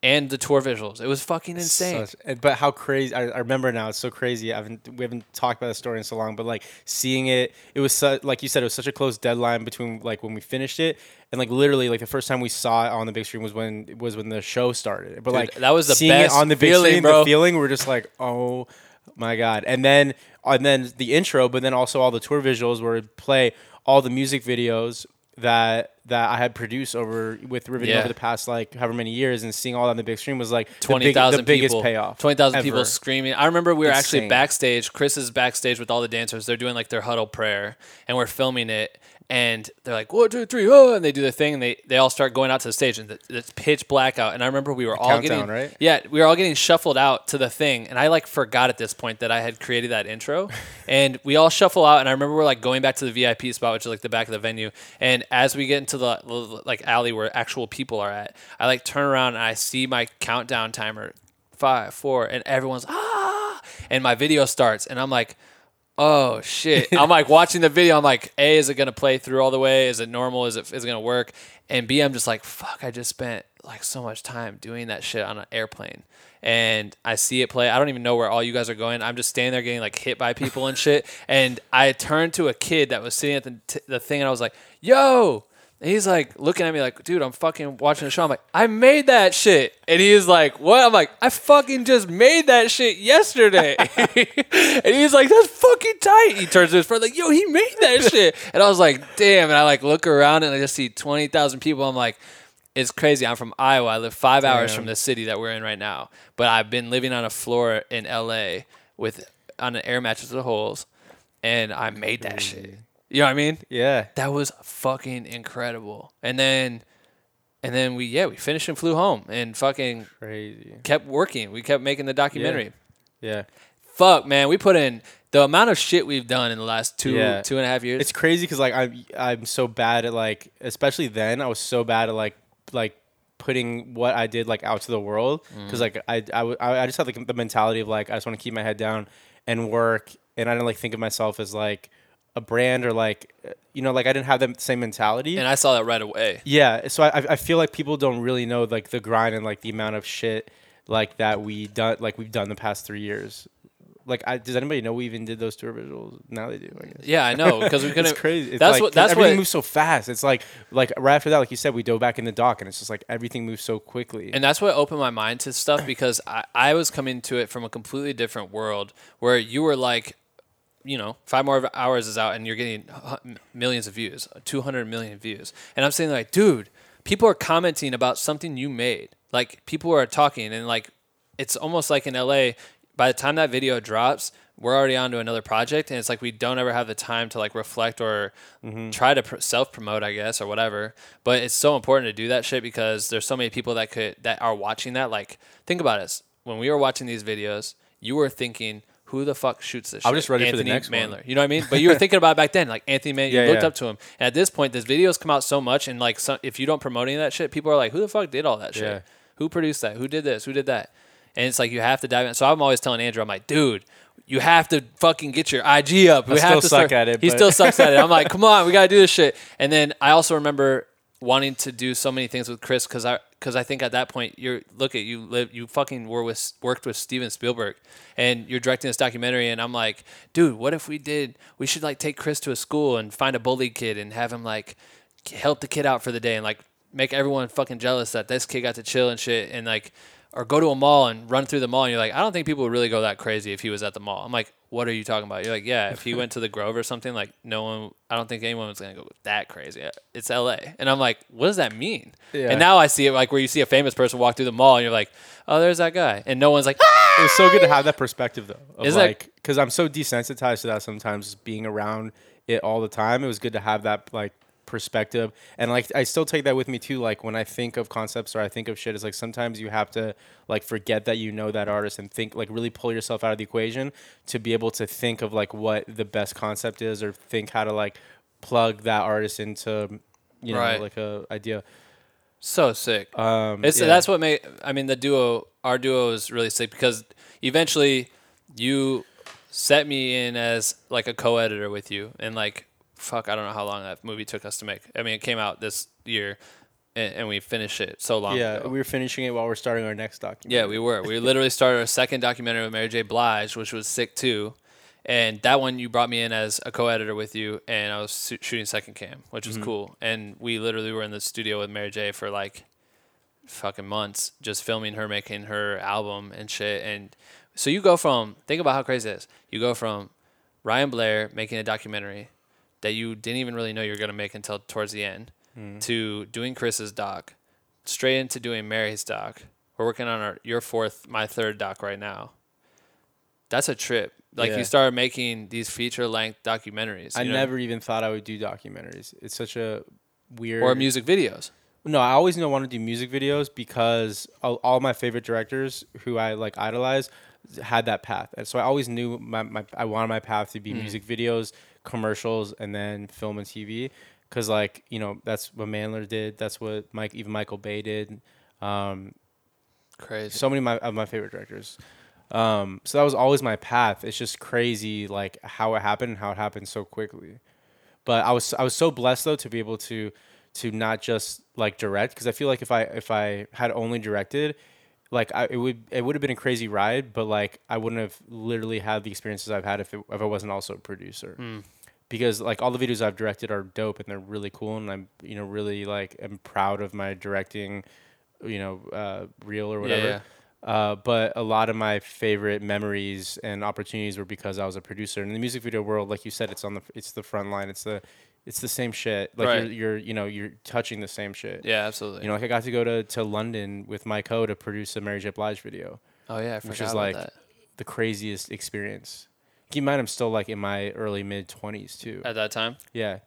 and the tour visuals. It was fucking insane. Such- but how crazy! I, I remember now. It's so crazy. I haven't we haven't talked about the story in so long, but like seeing it, it was su- like you said, it was such a close deadline between like when we finished it and like literally like the first time we saw it on the big screen was when was when the show started. But Dude, like that was the seeing best it on the big feeling, screen, bro. the feeling we're just like oh my god, and then and then the intro, but then also all the tour visuals where it play all the music videos that that I had produced over with Riveting Yeah. over the past like however many years, and seeing all that on the big screen was like the, big, Twenty the biggest people, payoff. Twenty thousand people ever. screaming. I remember we were actually Insane. backstage. Chris is backstage with all the dancers. They're doing like their huddle prayer, and we're filming it. And they're like one, two, three, oh, and they do their thing. And they they all start going out to the stage, and the- it's pitch black out. And I remember we were all countdown, getting right? yeah, we were all getting shuffled out to the thing, and I like forgot at this point that I had created that intro, and we all shuffle out, and I remember we're like going back to the VIP spot, which is like the back of the venue, and as we get into the like alley where actual people are at, I like turn around and I see my countdown timer, five, four, and everyone's ah, and my video starts, and I'm like. Oh shit! I'm like watching the video. I'm like, A, is it gonna play through all the way? Is it normal? Is it is it gonna work? And B, I'm just like, fuck! I just spent like so much time doing that shit on an airplane, and I see it play. I don't even know where all you guys are going. I'm just standing there getting like hit by people and shit. And I turned to a kid that was sitting at the t- the thing, and I was like, "Yo!" And he's like looking at me like, dude, I'm fucking watching the show. I'm like, I made that shit. And he's like, what? I'm like, I fucking just made that shit yesterday. and he's like, that's fucking tight. He turns to his friend like, yo, he made that shit. And I was like, damn. And I like look around and I just see 20,000 people. I'm like, it's crazy. I'm from Iowa. I live five hours from the city that we're in right now. But I've been living on a floor in LA with on an air mattress with holes. And I made that shit. You know what I mean? Yeah, that was fucking incredible. And then, and then we yeah we finished and flew home and fucking crazy. kept working. We kept making the documentary. Yeah, Fuck man, we put in the amount of shit we've done in the last two Yeah. two and a half years. it's crazy because like I'm I'm so bad at like especially then I was so bad at like like putting what I did like out to the world Mm. because like I just had like the mentality of like I just want to keep my head down and work and I didn't like think of myself as like a brand or like uh, you know like I didn't have that same mentality and I saw that right away. yeah so I I feel like people don't really know like the grind and like the amount of shit like that we done like we've done the past three years like I, does anybody know we even did those tour visuals now they do I guess Yeah, I know because we couldn't. it's crazy. It's that's like, what. That's everything what. moves so fast. It's like like right after that, like you said, we dove back in the dock, and it's just like everything moves so quickly. And that's what opened my mind to stuff because I, I was coming to it from a completely different world where you were like, you know, five more hours is out and you're getting millions of views, 200 million views. And I'm saying, like, dude, people are commenting about something you made. Like, people are talking, and like, it's almost like in LA, by the time that video drops, we're already on to another project. And it's like we don't ever have the time to like reflect or mm-hmm. try to pr- self promote, I guess, or whatever. But it's so important to do that shit because there's so many people that could, that are watching that. Like, think about it. When we were watching these videos, you were thinking, who the fuck shoots this I shit? just ready for the Anthony next one. You know what I mean? But you were thinking about it back then, like Anthony Mandler. Yeah, you looked yeah. up to him. And at this point, this videos come out so much, and like, some, if you don't promote any of that shit, people are like, who the fuck did all that shit? Yeah. Who produced that? Who did this? Who did that? And it's like you have to dive in. So I'm always telling Andrew, I'm like, dude, you have to fucking get your IG up. We I have still to suck start. at it, He but- still sucks at it. I'm like, come on, we gotta do this shit. And then I also remember wanting to do so many things with Chris because I because I think at that point you're look at you live you fucking were with worked with Steven Spielberg and you're directing this documentary and I'm like, dude, what if we did? We should like take Chris to a school and find a bullied kid and have him like help the kid out for the day and like make everyone fucking jealous that this kid got to chill and shit and like or go to a mall and run through the mall and you're like I don't think people would really go that crazy if he was at the mall. I'm like, what are you talking about? You're like, yeah, if he went to the Grove or something, like no one, I don't think anyone was gonna go that crazy. It's L.A. and I'm like, what does that mean? Yeah. And now I see it like where you see a famous person walk through the mall and you're like, oh, there's that guy, and no one's like, ah! it was so good to have that perspective though. Of Isn't like, because I'm so desensitized to that sometimes, just being around it all the time. It was good to have that like perspective, and like I still take that with me too. Like when I think of concepts or I think of shit, it's like sometimes you have to like forget that you know that artist and think like really pull yourself out of the equation to be able to think of like what the best concept is or think how to like plug that artist into you know Right. like a idea. so sick. Um, It's yeah. that's what made. I mean, the duo, our duo, is really sick because eventually you set me in as like a co-editor with you, and like fuck, I don't know how long that movie took us to make. I mean, it came out this year, and, and we finished it so long yeah. ago. We were finishing it while we're starting our next documentary. Yeah, we were. We literally started our second documentary with Mary J. Blige, which was sick too. And that one you brought me in as a co-editor with you, and I was shoo- shooting second cam, which was mm-hmm. cool. And we literally were in the studio with Mary J. for like fucking months, just filming her making her album and shit. And so you go from think about how crazy it is. You go from Ryan Blair making a documentary that you didn't even really know you were gonna make until towards the end Mm. to doing Chris's doc, straight into doing Mary's doc. We're working on our your fourth, my third doc right now. That's a trip. Like Yeah. you started making these feature length documentaries. I know, never even thought I would do documentaries. It's such a weird or music videos. No, I always knew I wanted to do music videos because all, my favorite directors who I like idolize had that path, and so I always knew my, my I wanted my path to be Hmm. music videos, commercials, and then film and TV. Because like you know that's what Mandler did. That's what Mike even Michael Bay did. Um, Crazy. so many of my, of my favorite directors. Um, so that was always my path. It's just crazy, like how it happened and how it happened so quickly. But I was I was so blessed though to be able to to not just like direct because I feel like if I if I had only directed, like I, it would it would have been a crazy ride, but like I wouldn't have literally had the experiences I've had if it, if I wasn't also a producer. Because like all the videos I've directed are dope and they're really cool and I'm you know really like am proud of my directing, you know, uh, reel or whatever. yeah. Uh, but a lot of my favorite memories and opportunities were because I was a producer. And in the music video world, like you said, it's on the it's the front line. It's the it's the same shit. Like Right. you're, you're you know you're touching the same shit. Yeah, absolutely. You know, like I got to go to, to London with my co to produce a Mary J. Blige video, oh yeah, I forgot which is like that. the craziest experience. Keep in mind, I'm still like in my early mid twenties too. At that time, yeah,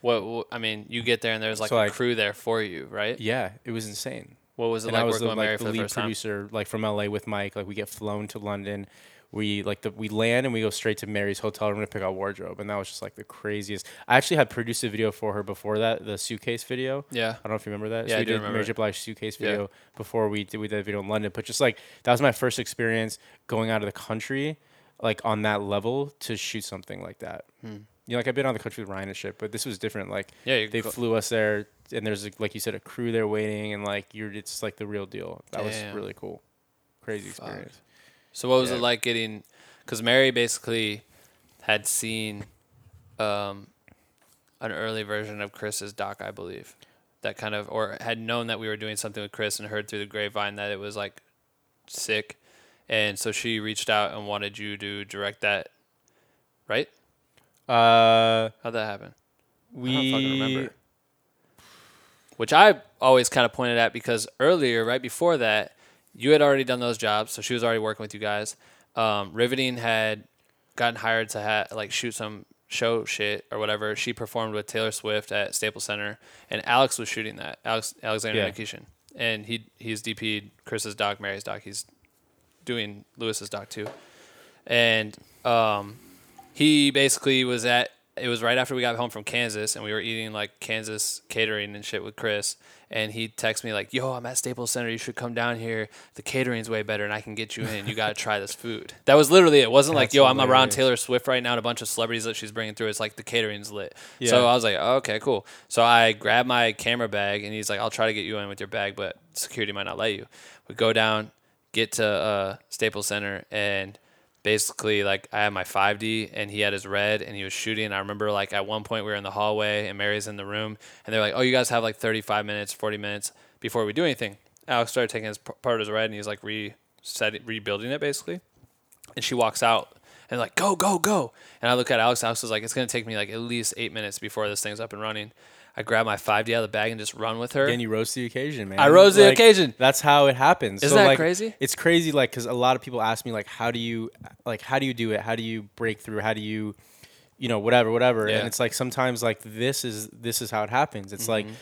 what, what? I mean, you get there and there's like So, a like- crew there for you, right? yeah, it was insane. What was it and like I was working the, with like Mary the for the lead first time? producer, like from LA with Mike. Like we get flown to London. We like the we land and we go straight to Mary's hotel room to pick out wardrobe, and that was just like the craziest. I actually had produced a video for her before that, the suitcase video. Yeah. I don't know if you remember that. Yeah, so I we do did remember Mary. J. Suitcase Yeah. video before we did we did that video in London. But just like that was my first experience going out of the country, like on that level to shoot something like that. Hmm. You know, like I've been on the country with Ryan and shit, but this was different. Like Yeah, they go- flew us there, and there's like, like you said, a crew there waiting, and like you're it's like the real deal. That was really cool, crazy Fuck. experience. So what was Yeah. it like getting? Because Mary basically had seen um, an early version of Chris's doc, I believe, that kind of, or had known that we were doing something with Chris and heard through the grapevine that it was like sick, and so she reached out and wanted you to direct that, right? Uh, How'd that happen? we I don't fucking remember. Which I always kind of pointed at because earlier, right before that, you had already done those jobs, so she was already working with you guys. Um, Riveting had gotten hired to ha- like shoot some show shit or whatever. She performed with Taylor Swift at Staples Center, and Alex was shooting that. Alex Alexander Yeah. Nikishin, and he he's DP'd Chris's doc, Mary's doc. He's doing Lewis's doc too, and um, he basically was at it was right after we got home from Kansas and we were eating like Kansas catering and shit with Chris. And he texted me like yo I'm at Staples Center. You should come down here. The catering's way better and I can get you in. You got to try this food. That was literally it. it wasn't like That's yo I'm around hilarious. Taylor Swift right now and a bunch of celebrities that she's bringing through. It's like the catering's lit. Yeah. so I was like oh, okay cool. So I grabbed my camera bag and he's like I'll try to get you in with your bag but security might not let you. We go down get to uh, Staples Center and basically like I had my 5D and he had his red and he was shooting. I remember like at one point we were in the hallway and Mary's in the room and they're like, "Oh, you guys have like 35 minutes, 40 minutes before we do anything." Alex started taking his part of his red and he's like reset rebuilding it basically. And she walks out and like, "Go, go, go!" And I look at Alex. And Alex was like, "It's gonna take me like at least eight minutes before this thing's up and running." I grab my 5D out of the bag and just run with her. And you rose to the occasion, man. I rose to the occasion. That's how it happens. Isn't so, that like, crazy? It's crazy, like, because a lot of people ask me, like, how do you, like, how do you do it? How do you break through? How do you, you know, whatever, whatever. Yeah. And it's like sometimes, like, this is this is how it happens. It's Mm-hmm. like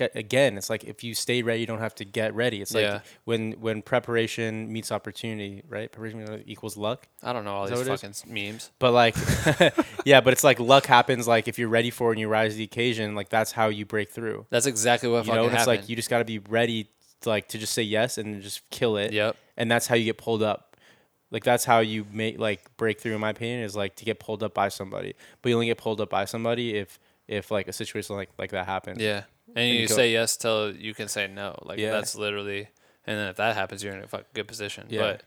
a- again, it's like if you stay ready, you don't have to get ready. It's like Yeah. when when preparation meets opportunity, right? Preparation equals luck. I don't know all Is these is? fucking s- memes. But like, yeah, but it's like luck happens. Like if you're ready for it and you rise to the occasion, like that's how you break through. That's exactly what You fucking know, it's happened. like you just got to be ready, to, like to just say yes and just kill it. Yep. And that's how you get pulled up. Like that's how you make like break through. In my opinion, is like to get pulled up by somebody. But you only get pulled up by somebody if if like a situation like like that happens. Yeah. And you, go- say yes till you can say no. Like Yeah. that's literally, and then if that happens, you're in a fucking good position. Yeah. But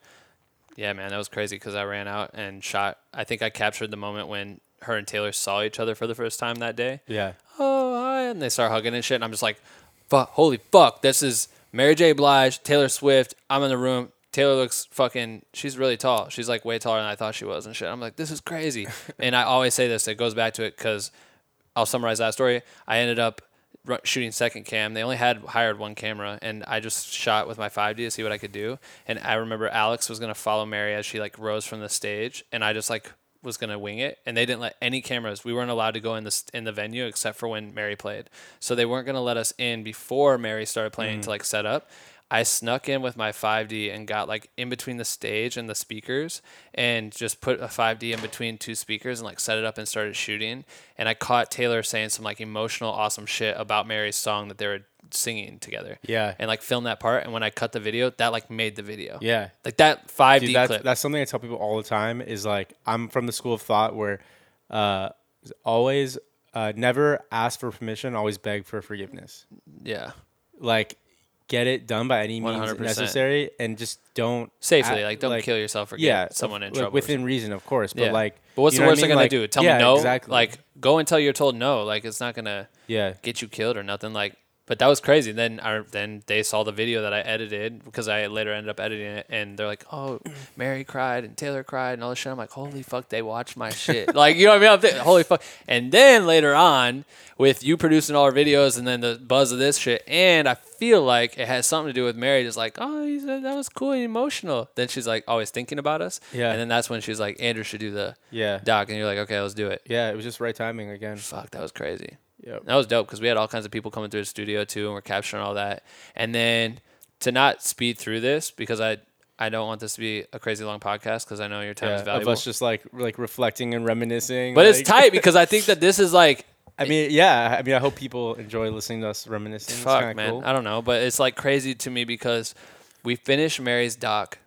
yeah, man, that was crazy because I ran out and shot. I think I captured the moment when her and Taylor saw each other for the first time that day. Yeah. Oh, hi, and they start hugging and shit. And I'm just like, fuck, holy fuck, this is Mary J. Blige, Taylor Swift. I'm in the room. Taylor looks fucking. She's really tall. She's like way taller than I thought she was and shit. I'm like, this is crazy. and I always say this. It goes back to it because I'll summarize that story. I ended up shooting second cam. They only had hired one camera, and I just shot with my 5D to see what I could do. And I remember Alex was gonna follow Mary as she like rose from the stage, and I just like was gonna wing it, and they didn't let any cameras. We weren't allowed to go in the in the venue except for when Mary played. So they weren't gonna let us in before Mary started playing mm. to like set up. I snuck in with my 5D and got like in between the stage and the speakers and just put a 5D in between two speakers and like set it up and started shooting. And I caught Taylor saying some like emotional, awesome shit about Mary's song that they were singing together. Yeah. And like filmed that part. And when I cut the video, that like made the video. Yeah. Like that 5D Dude, that's, clip. that's something I tell people all the time is like I'm from the school of thought where uh, always uh, never ask for permission, always beg for forgiveness. yeah. Like get it done by any means 100%. necessary and just don't Safely. act- like don't kill yourself or get yeah, someone in like, trouble. within reason, of course. But Yeah. like, But what's you the know worst I they're mean? gonna Like, do? Tell yeah, me no. Exactly. Like go until you're told no. Like it's not gonna yeah, get you killed or nothing. Like, but that was crazy. Then I, then they saw the video that I edited because I later ended up editing it, and they're like, "Oh, Mary cried and Taylor cried and all this shit." I'm like, "Holy fuck, they watched my shit!" like, you know what I mean? I'm thinking, Holy fuck! And then later on, with you producing all our videos, and then the buzz of this shit, and I feel like it has something to do with Mary. Just like, "Oh, that was cool and emotional." Then she's like, always thinking about us. Yeah. And then that's when she's like, "Andrew should do the yeah, doc," and you're like, "Okay, let's do it." yeah. It was just right timing again. Fuck, that was crazy. Yep. That was dope because we had all kinds of people coming through the studio too, and we're capturing all that. And then to not speed through this because I I don't want this to be a crazy long podcast because I know your time Yeah, is of valuable. us just like like reflecting and reminiscing. but it's tight because I think that this is like I mean, yeah. I mean, I hope people enjoy listening to us reminiscing. Fuck, man. Cool. I don't know, but it's like crazy to me because we finished Mary's doc.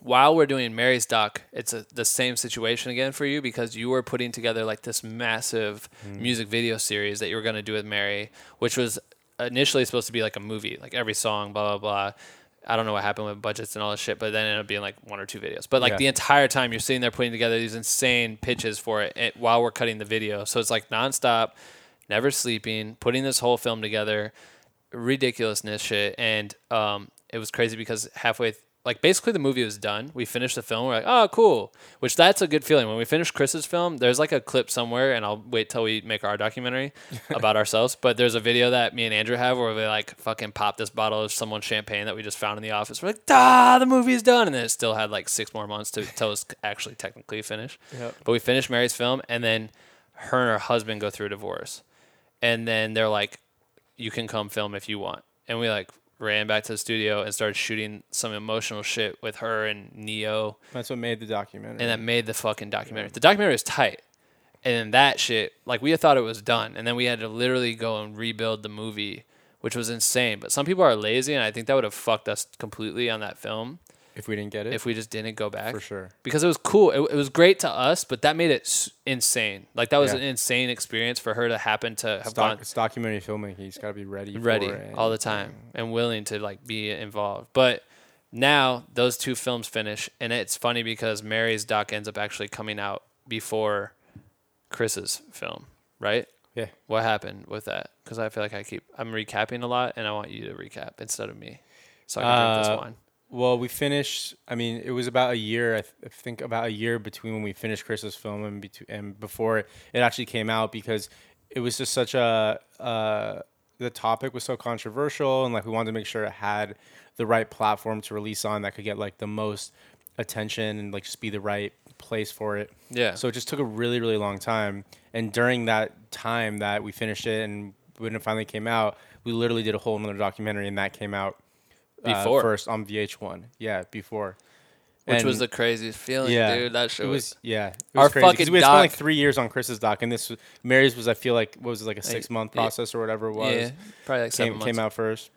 While we're doing Mary's doc, it's a, the same situation again for you because you were putting together like this massive Mm. music video series that you were going to do with Mary, which was initially supposed to be like a movie, like every song, blah blah blah. I don't know what happened with budgets and all this shit, but then it ended up being like one or two videos. But like Yeah. the entire time you're sitting there putting together these insane pitches for it, it while we're cutting the video. So it's like nonstop, never sleeping, putting this whole film together, ridiculousness shit. And um, it was crazy because halfway, th- like basically the movie was done. We finished the film. We're like, oh, cool. Which that's a good feeling. When we finish Chris's film, there's like a clip somewhere, and I'll wait till we make our documentary about ourselves. But there's a video that me and Andrew have where we like fucking pop this bottle of someone's champagne that we just found in the office. We're like, ah, the movie's done. And then it still had like six more months to till it's actually technically finished. Yep. But we finished Mary's film, and then her and her husband go through a divorce. And then they're like, you can come film if you want. And we like ran back to the studio and started shooting some emotional shit with her and Neo. That's what made the documentary. And that made the fucking documentary. The documentary was tight. And then that shit, like we had thought it was done. And then we had to literally go and rebuild the movie, which was insane. But some people are lazy, and I think that would have fucked us completely on that film if we didn't get it, if we just didn't go back. for sure. Because it was cool. It, it was great to us, but that made it s- insane. Like that was Yeah. an insane experience for her to happen to have It's, gone it's documentary filmmaking. He's got to be ready. ready for it. all the time and willing to like be involved. But now those two films finish, and it's funny because Mary's doc ends up actually coming out before Chris's film, right? Yeah. What happened with that? Because I feel like I keep I'm recapping a lot, and I want you to recap instead of me, so I can drink Uh, this wine. Well, we finished. I mean, it was about a year. I, th- I think about a year between when we finished Chris's film and, between, and before it actually came out because it was just such a. Uh, the topic was so controversial, and like we wanted to make sure it had the right platform to release on that could get like the most attention and like just be the right place for it. Yeah. So it just took a really, really long time. And during that time that we finished it and when it finally came out, we literally did a whole another documentary, and that came out uh, Before. first on VH1. Yeah, before. Which was the craziest feeling, yeah, dude. That shit it was, was yeah. It Our was crazy fucking we spent like three years on Chris's doc, and this was, Mary's was I feel like what was it, like a six month yeah. process or whatever it was. yeah, probably like seven came, months. came out first.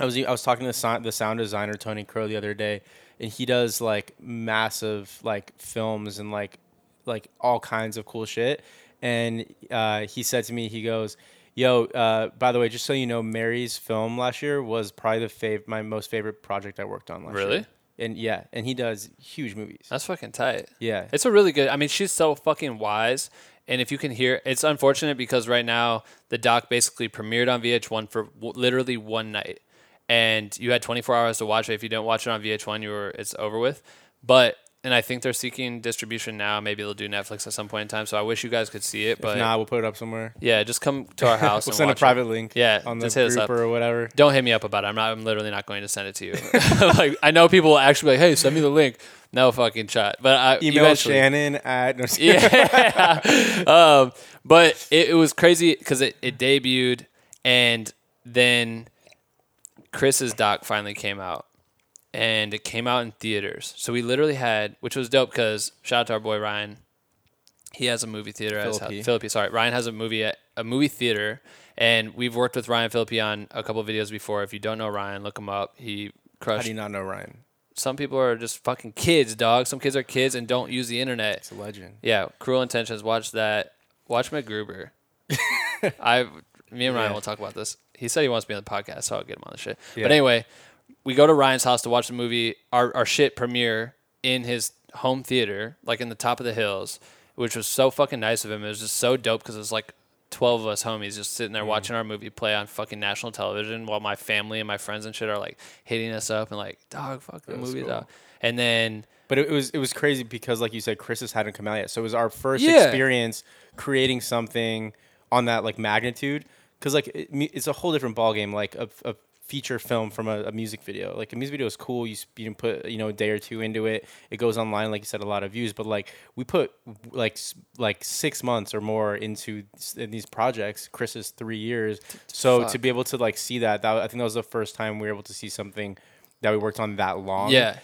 I was I was talking to the sound, the sound designer Tony Crow the other day, and he does like massive like films and like like all kinds of cool shit. And uh, he said to me, he goes, "Yo, uh, by the way, just so you know, Mary's film last year was probably the fav- my most favorite project I worked on last year." Really? And yeah, and he does huge movies. That's fucking tight. yeah, It's a really good. I mean, she's so fucking wise. And if you can hear, it's unfortunate because right now the doc basically premiered on VH1 for w- literally one night, and you had 24 hours to watch it. If you don't watch it on VH1, you were it's over with. But and I think they're seeking distribution now. Maybe they'll do Netflix at some point in time. So I wish you guys could see it, but if not, we'll put it up somewhere. yeah, just come to our house. We'll send a watch it. private link. Yeah, on the just hit us group up. or whatever. Don't hit me up about it. I'm not. I'm literally not going to send it to you. like I know people will actually be like, "Hey, send me the link." No fucking shot. But I Email eventually- Shannon at no, yeah. um, but it, it was crazy because it, it debuted and then Chris's doc finally came out and it came out in theaters. So we literally had, which was dope because shout out to our boy Ryan. He has a movie theater at. Phillippe. Sorry. Ryan has a movie at a movie theater and we've worked with Ryan Phillippe on a couple videos before. If you don't know Ryan, look him up. He crushed. How do you not know Ryan? some people are just fucking kids, dog. Some kids are kids and don't use the internet. It's a legend. Yeah, Cruel Intentions. Watch that. Watch MacGruber. I, me and Ryan Yeah. will talk about this. He said he wants to be on the podcast, so I'll get him on the shit. Yeah. But anyway, we go to Ryan's house to watch the movie, our, our shit premiere in his home theater, like in the top of the hills, which was so fucking nice of him. It was just so dope because it was like 12 of us homies just sitting Mm. there watching our movie play on fucking national television while my family and my friends and shit are like hitting us up and like, dog, fuck the movie, cool. dog. And then But it, it was it was crazy because, like you said, Chris's hadn't come out yet, so it was our first Yeah. experience creating something on that like magnitude. Because like it, it's a whole different ballgame. Like a, a feature film from a, a music video. Like a music video is cool. You you can put you know a day or two into it. It goes online, like you said, a lot of views. But like we put like like six months or more into in these projects. Chris's three years. So to be able to like see that, that I think that was the first time we were able to see something that we worked on that long yeah,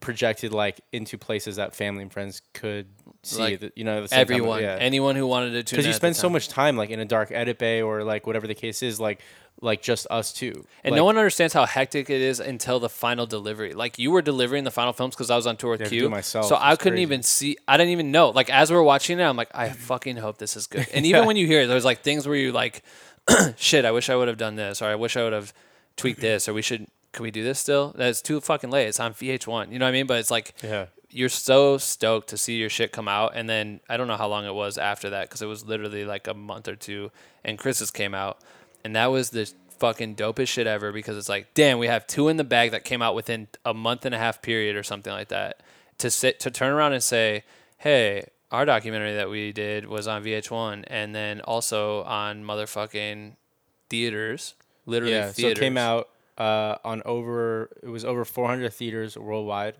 projected like into places that family and friends could see. Like, the, you know, the everyone, yeah. anyone who wanted to tune Because you spend so much time like in a dark edit bay or like whatever the case is, like like just us two. And Like, no one understands how hectic it is until the final delivery. Like you were delivering the final films because I was on tour with Q. myself. So I couldn't crazy. even see. I didn't even know. Like as we're watching it, I'm like, I fucking hope this is good. And even when you hear it, there's like things where you like, shit, I wish I would have done this, or I wish I would have tweaked this, or we should. Can we do this still? That's too fucking late. It's on VH1. You know what I mean? But it's like, Yeah. You're so stoked to see your shit come out and then i don't know how long it was after that because it was literally like a month or two and chris's came out and that was the fucking dopest shit ever because it's like damn we have two in the bag that came out within a month and a half period or something like that to sit to turn around and say hey our documentary that we did was on vh1 and then also on motherfucking theaters literally yeah. So it came out uh, on over it was over 400 theaters worldwide.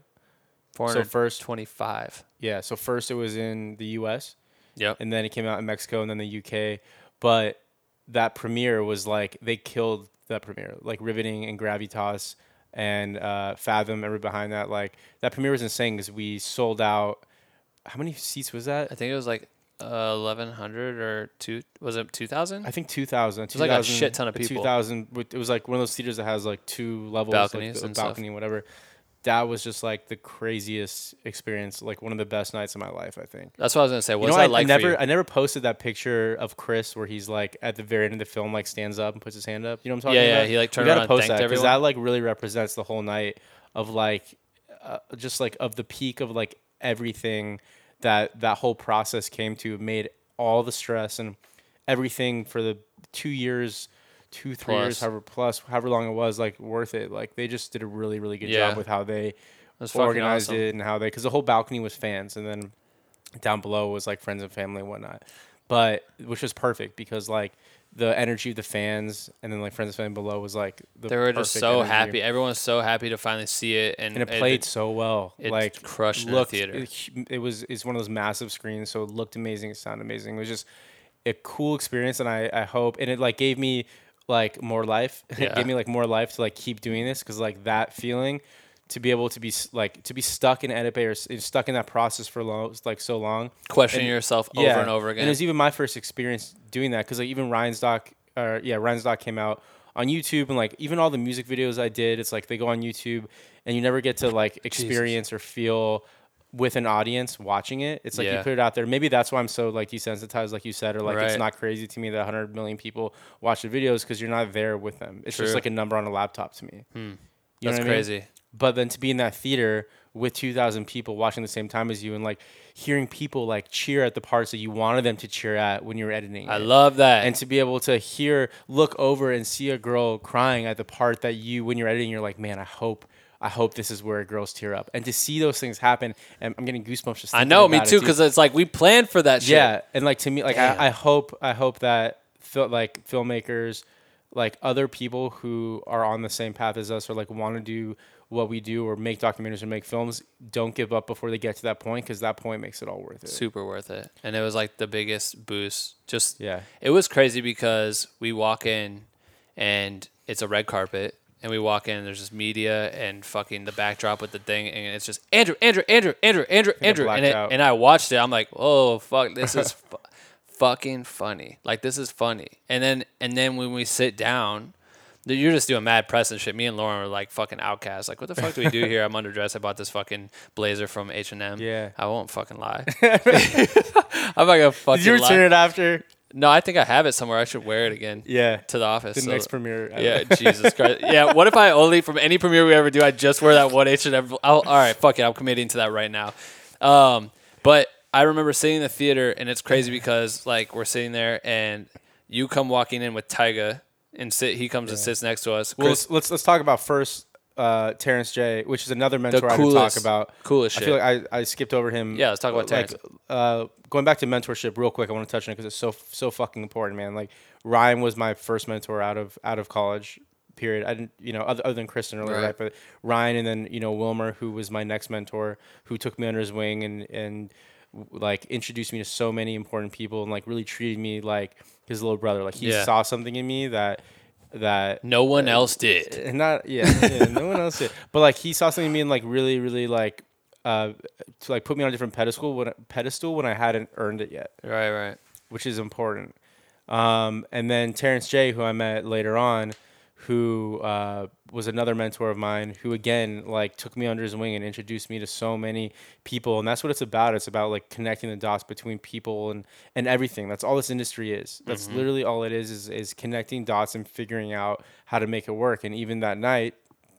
So first- twenty-five. Yeah. So first it was in the U.S. yep and then it came out in Mexico and then the UK. But that premiere was like they killed that premiere, like riveting and gravitas and uh, Fathom. Every behind that, like that premiere was insane because we sold out. How many seats was that? I think it was like uh, 1100 or two. Was it 2000? I think 2000. it was like a shit ton of people. 2000. It was like one of those theaters that has like two levels, Balconies like and stuff. balcony, whatever. That was just like the craziest experience, like one of the best nights of my life, I think. That's what I was gonna say. What's you know, that I, like I never? I never posted that picture of Chris where he's like at the very end of the film, like stands up and puts his hand up. You know what I'm talking Yeah, yeah, he, like, We turned gotta around and post that everyone. that like really represents the whole night of like, uh, just like of the peak of like everything that that whole process came to made all the stress and everything for the two years. Two, three years, however plus, however long it was, like worth it. Like they just did a really, really good Yeah. job with how they organized awesome. it and how they because the whole balcony was fans and then down below was like friends and family and whatnot but which was perfect because like the energy of the fans and then like friends and family below was like the They were just so energy. happy. Everyone was so happy to finally see it, and, and it played so well it like crushed looked, theater. it, it was it's one of those massive screens so it looked amazing it sounded amazing it was just a cool experience and i i hope and it like gave me like more life it Yeah. gave me like more life to like keep doing this because like that feeling to be able to be like to be stuck in edit bay or stuck in that process for long like so long questioning and- yourself over and over again. and it was even my first experience doing that because like even Ryan's doc, or yeah, Ryan's doc came out on YouTube and like even all the music videos I did, it's like they go on YouTube and you never get to like experience or feel with an audience watching it. It's like Yeah. you put it out there. Maybe that's why I'm so like desensitized, like you said, or like it's not crazy to me that 100 million people watch the videos because you're not there with them. It's True. just like a number on a laptop to me. Hmm. You know That's what I mean? crazy. But then to be in that theater with 2,000 people watching the same time as you and like hearing people like cheer at the parts that you wanted them to cheer at when you were editing. I it. love that. And to be able to hear, look over and see a girl crying at the part that you, when you're editing, you're like, man, I hope, I hope this is where girls tear up. And to see those things happen, and I'm getting goosebumps just. I know, me too, because it's like we planned for that shit. Yeah, and like to me, like I, I hope, I hope that fil- like filmmakers, like other people who are on the same path as us, or like want to do what we do, or make documentaries or make films, don't give up before they get to that point, because that point makes it all worth it. super worth it. And it was like the biggest boost. Just Yeah. it was crazy because we walk in and it's a red carpet. And we walk in, and there's just media and fucking the backdrop with the thing, and it's just Andrew, Andrew, Andrew, Andrew, Andrew, Andrew, and, it, and I watched it. I'm like, oh fuck, this is fu- fucking funny. Like this is funny. And then and then when we sit down, you're just doing mad press and shit. Me and Lauren were like fucking outcasts. Like, what the fuck do we do here? I'm underdressed. I bought this fucking blazer from H and M. Yeah. I won't fucking lie. I'm not gonna fucking Did you lie. return it after? No, I think I have it somewhere. I should wear it again. Yeah. To the office. The so- next premiere. ever. Yeah, Jesus Christ. Yeah, what if I only from any premiere we ever do, I just wear that one H and M? All right, fuck it. I'm committing to that right now. Um, but I remember sitting in the theater, and it's crazy because like we're sitting there, and you come walking in with Tyga, and sit. He comes and sits next to us. Well, Chris, let's, let's let's talk about first uh, Terrence J, which is another mentor I coolest- talk about. coolest Shit. I feel like I, I skipped over him. Yeah, let's talk about like, Terrence. uh, going back to mentorship real quick. I want to touch on it because it's so so fucking important, man. Like Ryan was my first mentor out of out of college. Period. I didn't, you know, other, other than Kristen earlier, Right. right. But Ryan and then you know Wilmer, who was my next mentor, who took me under his wing and and like introduced me to so many important people and like really treated me like his little brother. Like he Yeah. saw something in me that that no one else did. not yeah, yeah no one else did. But like he saw something in me and like really, really like uh to like put me on a different pedestal when pedestal when I hadn't earned it yet, Right, right. which is important. Um, and then Terrence J, who I met later on, who uh, was another mentor of mine, who again like took me under his wing and introduced me to so many people, and that's what it's about. It's about like connecting the dots between people and and everything. That's all this industry is. That's literally all it is, is is connecting dots and figuring out how to make it work. And even that night,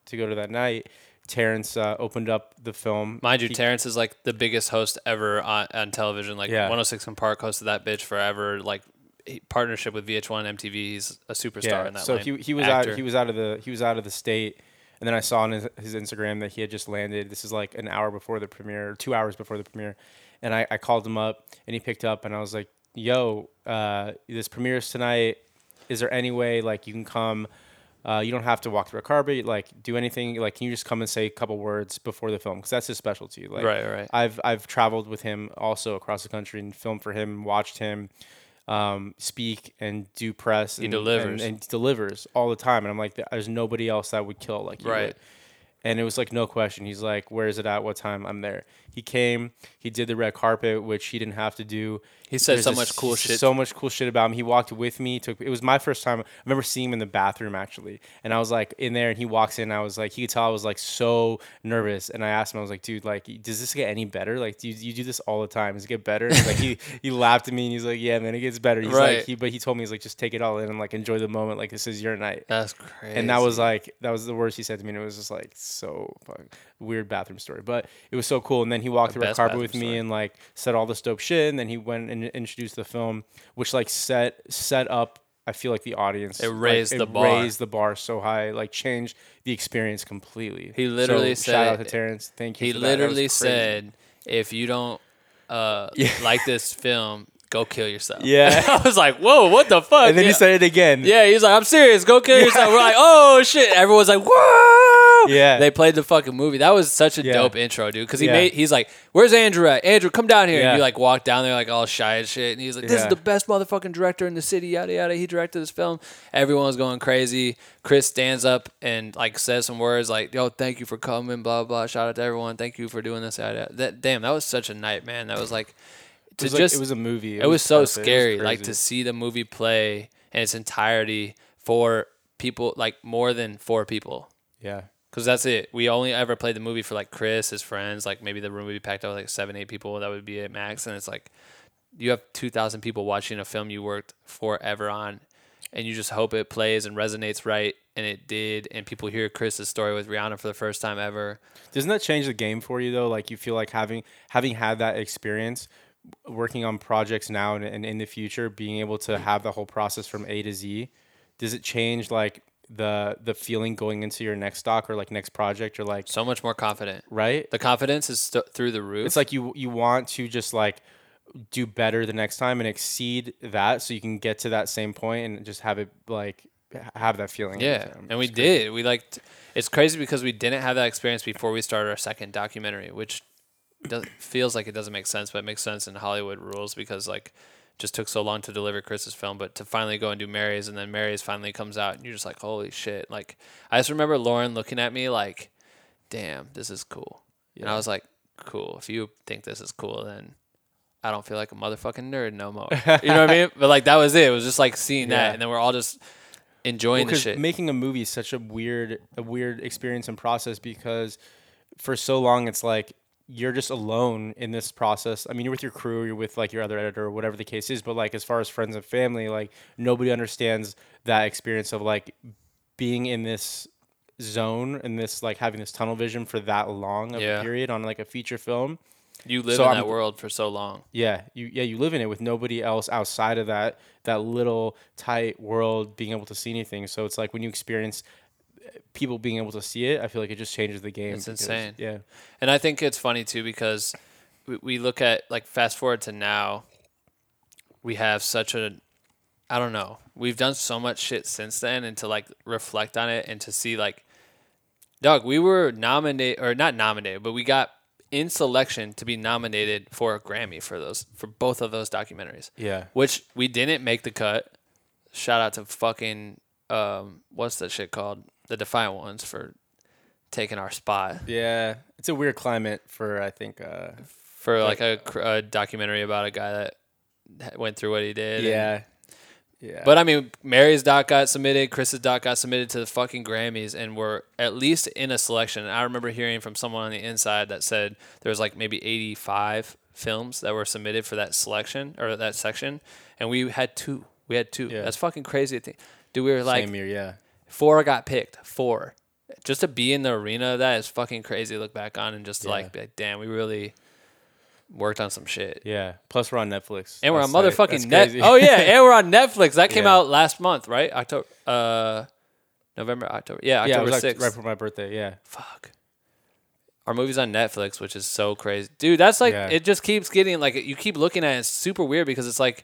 to go to that night, Terrence uh, opened up the film. Mind you, He- Terrence is like the biggest host ever on, on television. Like Yeah. 106 and Park hosted that bitch forever. Like partnership with VH1, MTV. He's a superstar in that. So lane. he he was Actor. out he was out of the he was out of the state, and then I saw on his, his Instagram that he had just landed. This is like an hour before the premiere, or two hours before the premiere, and I, I called him up and he picked up and I was like, "Yo, uh, this premieres tonight. Is there any way like you can come?" Uh, you don't have to walk through a carpet, like do anything. Like, can you just come and say a couple words before the film? Because that's his specialty. Like, Right, right. I've I've traveled with him also across the country and filmed for him, watched him um, speak and do press. and, delivers. and, and delivers all the time. And I'm like, there's nobody else that would kill like you Right. would. And it was like no question. He's like, "Where is it at? What time? I'm there." He came. He did the red carpet, which he didn't have to do. He said There's so much cool shit. So much cool shit about him. He walked with me. Took. It was my first time. I remember seeing him in the bathroom actually, and I was like in there, and he walks in. I was like, he could tell I was like so nervous, and I asked him, I was like, "Dude, like, does this get any better? Like, do you, you do this all the time? Does it get better?" And like he he laughed at me, and he's like, "Yeah, man, it gets better." He's Right. like, he but he told me he's like, just take it all in and like enjoy the moment. Like this is your night. That's crazy. And that was like that was the worst he said to me, and it was just like so fucking weird bathroom story. But it was so cool. And then he walked The red best carpet with me story. and like said all this dope shit. And then he went and introduced the film, which like set set up. I feel like the audience It like, raised it the bar. raised the bar so high, like changed the experience completely. He literally so, shout out said- to Terrence. Thank you. he for that. That literally said, "If you don't uh, like this film, go kill yourself." Yeah. I was like, "Whoa, what the fuck?" and then yeah. he said it again. Yeah, he's like, I'm serious. Go kill yourself. We're like, oh shit. Everyone's like, Yeah. They played the fucking movie. That was such a Yeah. dope intro, dude. Because he Yeah. made, he's like, where's Andrew at? Andrew, come down here. Yeah. And you like walk down there like all shy and shit. And he's like, this is the best motherfucking director in the city. Yada yada. He directed this film. Everyone was going crazy. Chris stands up and like says some words like, yo, thank you for coming. Blah blah. Shout out to everyone. Thank you for doing this. Yada, yada. That damn, that was such a night, man. That was like. It To was, like- just it was a movie. it was so perfect. It was scary like to see the movie play in its entirety for people like more than four people yeah. Because that's it we only ever played the movie for like chris his friends like maybe the room would be packed out with like seven eight people that would be at max and it's like you have 2000 people watching a film you worked forever on and you just hope it plays and resonates right and it did and people hear chris's story with rihanna for the first time ever Doesn't that change the game for you though? Like you feel like having having had that experience, working on projects now and, and in the future, being able to have the whole process from A to Z. Does it change like the the feeling going into your next stock or like next project you're like So much more confident. right. The confidence is st- through the roof. It's like you you want to just like do better the next time and exceed that so you can get to that same point and just have it like have that feeling. Yeah, and we crazy. did. We like. It's crazy because we didn't have that experience before we started our second documentary, which does, feels like it doesn't make sense, but it makes sense in Hollywood rules because like just took so long to deliver Chris's film, but to finally go and do Mary's, and then Mary's finally comes out, and you're just like, holy shit! Like I just remember Lauren looking at me like, damn, this is cool, and I was like, cool. If you think this is cool, then. I don't feel like a motherfucking nerd no more. You know what I mean? But like that was it. It was just like seeing Yeah. that, and then we're all just enjoying the shit. making a movie is such a weird a weird experience and process because for so long it's like you're just alone in this process. I mean, you're with your crew, you're with like your other editor, whatever the case is. But like as far as friends and family, like nobody understands that experience of like being in this zone and this like having this tunnel vision for that long of Yeah. a period on like a feature film. You live So in I'm- that world for so long. Yeah, you yeah you live in it with nobody else outside of that that little tight world being able to see anything. So it's like when you experience people being able to see it, I feel like it just changes the game. It's because- insane. Yeah, And I think it's funny too because we, we look at like fast forward to now, we have such a, I don't know, we've done so much shit since then, and to like reflect on it and to see like, Doug, we were nominated or not nominated, but we got in selection to be nominated for a Grammy for those for both of those documentaries. Yeah. Which we didn't make the cut. Shout out to fucking um what's that shit called? The Defiant Ones for taking our spot yeah. It's a weird climate for I think. Uh, for like a, cr- a documentary about a guy that ha- went through what he did. and- yeah, yeah. but I mean, Mary's doc got submitted, Chris's doc got submitted to the fucking Grammys, and were at least in a selection. And I remember hearing from someone on the inside that said there was like maybe 85 films that were submitted for that selection or that section, and we had two. We had two. Yeah. That's fucking crazy to think. Dude, we were like same year. Yeah, four got picked. Four. Just to be in the arena of that is fucking crazy to look back on and just to Yeah. like be like, damn, we really worked on some shit. yeah. Plus we're on Netflix. And we're on That's motherfucking net. crazy. Oh yeah, and we're on Netflix. That came Yeah. out last month, right? October, uh, November, October. Yeah, yeah. It October was like sixth. right for my birthday. Yeah, Fuck. Our movie's on Netflix, which is so crazy, dude. That's like Yeah. it just keeps getting like you keep looking at it. It's super weird because it's like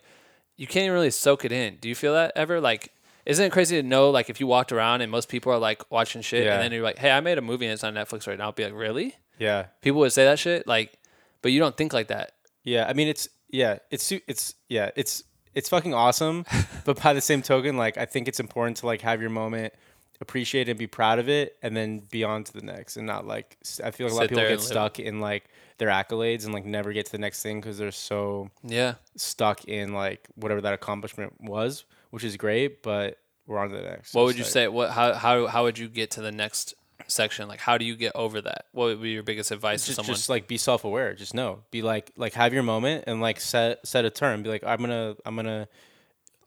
you can't even really soak it in. Do you feel that ever? Like, isn't it crazy to know like if you walked around and most people are like watching shit, Yeah. and then you're like, hey, I made a movie and it's on Netflix right now. I'll be like, really? yeah. People would say that shit, like, but you don't think like that. Yeah, I mean it's yeah, it's it's yeah, it's it's fucking awesome, but by the same token, like I think it's important to like have your moment, appreciate it, and be proud of it, and then be on to the next, and not like I feel like a lot of people get stuck in like their accolades and like never get to the next thing because they're so Yeah. stuck in like whatever that accomplishment was, which is great, but we're on to the next. What would you say? What how how how would you get to the next section? Like, how do you get over that? What would be your biggest advice to just, someone? just like be self-aware just know be like like have your moment and like set set a term be like i'm gonna i'm gonna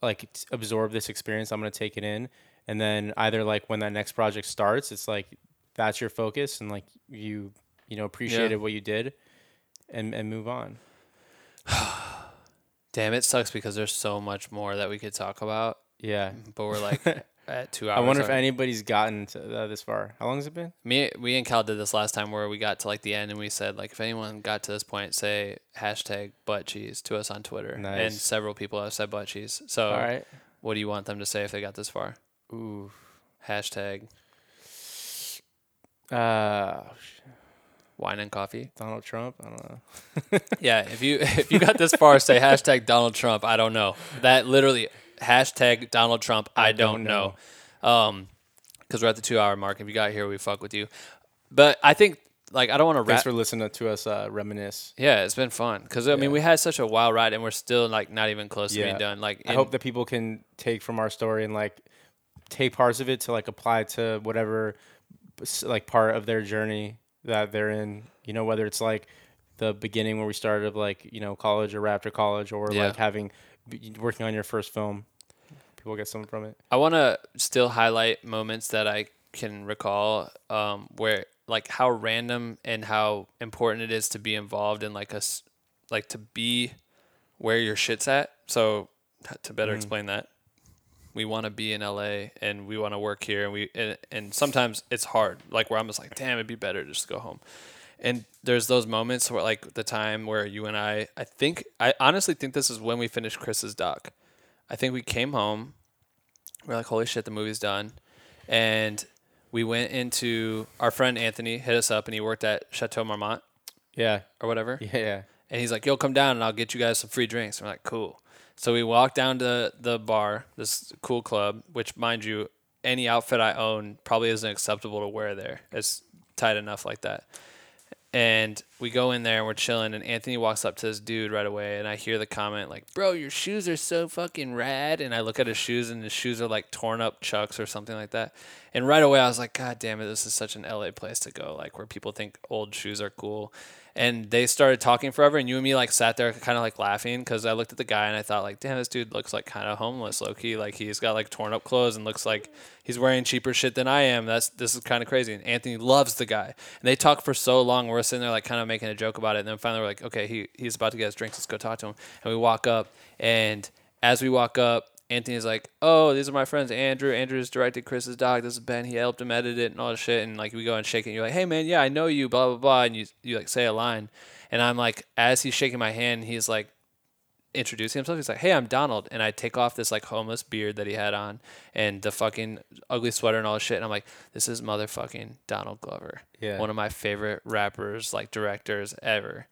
like absorb this experience i'm gonna take it in and then either like when that next project starts it's like that's your focus and like you you know appreciated what you did and and move on Damn, it sucks because there's so much more that we could talk about, yeah but we're like at two hours. i wonder if already. anybody's gotten to uh, this far how long has it been Me, we and Cal did this last time where we got to like the end and we said like if anyone got to this point, say hashtag butt cheese to us on Twitter. Nice. And several people have said butt cheese. So all right what do you want them to say if they got this far? ooh Hashtag uh wine and coffee. donald trump i don't know Yeah, if you if you got this far, say hashtag Donald Trump. I don't know. That literally hashtag Donald Trump. I, don't, don't know. Um, because we're at the two hour mark. If you got here, we fuck with you. But I think like I don't want to thanks for listening to us uh, reminisce yeah, it's been fun because I mean we had such a wild ride and we're still like not even close to being done. Like I hope that people can take from our story and like take parts of it to like apply to whatever like part of their journey that they're in. You know, whether it's like the beginning where we started of like you know college or Raptor College or Yeah. like having working on your first film. People get something from it. I want to still highlight moments that I can recall um, where like how random and how important it is to be involved in like us like to be where your shit's at. So to better explain that, we want to be in LA and we want to work here and we and, and sometimes it's hard like where I'm just like damn it'd be better to just go home and there's those moments where like the time where you and I I think I honestly think this is when we finished Chris's doc I think we came home we're like holy shit the movie's done and we went into our friend Anthony hit us up and he worked at Chateau Marmont Yeah. or whatever Yeah. Yeah. and he's like, "Yo, come down and I'll get you guys some free drinks." And we're like, "Cool." So we walk down to the bar, this cool club, which, mind you, any outfit I own probably isn't acceptable to wear there. It's tight enough like that. And we go in there and we're chilling, and Anthony walks up to this dude right away, and I hear the comment like, "Bro, your shoes are so fucking rad." And I look at his shoes, and his shoes are like torn up chucks or something like that. And right away, I was like, "God damn it, this is such an LA place to go, like where people think old shoes are cool." And they started talking forever, and you and me like sat there kind of like laughing because I looked at the guy and I thought like, "Damn, this dude looks like kind of homeless, low key. Like he's got like torn up clothes and looks like he's wearing cheaper shit than I am. That's this is kind of crazy." And Anthony loves the guy, and they talk for so long. We're sitting there like kind of making a joke about it, and then finally we're like, "Okay, he he's about to get his drinks. Let's go talk to him." And we walk up, and as we walk up, Anthony's like, "Oh, these are my friends, Andrew. Andrew's directed Chris's dog. This is Ben. He helped him edit it and all this shit." And like we go and shake it. And you're like, "Hey, man, yeah, I know you." Blah blah blah. And you you like say a line, and I'm like, as he's shaking my hand, he's like introducing himself. He's like, "Hey, I'm Donald," and I take off this like homeless beard that he had on and the fucking ugly sweater and all this shit. And I'm like, "This is motherfucking Donald Glover, Yeah. one of my favorite rappers, like directors ever."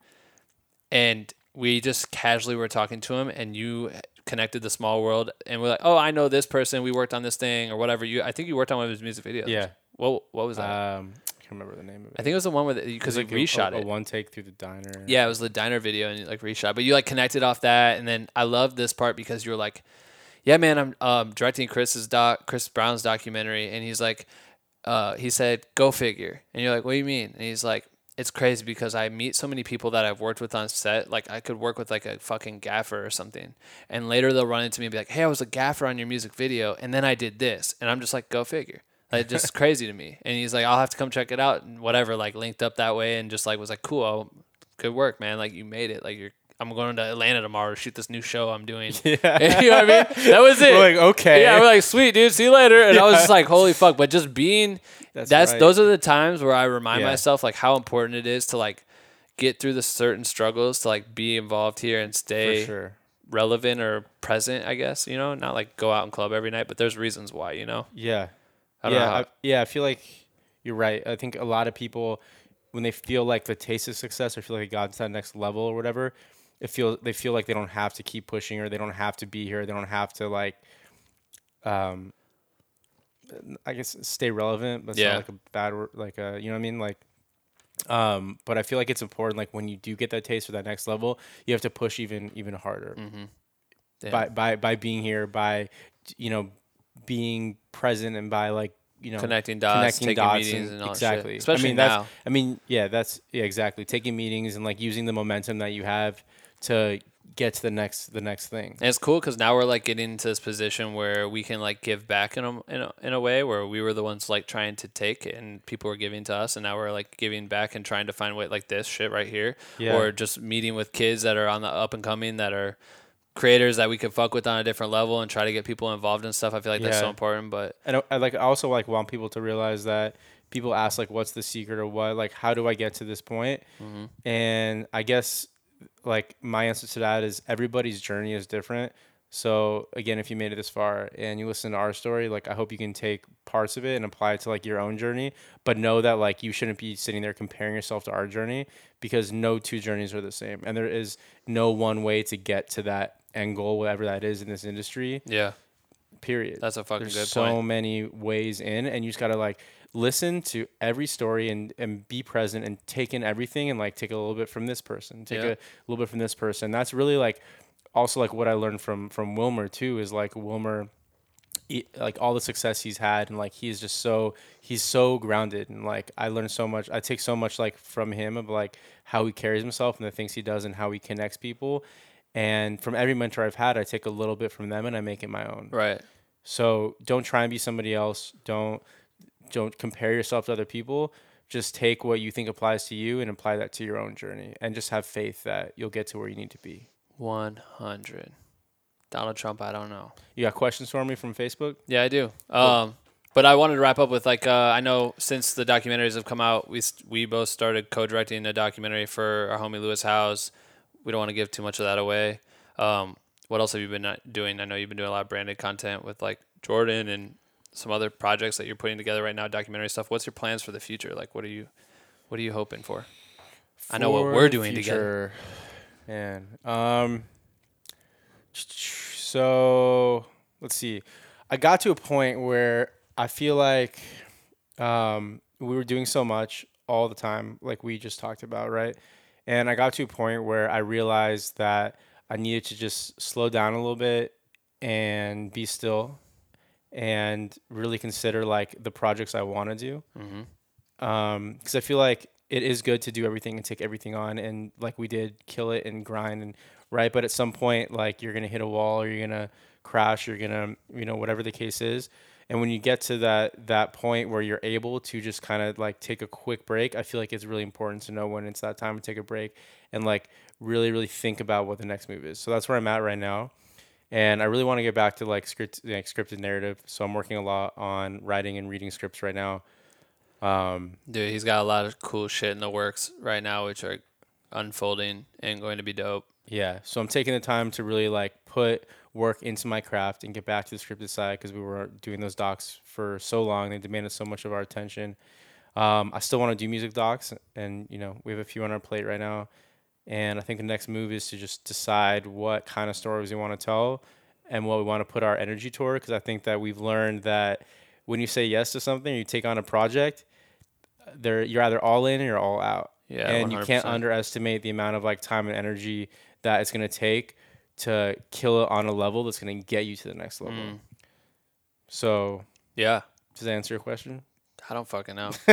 And we just casually were talking to him, and you connected the small world, and we're like, "Oh, I know this person. We worked on this thing or whatever." You, I think you worked on one of his music videos. Yeah. What What was that? Um, I can't remember the name of it. I think it was the one where because Like a- reshot a, it. One take through the diner. Yeah, it was the diner video and you like reshot. But you like connected off that, and then I love this part because you were like, "Yeah, man, I'm um, directing Chris's doc, Chris Brown's documentary," and he's like, uh, he said, "Go figure," and you're like, "What do you mean?" And he's like, "It's crazy because I meet so many people that I've worked with on set. Like I could work with like a fucking gaffer or something, and later they'll run into me and be like, "Hey, I was a gaffer on your music video, and then I did this," and I'm just like, "Go figure." Like just crazy to me. And he's like, I'll have to come check it out and whatever, like linked up that way and just like was like, cool, good work, man. Like you made it. Like you're I'm going to Atlanta tomorrow to shoot this new show I'm doing. Yeah. you know what I mean? That was it. We're like, okay. Yeah, we're like, sweet, dude, see you later. And I was just like, holy fuck. But just being that's, That's right. those are the times where I remind Yeah. myself like how important it is to like get through the certain struggles to like be involved here and For stay sure. relevant or present, I guess, you know, not like go out and club every night, but there's reasons why, you know. Yeah. I don't yeah, know how- I, yeah. I feel like you're right. I think a lot of people, when they feel like the taste of success or feel like they got to that next level or whatever, it feel they feel like they don't have to keep pushing or they don't have to be here. They don't have to like, um, I guess stay relevant, but Yeah. not like a bad word, like a you know what I mean, like. Um, but I feel like it's important. Like when you do get that taste for that next level, you have to push even even harder Damn. by by by being here, by you know being present, and by like you know Connecting dots, taking meetings and shit. exactly. Especially I mean, now. I mean, yeah, that's yeah, exactly. Taking meetings and like using the momentum that you have to get to the next the next thing. And it's cool because now we're like getting into this position where we can like give back in a, in a in a way where we were the ones like trying to take and people were giving to us, and now we're like giving back and trying to find way like this shit right here, Yeah. or just meeting with kids that are on the up and coming that are creators that we could fuck with on a different level and try to get people involved and stuff. I feel like that's so important, but And I, I like I also like want people to realize that people ask like what's the secret or what like how do I get to this point? Mm-hmm. And I guess like my answer to that is everybody's journey is different. So again, if you made it this far and you listen to our story, like I hope you can take parts of it and apply it to like your own journey, but know that like you shouldn't be sitting there comparing yourself to our journey because no two journeys are the same. And there is no one way to get to that end goal whatever that is in this industry. Yeah, period. That's a fucking There's good so point. many ways in, and you just gotta like listen to every story and and be present and take in everything and like take a little bit from this person, take Yeah. a little bit from this person. That's really like also like what I learned from from Wilmer too is like Wilmer. Like all the success he's had, and like he's just so he's so grounded, and like I learned so much. I take so much like from him of like how he carries himself and the things he does and how he connects people. And from every mentor I've had, I take a little bit from them and I make it my own. right. So don't try and be somebody else. Don't don't compare yourself to other people. Just take what you think applies to you and apply that to your own journey and just have faith that you'll get to where you need to be. One hundred. Donald Trump, I don't know. You got questions for me from Facebook? Yeah, I do. Um, but I wanted to wrap up with like uh, I know since the documentaries have come out, we we both started co-directing a documentary for our homie Lewis Howes. We don't want to give too much of that away. Um, what else have you been uh, doing? I know you've been doing a lot of branded content with like Jordan and some other projects that you're putting together right now, documentary stuff. What's your plans for the future? Like, what are you, what are you hoping for? I know what we're doing together. future, Man, um, so let's see. I got to a point where I feel like um, we were doing so much all the time, like we just talked about, right? And I got to a point where I realized that I needed to just slow down a little bit and be still and really consider like the projects I want to do. Um, because I feel like it is good to do everything and take everything on and like we did, kill it and grind and right. But at some point, like you're gonna hit a wall or you're gonna crash, you're gonna you know whatever the case is. And when you get to that that point where you're able to just kind of like take a quick break, I feel like it's really important to know when it's that time to take a break and like really really think about what the next move is. So that's where I'm at right now. And I really want to get back to like script like scripted narrative. So I'm working a lot on writing and reading scripts right now. Um, Dude, he's got a lot of cool shit in the works right now, which are unfolding and going to be dope. Yeah, so I'm taking the time to really like put work into my craft and get back to the scripted side because we were doing those docs for so long. They demanded so much of our attention. Um, I still want to do music docs, and you know we have a few on our plate right now. And I think the next move is to just decide what kind of stories we want to tell and what we want to put our energy toward. Because I think that we've learned that when you say yes to something, or you take on a project, there you're either all in or you're all out. Yeah, and you can't underestimate the amount of like time and energy that it's gonna take to kill it on a level that's gonna get you to the next level. Mm. So Yeah, does that answer your question? I don't fucking know.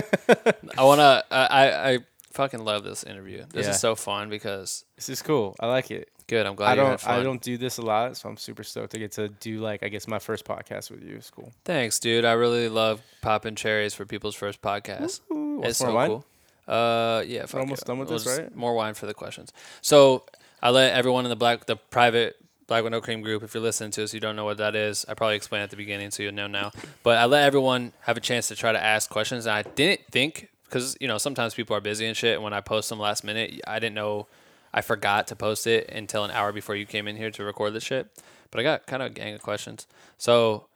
I wanna. I, I I fucking love this interview. This Yeah. is so fun because This is cool. I like it. good. I'm glad I don't. I don't do this a lot, so I'm super stoked to get to do like I guess my first podcast with you. It's cool. Thanks, dude. I really love popping cherries for people's first podcast. Ooh, It's so wine? cool. Uh, yeah, fuck almost it. done with We'll this, right? More wine for the questions. So I let everyone in the black, the private Black No Cream group. If you're listening to us, you don't know what that is. I probably explained at the beginning, so you'll know now. But I let everyone have a chance to try to ask questions, and I didn't think because you know sometimes people are busy and shit. And when I post them last minute, I didn't know. I forgot to post it until an hour before you came in here to record this shit. But I got kind of a gang of questions. So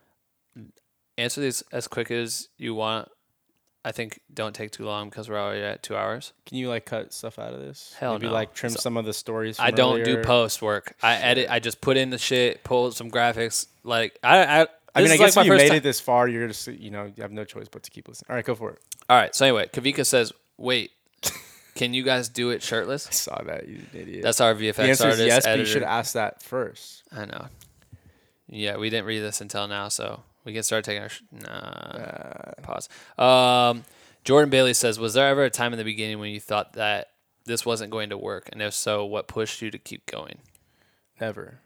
answer these as quick as you want. I think don't take too long because we're already at two hours. Can you like cut stuff out of this? Hell Maybe no. like trim So- some of the stories. I don't do post work. I edit. I just put in the shit, pull some graphics. Like I, I. I this mean, I guess like you made time- it this far, you're just you know you have no choice but to keep listening. All right, go for it. All right. So anyway, Kavika says, "Wait, can you guys do it shirtless?" I saw that you idiot. That's our VFX the answer artist. is yes, but you should ask that first. I know. Yeah, we didn't read this until now, so we can start taking our sh- nah. Pause. Um, Jordan Bailey says, "Was there ever a time in the beginning when you thought that this wasn't going to work, and if so, what pushed you to keep going? Never.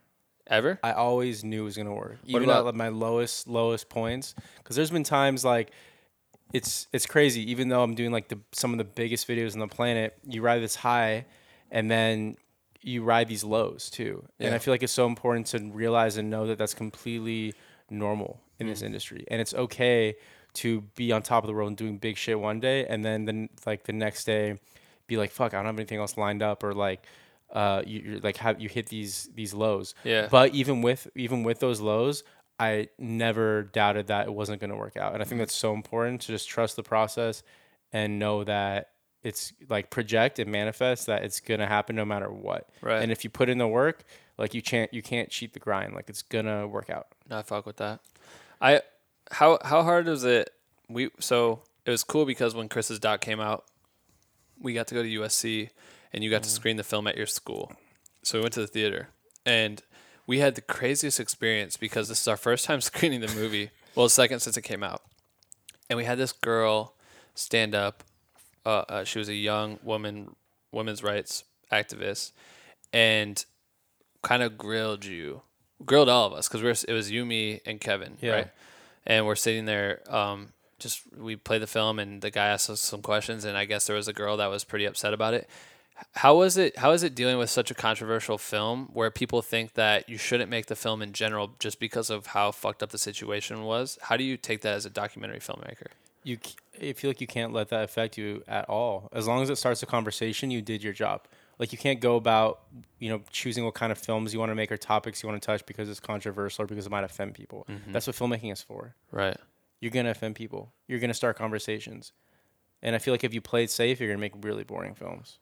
Ever? I always knew it was gonna work, even about- at like, my lowest lowest points. Because there's been times like it's it's crazy. Even though I'm doing like the some of the biggest videos on the planet, you ride this high, and then you ride these lows too. And I feel like it's so important to realize and know that that's completely normal in this industry, and it's okay to be on top of the world and doing big shit one day, and then the like the next day, be like, fuck, I don't have anything else lined up, or like. Uh, you, you're like have you hit these these lows, Yeah. but even with even with those lows, I never doubted that it wasn't going to work out. And I think that's so important to just trust the process and know that it's like project and manifest that it's going to happen no matter what. Right. And if you put in the work, like you can't you can't cheat the grind. Like it's going to work out. I fuck with that. I how how hard was it? We so it was cool because when Chris's doc came out, we got to go to USC and you got to screen the film at your school. So we went to the theater and we had the craziest experience because this is our first time screening the movie. Well, second since it came out. And we had this girl stand up. Uh, uh, she was a young woman, women's rights activist, and kind of grilled you, grilled all of us because it was you, me, and Kevin, Yeah. right? And we're sitting there, um, just we play the film, and the guy asked us some questions, and I guess there was a girl that was pretty upset about it. How was it? How is it dealing with such a controversial film where people think that you shouldn't make the film in general just because of how fucked up the situation was? How do you take that as a documentary filmmaker? You, I feel like you can't let that affect you at all. As long as it starts a conversation, you did your job. Like you can't go about, you know, choosing what kind of films you want to make or topics you want to touch because it's controversial or because it might offend people. Mm-hmm. That's what filmmaking is for. Right. You're gonna offend people. You're gonna start conversations. And I feel like if you play it safe, you're gonna make really boring films.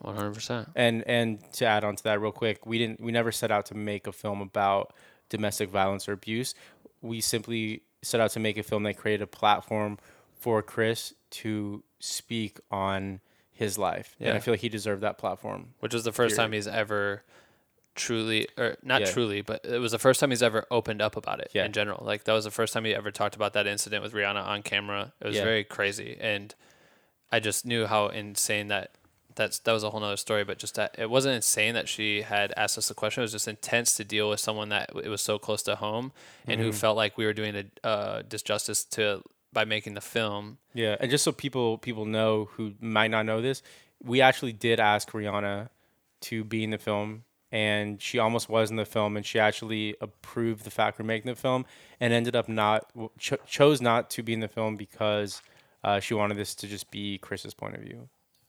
One hundred percent. And and to add on to that real quick, we didn't we never set out to make a film about domestic violence or abuse. We simply set out to make a film that created a platform for Chris to speak on his life. And Yeah. I feel like he deserved that platform. Which was the first time he's ever truly, or not Yeah. truly, but it was the first time he's ever opened up about it Yeah. in general. Like that was the first time he ever talked about that incident with Rihanna on camera. It was very crazy, and I just knew how insane that. That's that was a whole nother story, but just that it wasn't insane that she had asked us the question. It was just intense to deal with someone that it was so close to home and Mm-hmm. who felt like we were doing a uh, disjustice to by making the film. Yeah, and just so people people know who might not know this, we actually did ask Rihanna to be in the film, and she almost was in the film, and she actually approved the fact we're making the film, and ended up not chose not to be in the film because uh, she wanted this to just be Chris's point of view.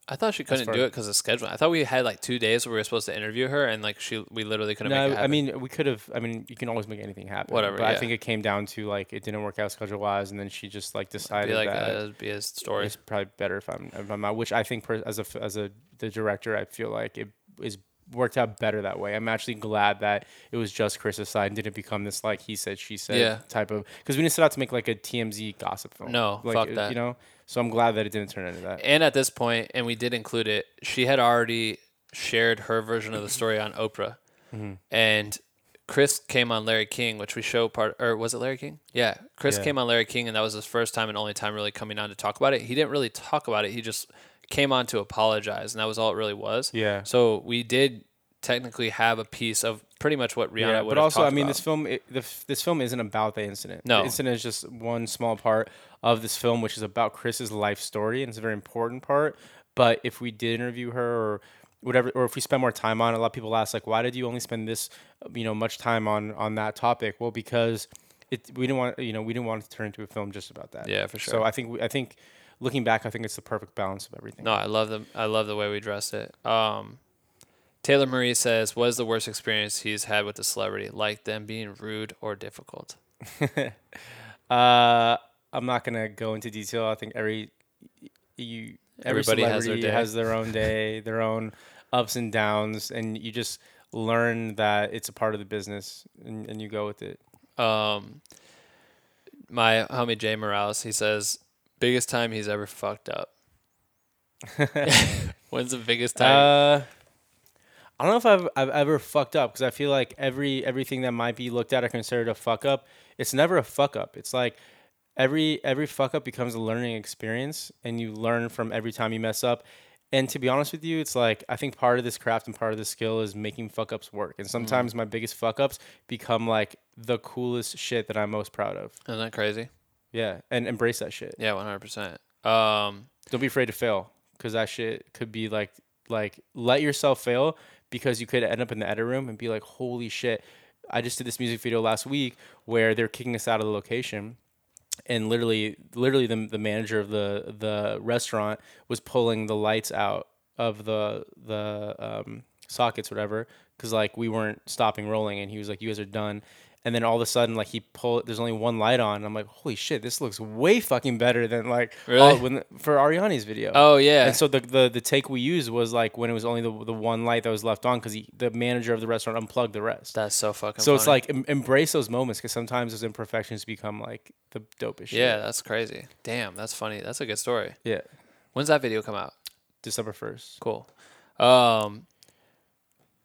I thought she couldn't do it because of scheduling. I thought we had like two days where we were supposed to interview her, and like she, we literally couldn't make it No, happen. I mean we could have. I mean you can always make anything happen. Whatever, But I think it came down to like it didn't work out schedule wise, and then she just like decided like that uh, it'd be his story. it's probably better if I'm if I'm out. Which I think per, as a as a the director, I feel like it is worked out better that way. I'm actually glad that it was just Chris's side and didn't become this like he said she said Yeah. type of because we didn't set out to make like a TMZ gossip film. No, like, fuck uh, that. You know, so I'm glad that it didn't turn into that. And at this point, and we did include it, she had already shared her version of the story on Oprah. Mm-hmm. And Chris came on Larry King, which we show part, or was it Larry King? Yeah. Chris Yeah. came on Larry King, and that was his first time and only time really coming on to talk about it. He didn't really talk about it. He just came on to apologize, and that was all it really was. Yeah. So we did technically have a piece of pretty much what Rihanna yeah, would but also, I mean, about. this film, it, the, this film isn't about the incident. No. the incident is just one small part of this film, which is about Chris's life story, and it's a very important part. But if we did interview her or whatever, or if we spend more time on it, a lot of people ask, like, why did you only spend this, you know, much time on on that topic? Well, because it we didn't want, you know, we didn't want it to turn into a film just about that. Yeah, for sure. So. I think we, I think looking back, I think it's the perfect balance of everything. No, I love the I love the way we dress it. Um, Taylor Marie says, "What is the worst experience he's had with a celebrity? Like them being rude or difficult?" Uh, I'm not gonna go into detail. I think every you every Everybody has their has their own day, their own ups and downs, and you just learn that it's a part of the business, and, and you go with it. Um, my homie Jay Morales, he says, "Biggest time he's ever fucked up." When's the biggest time? Uh, I don't know if I've I've ever fucked up because I feel like every everything that might be looked at or considered a fuck up, it's never a fuck up. It's like every every fuck up becomes a learning experience, and you learn from every time you mess up. And to be honest with you, it's like I think part of this craft and part of this skill is making fuck ups work. And sometimes my biggest fuck ups become like the coolest shit that I'm most proud of. Isn't that crazy? Yeah, and embrace that shit. Yeah, one hundred percent. Um, Don't be afraid to fail because that shit could be like like let yourself fail because you could end up in the edit room and be like, holy shit. I just did this music video last week where they're kicking us out of the location. And literally, literally, the, the manager of the the restaurant was pulling the lights out of the the um, sockets, whatever, because like we weren't stopping rolling, and he was like, "You guys are done." And then all of a sudden, like he pulled, there's only one light on. And I'm like, holy shit, this looks way fucking better than like Really? all- when for Ariani's video. oh yeah, And so the, the the take we used was like when it was only the, the one light that was left on because the manager of the restaurant unplugged the rest. that's so fucking. so it's like em- embrace those moments because sometimes those imperfections become like the dopest. shit. yeah, that's crazy. Damn, that's funny. That's a good story. yeah. When's that video come out? December first. Cool. Um,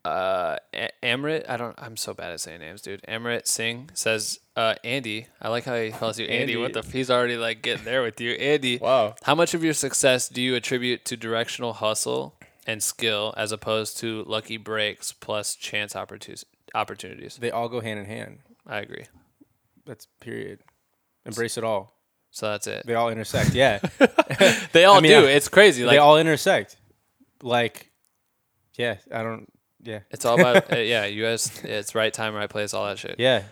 uh, Amrit, I don't. I'm so bad at saying names, dude. Amrit Singh says, uh, Andy. I like how he calls you Andy. What the? F- he's already like getting there with you, Andy. Wow. How much of your success do you attribute to directional hustle and skill, as opposed to lucky breaks plus chance opportunities? Opportunities. They all go hand in hand. I agree. That's period. Embrace it all. So that's it. They all intersect. Yeah. They all I mean, do. I- it's crazy. Like they all intersect. Like Yeah, I don't. Yeah, It's all about uh, yeah. You guys, it's right time, right place, all that shit. yeah.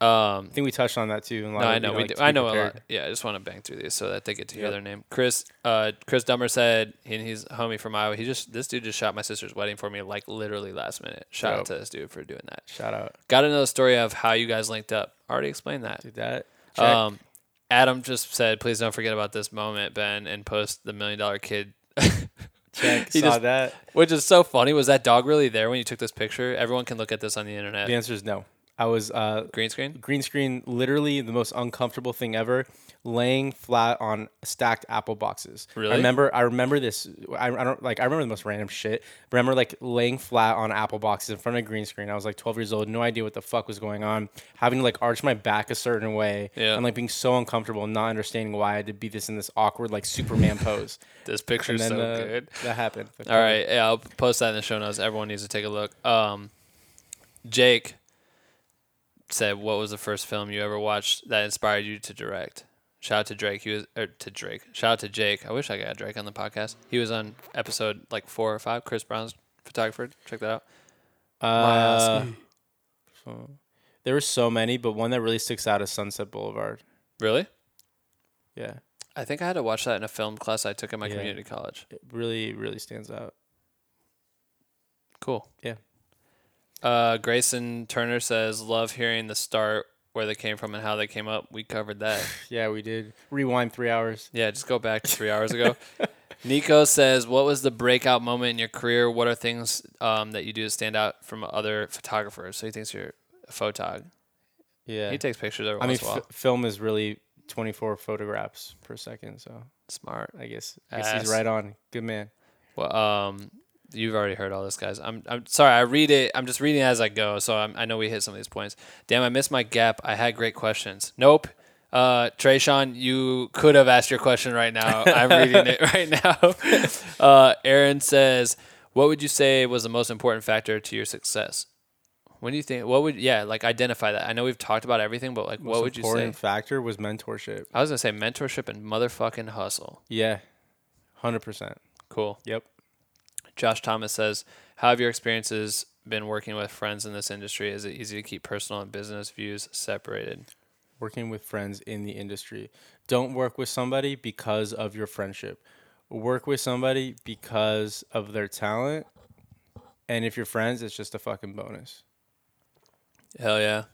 Um, I think we touched on that too. lot No, I you know. we like, do. I know a lot. Yeah, I just want to bang through these so that they get to hear Yep. their name. Chris, uh, Chris Dummer said, and he's a homie from Iowa. He just this dude just shot my sister's wedding for me, like literally last minute. Shout out to this dude for doing that. Shout out. Got know the story of how you guys linked up. Already explained that. Did that. Check. Um, Adam just said, please don't forget about this moment, Ben, and post the million dollar kid. Check. he Saw just- that. Which is so funny. Was that dog really there when you took this picture? Everyone can look at this on the internet. The answer is no. I was uh, Green screen. green screen, literally the most uncomfortable thing ever. Laying flat on stacked apple boxes. Really? I remember. I remember this. I, I don't like. I remember the most random shit. I remember like laying flat on apple boxes in front of a green screen. I was like 12 years old, no idea what the fuck was going on. Having to like arch my back a certain way, Yeah. and like being so uncomfortable, and not understanding why I had to be this in this awkward like Superman pose. This picture is then so uh, good. that happened. All right, yeah, I'll post that in the show notes. Everyone needs to take a look. Um, Jake said, "What was the first film you ever watched that inspired you to direct?" Shout out to Drake. He was or to Drake. Shout out to Jake. I wish I got Drake on the podcast. He was on episode like four or five. Chris Brown's photographer. Check that out. Uh, so- there were so many, but one that really sticks out is Sunset Boulevard. Really? Yeah, I think I had to watch that in a film class I took at my Yeah. community college. it really, really stands out. Cool. Yeah. Uh, Grayson Turner says, "Love hearing the start, where they came from, and how they came up." We covered that. Yeah, we did. Rewind three hours. Yeah, just go back to three hours ago. Nico says, "What was the breakout moment in your career? What are things um, that you do to stand out from other photographers?" So he thinks you're a photog. Yeah. He takes pictures every I mean, once while. f- film is really 24 photographs per second. So Smart. I guess, I guess he's right on. Good man. Well, um, you've already heard all this, guys. I'm, I'm sorry. I read it. I'm just reading as I go, so I'm, I know we hit some of these points. Damn, I missed my gap. I had great questions. Nope. Uh, Trayshawn, you could have asked your question right now. I'm reading it right now. Uh, Aaron says, "What would you say was the most important factor to your success?" When do you think? What would? Yeah, like identify that. I know we've talked about everything, but like, what would you say? important factor was mentorship. I was gonna say mentorship and motherfucking hustle. Yeah, 100%. Cool. Yep. Josh Thomas says, How have your experiences been working with friends in this industry? Is it easy to keep personal and business views separated? Working with friends in the industry. Don't work with somebody because of your friendship. Work with somebody because of their talent. And if you're friends, it's just a fucking bonus. Hell yeah.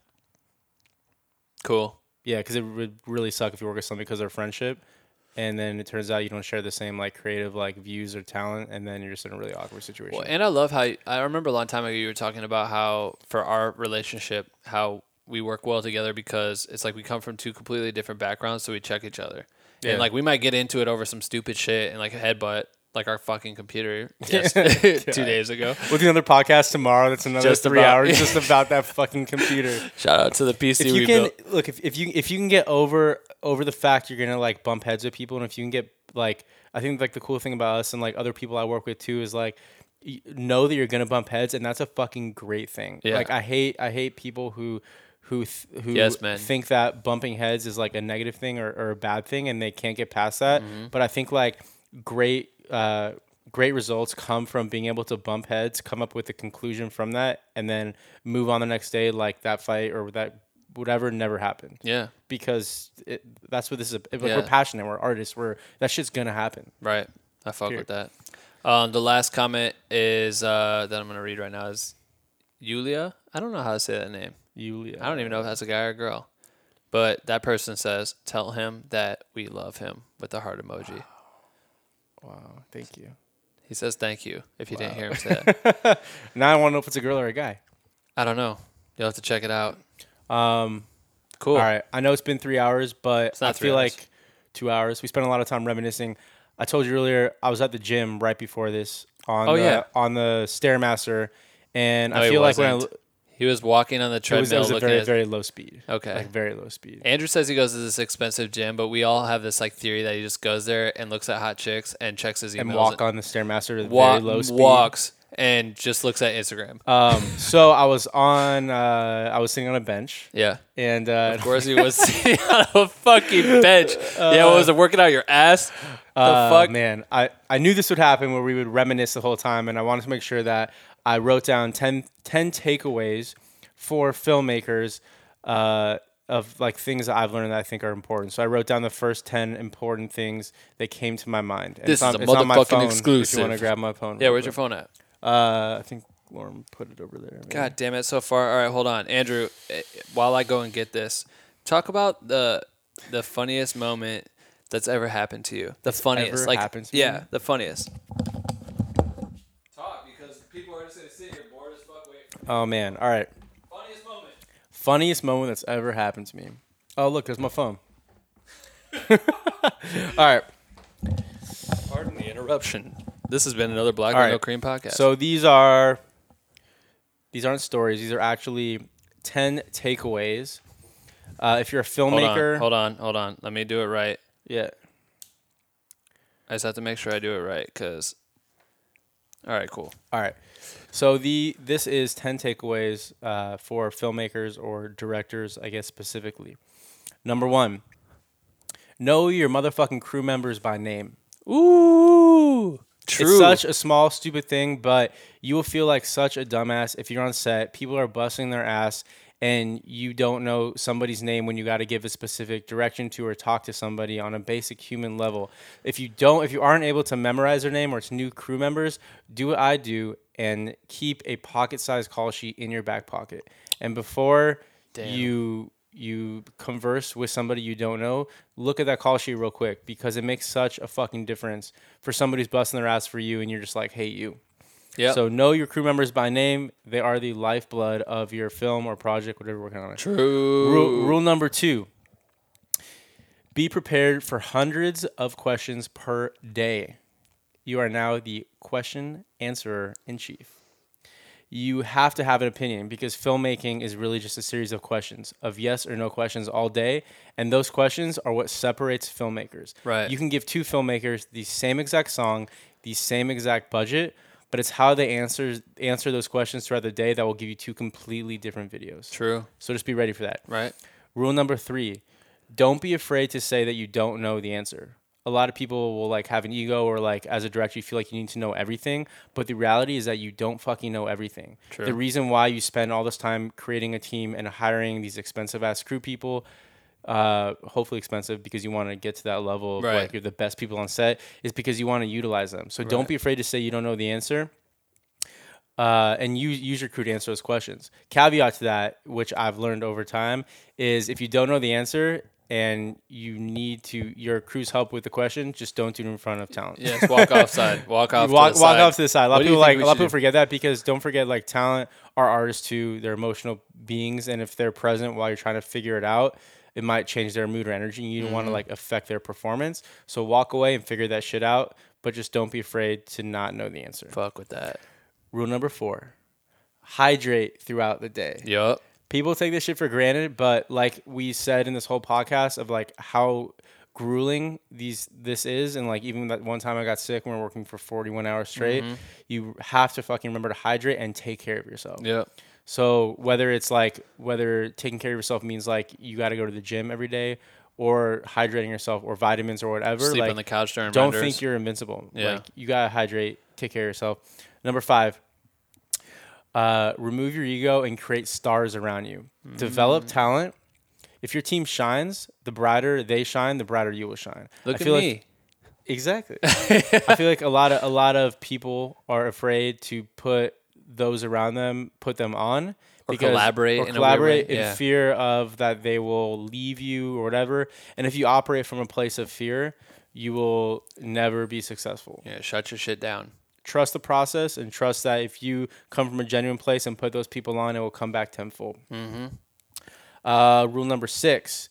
Cool. Yeah, because it would really suck if you work with somebody because of their friendship, and then it turns out you don't share the same like creative like views or talent, and then you're just in a really awkward situation. Well, and I love how I remember a long time ago you were talking about how for our relationship, how we work well together because it's like we come from two completely different backgrounds, so we check each other. Yeah. And like we might get into it over some stupid shit and like a headbutt, like our fucking computer two days ago. we'll do another podcast tomorrow. That's another Just three about- hours just about that fucking computer. Shout out to the PC if we you can built. look, if, if you if you can get over over the fact you're gonna like bump heads with people, and if you can get like, I think like the cool thing about us and like other people I work with too is like y- know that you're gonna bump heads, and that's a fucking great thing. Yeah. Like I hate I hate people who who th- who Yes, man. think that bumping heads is like a negative thing or, or a bad thing, and they can't get past that. Mm-hmm. But I think like great. Uh, Great results come from being able to bump heads, come up with a conclusion from that, and then move on the next day like that fight or that whatever never happened Yeah. because it, that's what this is. Like Yeah. We're passionate. We're artists. We're that shit's gonna happen. Right. I fuck Period. with that. Um, the last comment is uh, that I'm gonna read right now is Yulia. I don't know how to say that name. Yulia. I don't even know if that's a guy or a girl. But that person says, "Tell him that we love him" with the heart emoji. Wow. Thank you. He says, "Thank you." If you didn't hear him say that, Now I want to know if it's a girl or a guy. I don't know. You'll have to check it out. Um. Cool. All right. I know it's been three hours, but I feel hours. like two hours. We spent a lot of time reminiscing. I told you earlier I was at the gym right before this on Oh, the yeah. on the stairmaster, and No, I feel like when I He was walking on the it was, treadmill it was a very at. very low speed. Okay. Like very low speed. Andrew says he goes to this expensive gym, but we all have this like theory that he just goes there and looks at hot chicks and checks his emails And walk on the stairmaster at a wa- very low speed. walks and just looks at Instagram. Um, so I was on. Uh, I was sitting on a bench, yeah. and uh, Of course, he was sitting on a fucking bench. yeah, what was it working out your ass? The Uh, fuck? man, I, I knew this would happen where we would reminisce the whole time, and I wanted to make sure that I wrote down 10, 10 takeaways for filmmakers uh, of like things that I've learned that I think are important. So I wrote down the first ten important things that came to my mind. And This it's on, is a it's motherfucking phone If exclusive. you want to grab my phone. Yeah, where's your phone at? Uh, I think Lauren put it over there. maybe. God damn it! So far, all right. Hold on, Andrew. eh, While I go and get this, talk about the the funniest moment that's ever happened to you. The funniest, ever like happened to yeah, me? the funniest. Talk because people are just gonna sit here bored as fuck. Wait, Oh man! All right. funniest moment. Funniest moment that's ever happened to me. Oh look, there's my phone. All right. Pardon the interruption. This has been another Black All No. Cream podcast. So these are these aren't stories. These are actually ten takeaways. Uh, if you're a hold filmmaker, on, hold on, hold on. Let me do it right. yeah. I just have to make sure I do it right because. All right, cool. All right. So the this is ten takeaways uh, for filmmakers or directors, I guess specifically. Number one, know your motherfucking crew members by name. Ooh, true. It's such a small, stupid thing, but you will feel like such a dumbass if you're on set. People are busting their ass, and you don't know somebody's name when you got to give a specific direction to or talk to somebody on a basic human level. If you don't, if you aren't able to memorize their name or it's new crew members, do what I do and keep a pocket-sized call sheet in your back pocket. And before Damn. you you converse with somebody you don't know, look at that call sheet real quick because it makes such a fucking difference for somebody who's busting their ass for you and you're just like, hate you. Yep. So know your crew members by name. They are the lifeblood of your film or project, whatever you're working on. true. Rule, rule number two. Be prepared for hundreds of questions per day. You are now the question answerer in chief. You have to have an opinion because filmmaking is really just a series of questions, of yes or no questions all day. And those questions are what separates filmmakers. Right. You can give two filmmakers the same exact song, the same exact budget, but it's how they answer answer those questions throughout the day that will give you two completely different videos. True. So just be ready for that. Right. Rule number three: Don't be afraid to say that you don't know the answer. A lot of people will like have an ego, or like as a director, you feel like you need to know everything. But the reality is that you don't fucking know everything. True. The reason why you spend all this time creating a team and hiring these expensive ass crew people, uh, hopefully expensive because you want to get to that level of Right. like you're the best people on set, is because you want to utilize them. So don't be afraid to say you don't know the answer uh, and use use your crew to answer those questions. Caveat to that, which I've learned over time, is if you don't know the answer and you need to your crew's help with the question, just don't do it in front of talent. Yes. Walk off side. Walk off. Walk to the walk side. off to the side. A lot What of people like a lot of people forget that because don't forget like talent are artists too. They're emotional beings, and if they're present while you're trying to figure it out, it might change their mood or energy. You don't want Mm-hmm. to like affect their performance. So walk away and figure that shit out. But just don't be afraid to not know the answer. Fuck with that. Rule number four: hydrate throughout the day. Yup. People take this shit for granted, but like we said in this whole podcast of like how grueling these this is, and like even that one time I got sick when we are working for 41 hours straight, mm-hmm. you have to fucking remember to hydrate and take care of yourself. Yeah. So whether it's like whether taking care of yourself means like you got to go to the gym every day, or hydrating yourself, or vitamins, or whatever. Sleep like, on the couch during don't renders. think you're invincible. Yeah. Like you gotta hydrate, take care of yourself. Number five, uh, remove your ego and create stars around you. Mm. Develop talent. If your team shines, the brighter they shine, the brighter you will shine. Look I at feel me. Like, exactly. I feel like a lot of a lot of people are afraid to put those around them, put them on. Or collaborate or in collaborate in yeah. fear of that they will leave you or whatever. And if you operate from a place of fear, you will never be successful. yeah. Shut your shit down. Trust the process and trust that if you come from a genuine place and put those people on, it will come back tenfold. Mm-hmm. Uh, rule number six: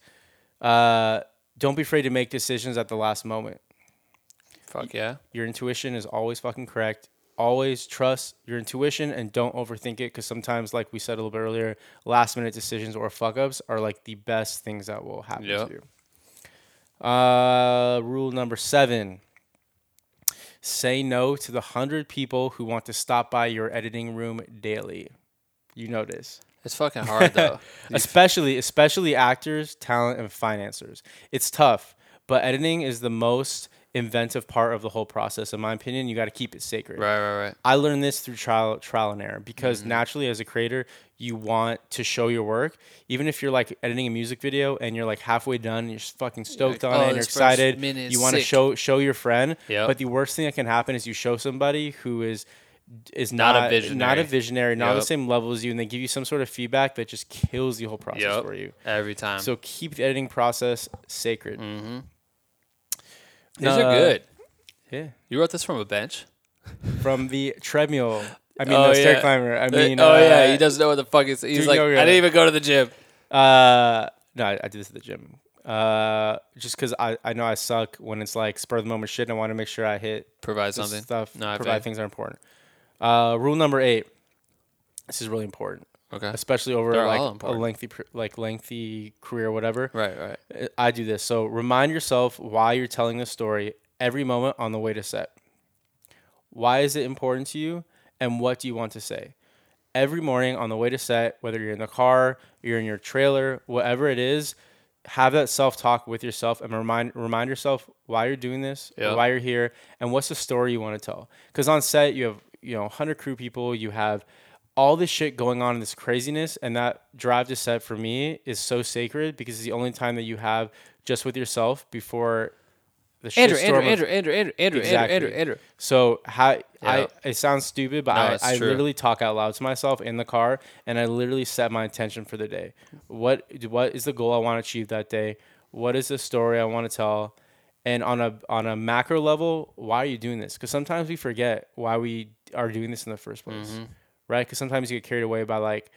uh, Don't be afraid to make decisions at the last moment. Fuck yeah. Your intuition is always fucking correct. Always trust your intuition and don't overthink it because sometimes, like we said a little bit earlier, last minute decisions or fuck ups are like the best things that will happen Yep. to you. Uh, rule number seven Say no to the hundred people who want to stop by your editing room daily. You know this. It's fucking hard though. especially especially actors, talent, and financiers. It's tough, but editing is the most inventive part of the whole process. In my opinion, you got to keep it sacred. right, right, right. I learned this through trial trial and error because Mm-hmm. naturally as a creator, you want to show your work. Even if you're like editing a music video and you're like halfway done and you're just fucking stoked like, on "Oh, it and you're this first excited. minute is You want to sick." show show your friend. Yep. But the worst thing that can happen is you show somebody who is is Not not, a not a visionary, not on the Yep. same level as you, and they give you some sort of feedback that just kills the whole process Yep. for you. Every time. So keep the editing process sacred. Mm. These are Uh, good. Yeah. You wrote this from a bench? From the treadmill. I mean, Oh, the stair yeah. climber. I Uh, mean, oh yeah, uh, he doesn't know what the fuck is. He's like, yo, I didn't even go to the gym. Uh, no, I, I did this at the gym. Uh, just because I, I know I suck when it's like spur of the moment shit. And I want to make sure I hit Provide something. stuff. No, I provide things that are important. Uh, rule number eight. This is really important, Okay. especially over They're like a lengthy like lengthy career, or whatever. Right, right. Uh, I do this. So remind yourself why you're telling the story every moment on the way to set. Why is it important to you, and what do you want to say? Every morning on the way to set, whether you're in the car, you're in your trailer, whatever it is, have that self talk with yourself and remind remind yourself why you're doing this, Yeah. why you're here, and what's the story you want to tell. Because on set, you have you know 100 crew people, you have all this shit going on in this craziness, and that drive to set for me is so sacred because it's the only time that you have just with yourself before the Andrew, Andrew, Andrew, Andrew, Andrew, Andrew, Exactly. Andrew, Andrew, Andrew. so how Yeah. I it sounds stupid, but No, I, I true. literally talk out loud to myself in the car, and I literally set my intention for the day. What what is the goal I want to achieve that day? What is the story I want to tell? And on a on a macro level, why are you doing this? Because sometimes we forget why we are doing this in the first place, Mm-hmm. right? Because sometimes you get carried away by like,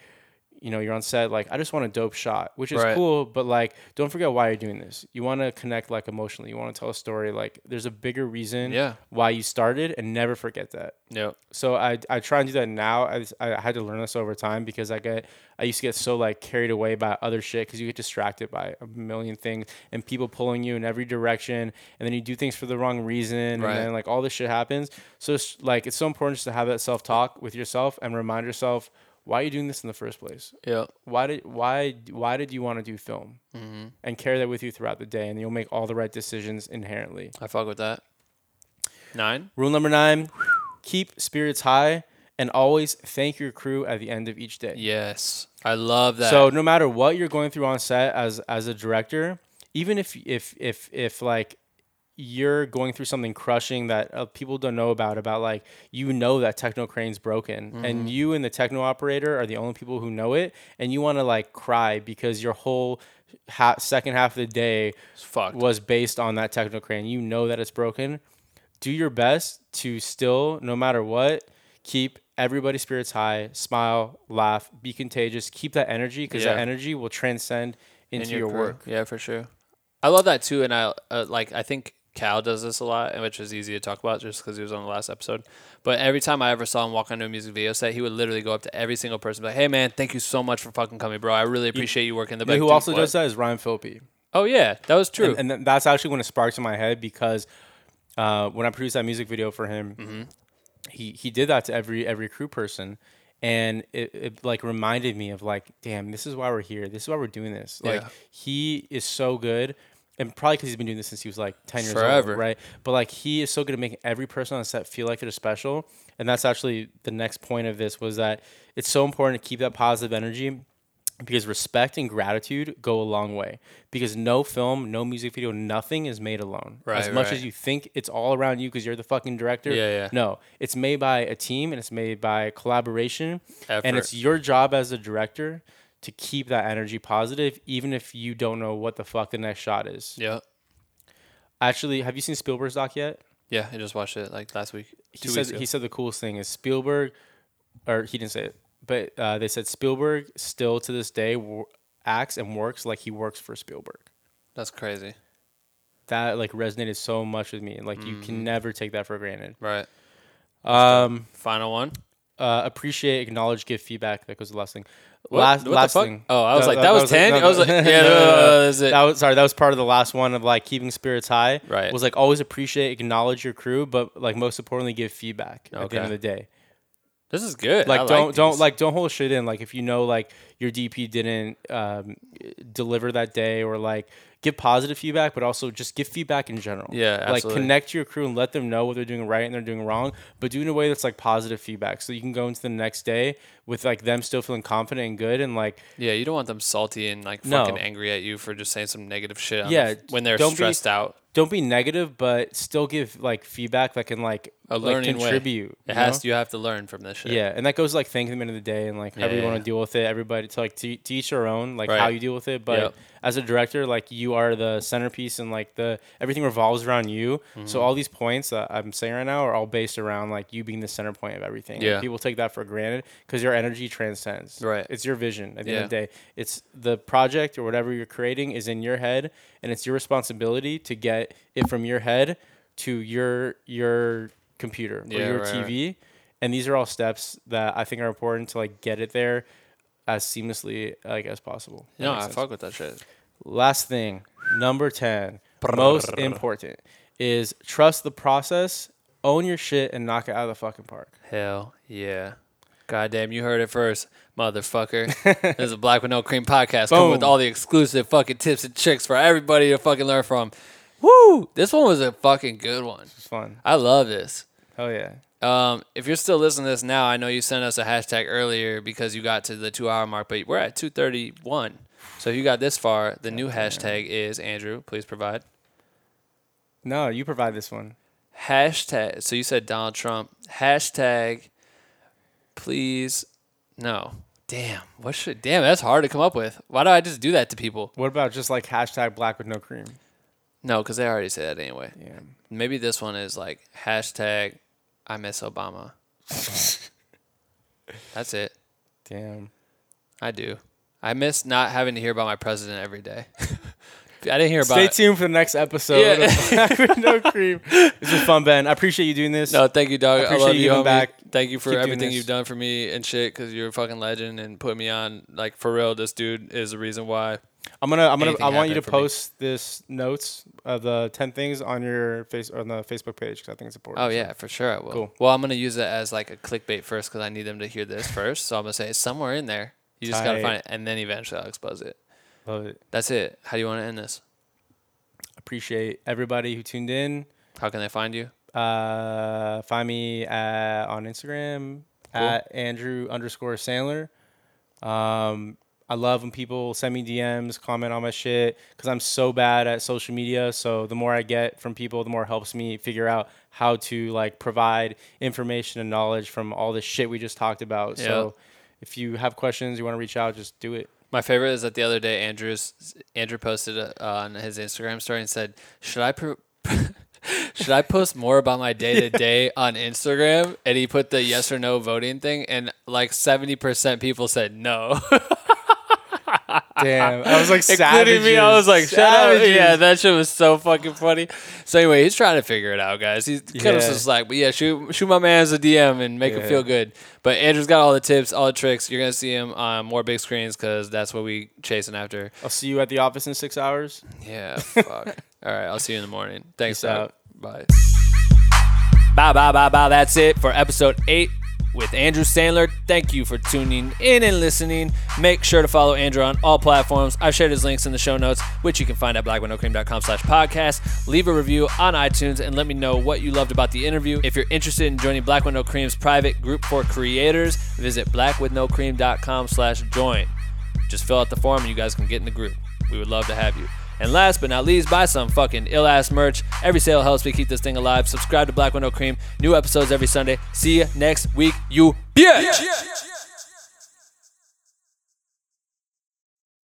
you know, you're on set like I just want a dope shot, which is Right. cool, but like don't forget why you're doing this. You want to connect like emotionally. You want to tell a story. Like there's a bigger reason Yeah. why you started, and never forget that Yep. so I, I try and do that now. I, I had to learn this over time because I get I used to get so like carried away by other shit because you get distracted by a million things and people pulling you in every direction and then you do things for the wrong reason Right. and then like all this shit happens. So it's like it's so important just to have that self talk with yourself and remind yourself why are you doing this in the first place. Yep. Why did why why did you want to do film Mm-hmm. and carry that with you throughout the day and you'll make all the right decisions inherently. I fuck with that. Nine. Rule number nine keep spirits high and always thank your crew at the end of each day. Yes. I love that. So no matter what you're going through on set as as a director, even if if if if like you're going through something crushing that uh, people don't know about about like you know that techno crane's broken Mm-hmm. and you and the techno operator are the only people who know it and you want to like cry because your whole ha- second half of the day was based on that techno crane. You know that it's broken. Do your best to still, no matter what, keep everybody's spirits high, smile, laugh, be contagious, keep that energy because that energy will transcend in into your, work. Yeah, for sure. I love that too, and I uh, like. I think Cal does this a lot, and which is easy to talk about just because he was on the last episode. But every time I ever saw him walk onto a music video set, he would literally go up to every single person, and be like, "Hey, man, thank you so much for fucking coming, bro. I really appreciate you working the You know back." who Dude, also what?" does that is Ryan Phillippe. Oh yeah, that was true. And, and that's actually when it sparks in my head because uh, when I produced that music video for him, Mm-hmm. he he did that to every every crew person, and it, it like reminded me of like, damn, this is why we're here. This is why we're doing this. Like Yeah. he is so good. And probably because he's been doing this since he was like 10 years Forever. old, right? But like he is so good at making every person on set feel like they're special. And that's actually the next point of this was that it's so important to keep that positive energy because respect and gratitude go a long way because no film no music video nothing is made alone right, as much right. as you think it's all around you because you're the fucking director Yeah, yeah. no it's made by a team and it's made by collaboration and it's your job as a director to keep that energy positive even if you don't know what the fuck the next shot is yeah, actually have you seen spielberg's doc yet yeah. I just watched it like last week. he said ago. he said the coolest thing is Spielberg, or he didn't say it, but uh, they said Spielberg still to this day wo- acts and works like he works for Spielberg. That's crazy. That like resonated so much with me, and like you Mm-hmm. can never take that for granted. Right. Um, Final one. uh, appreciate, acknowledge, give feedback. That goes the last thing. What? Last, What the last fuck? thing. Oh, I was like, that was 10? I was like, yeah, no, no, no, it. That was sorry. That was part of the last one of like keeping spirits high. Right. Was like always appreciate, acknowledge your crew, but like most importantly, give feedback at the end of the day. This is good. Like I don't don't like don't hold shit in. Like if you know like your DP didn't um, deliver that day or like give positive feedback, but also just give feedback in general. Yeah, absolutely. Like connect to your crew and let them know what they're doing right and they're doing wrong, but do it in a way that's like positive feedback, so you can go into the next day with like them still feeling confident and good and like Yeah, you don't want them salty and like No. fucking angry at you for just saying some negative shit. On Yeah, when they're don't be- stressed out. don't be negative, but still give like feedback that can like, A like learning way. It you has. know? You have to learn from this shit. Yeah, and that goes like thank them at the end of the day and like however Yeah, you want yeah. to deal with it. Everybody to like to, to each their own, like Right. how you deal with it. But Yep. As a director, like you are the centerpiece and like the everything revolves around you. Mm-hmm. So all these points that I'm saying right now are all based around like you being the center point of everything. Yeah. people take that for granted because your energy transcends. Right. It's your vision. At the end of the day, it's the project or whatever you're creating is in your head, and it's your responsibility to get it from your head to your your computer or your right. TV. And these are all steps that I think are important to like get it there as seamlessly like as possible. That No, I sense. fuck with that shit. Last thing, number 10, most important is trust the process, own your shit and knock it out of the fucking park. Hell yeah. Goddamn, you heard it first, motherfucker. this is a Black with No Cream podcast coming with all the exclusive fucking tips and tricks for everybody to fucking learn from. Woo! This one was a fucking good one. It's fun. I love this. Hell yeah. Um, if you're still listening to this now, I know you sent us a hashtag earlier because you got to the two hour mark, but we're at 231. So if you got this far, the new hashtag is Andrew, please provide. No, you provide this one. Hashtag, so you said Donald Trump. Hashtag, please, no. Damn, what should, damn, that's hard to come up with. Why do I just do that to people? What about just like hashtag black with no cream? No, because they already say that anyway. Yeah. Maybe this one is like hashtag, I miss Obama. that's it. Damn. I do. I miss not having to hear about my president every day. I didn't hear about it. Stay it. tuned for the next episode Yeah. no cream. This is fun, Ben. I appreciate you doing this. No, thank you, dog. I, appreciate love you you, back. Thank you for Keep everything you've done for me and shit. Because you're a fucking legend and put me on. Like for real, this dude is the reason why. I'm gonna I'm gonna I want you to for me. post this notes of the ten things on your face on the Facebook page because I think it's important. Oh yeah, for sure I will. Cool. Well, I'm gonna use it as like a clickbait first because I need them to hear this first. So I'm gonna say it's somewhere in there. You just gotta find it, and then eventually I'll expose it. Love it. That's it. How do you want to end this? Appreciate everybody who tuned in. How can they find you? Uh, find me at, on Instagram Cool. at Andrew underscore Sandler. Um, I love when people send me DMs, comment on my shit because I'm so bad at social media. So the more I get from people, the more it helps me figure out how to like provide information and knowledge from all this shit we just talked about. So if you have questions, you want to reach out, just do it. My favorite is that the other day Andrew's Andrew posted uh, on his Instagram story and said, "Should I pro- should I post more about my day to day on Instagram?" And he put the yes or no voting thing, and like seventy percent people said no, Damn, I was like, including me. I was like, "Shut up!" Yeah, that shit was so fucking funny. So anyway, he's trying to figure it out, guys. He's kind of just like, but yeah, shoot shoot my man as a DM and make him feel good. But Andrew's got all the tips, all the tricks. You're gonna see him on more big screens because that's what we chasing after. I'll see you at the office in six hours. Yeah, fuck. All right, I'll see you in the morning. Thanks, Peace out. Bye. Bye, bye, bye, bye. That's it for episode eight with Andrew Sandler. Thank you for tuning in and listening. Make sure to follow Andrew on all platforms. I've shared his links in the show notes, which you can find at blackwithnocream.com slash podcast. Leave a review on iTunes and let me know what you loved about the interview. If you're interested in joining Black with No Cream's private group for creators, visit blackwithnocream.com slash join. Just fill out the form and you guys can get in the group. We would love to have you. And last but not least, buy some fucking ill ass merch. Every sale helps me keep this thing alive. Subscribe to Black with No Cream. New episodes every Sunday. See you next week, you bitch.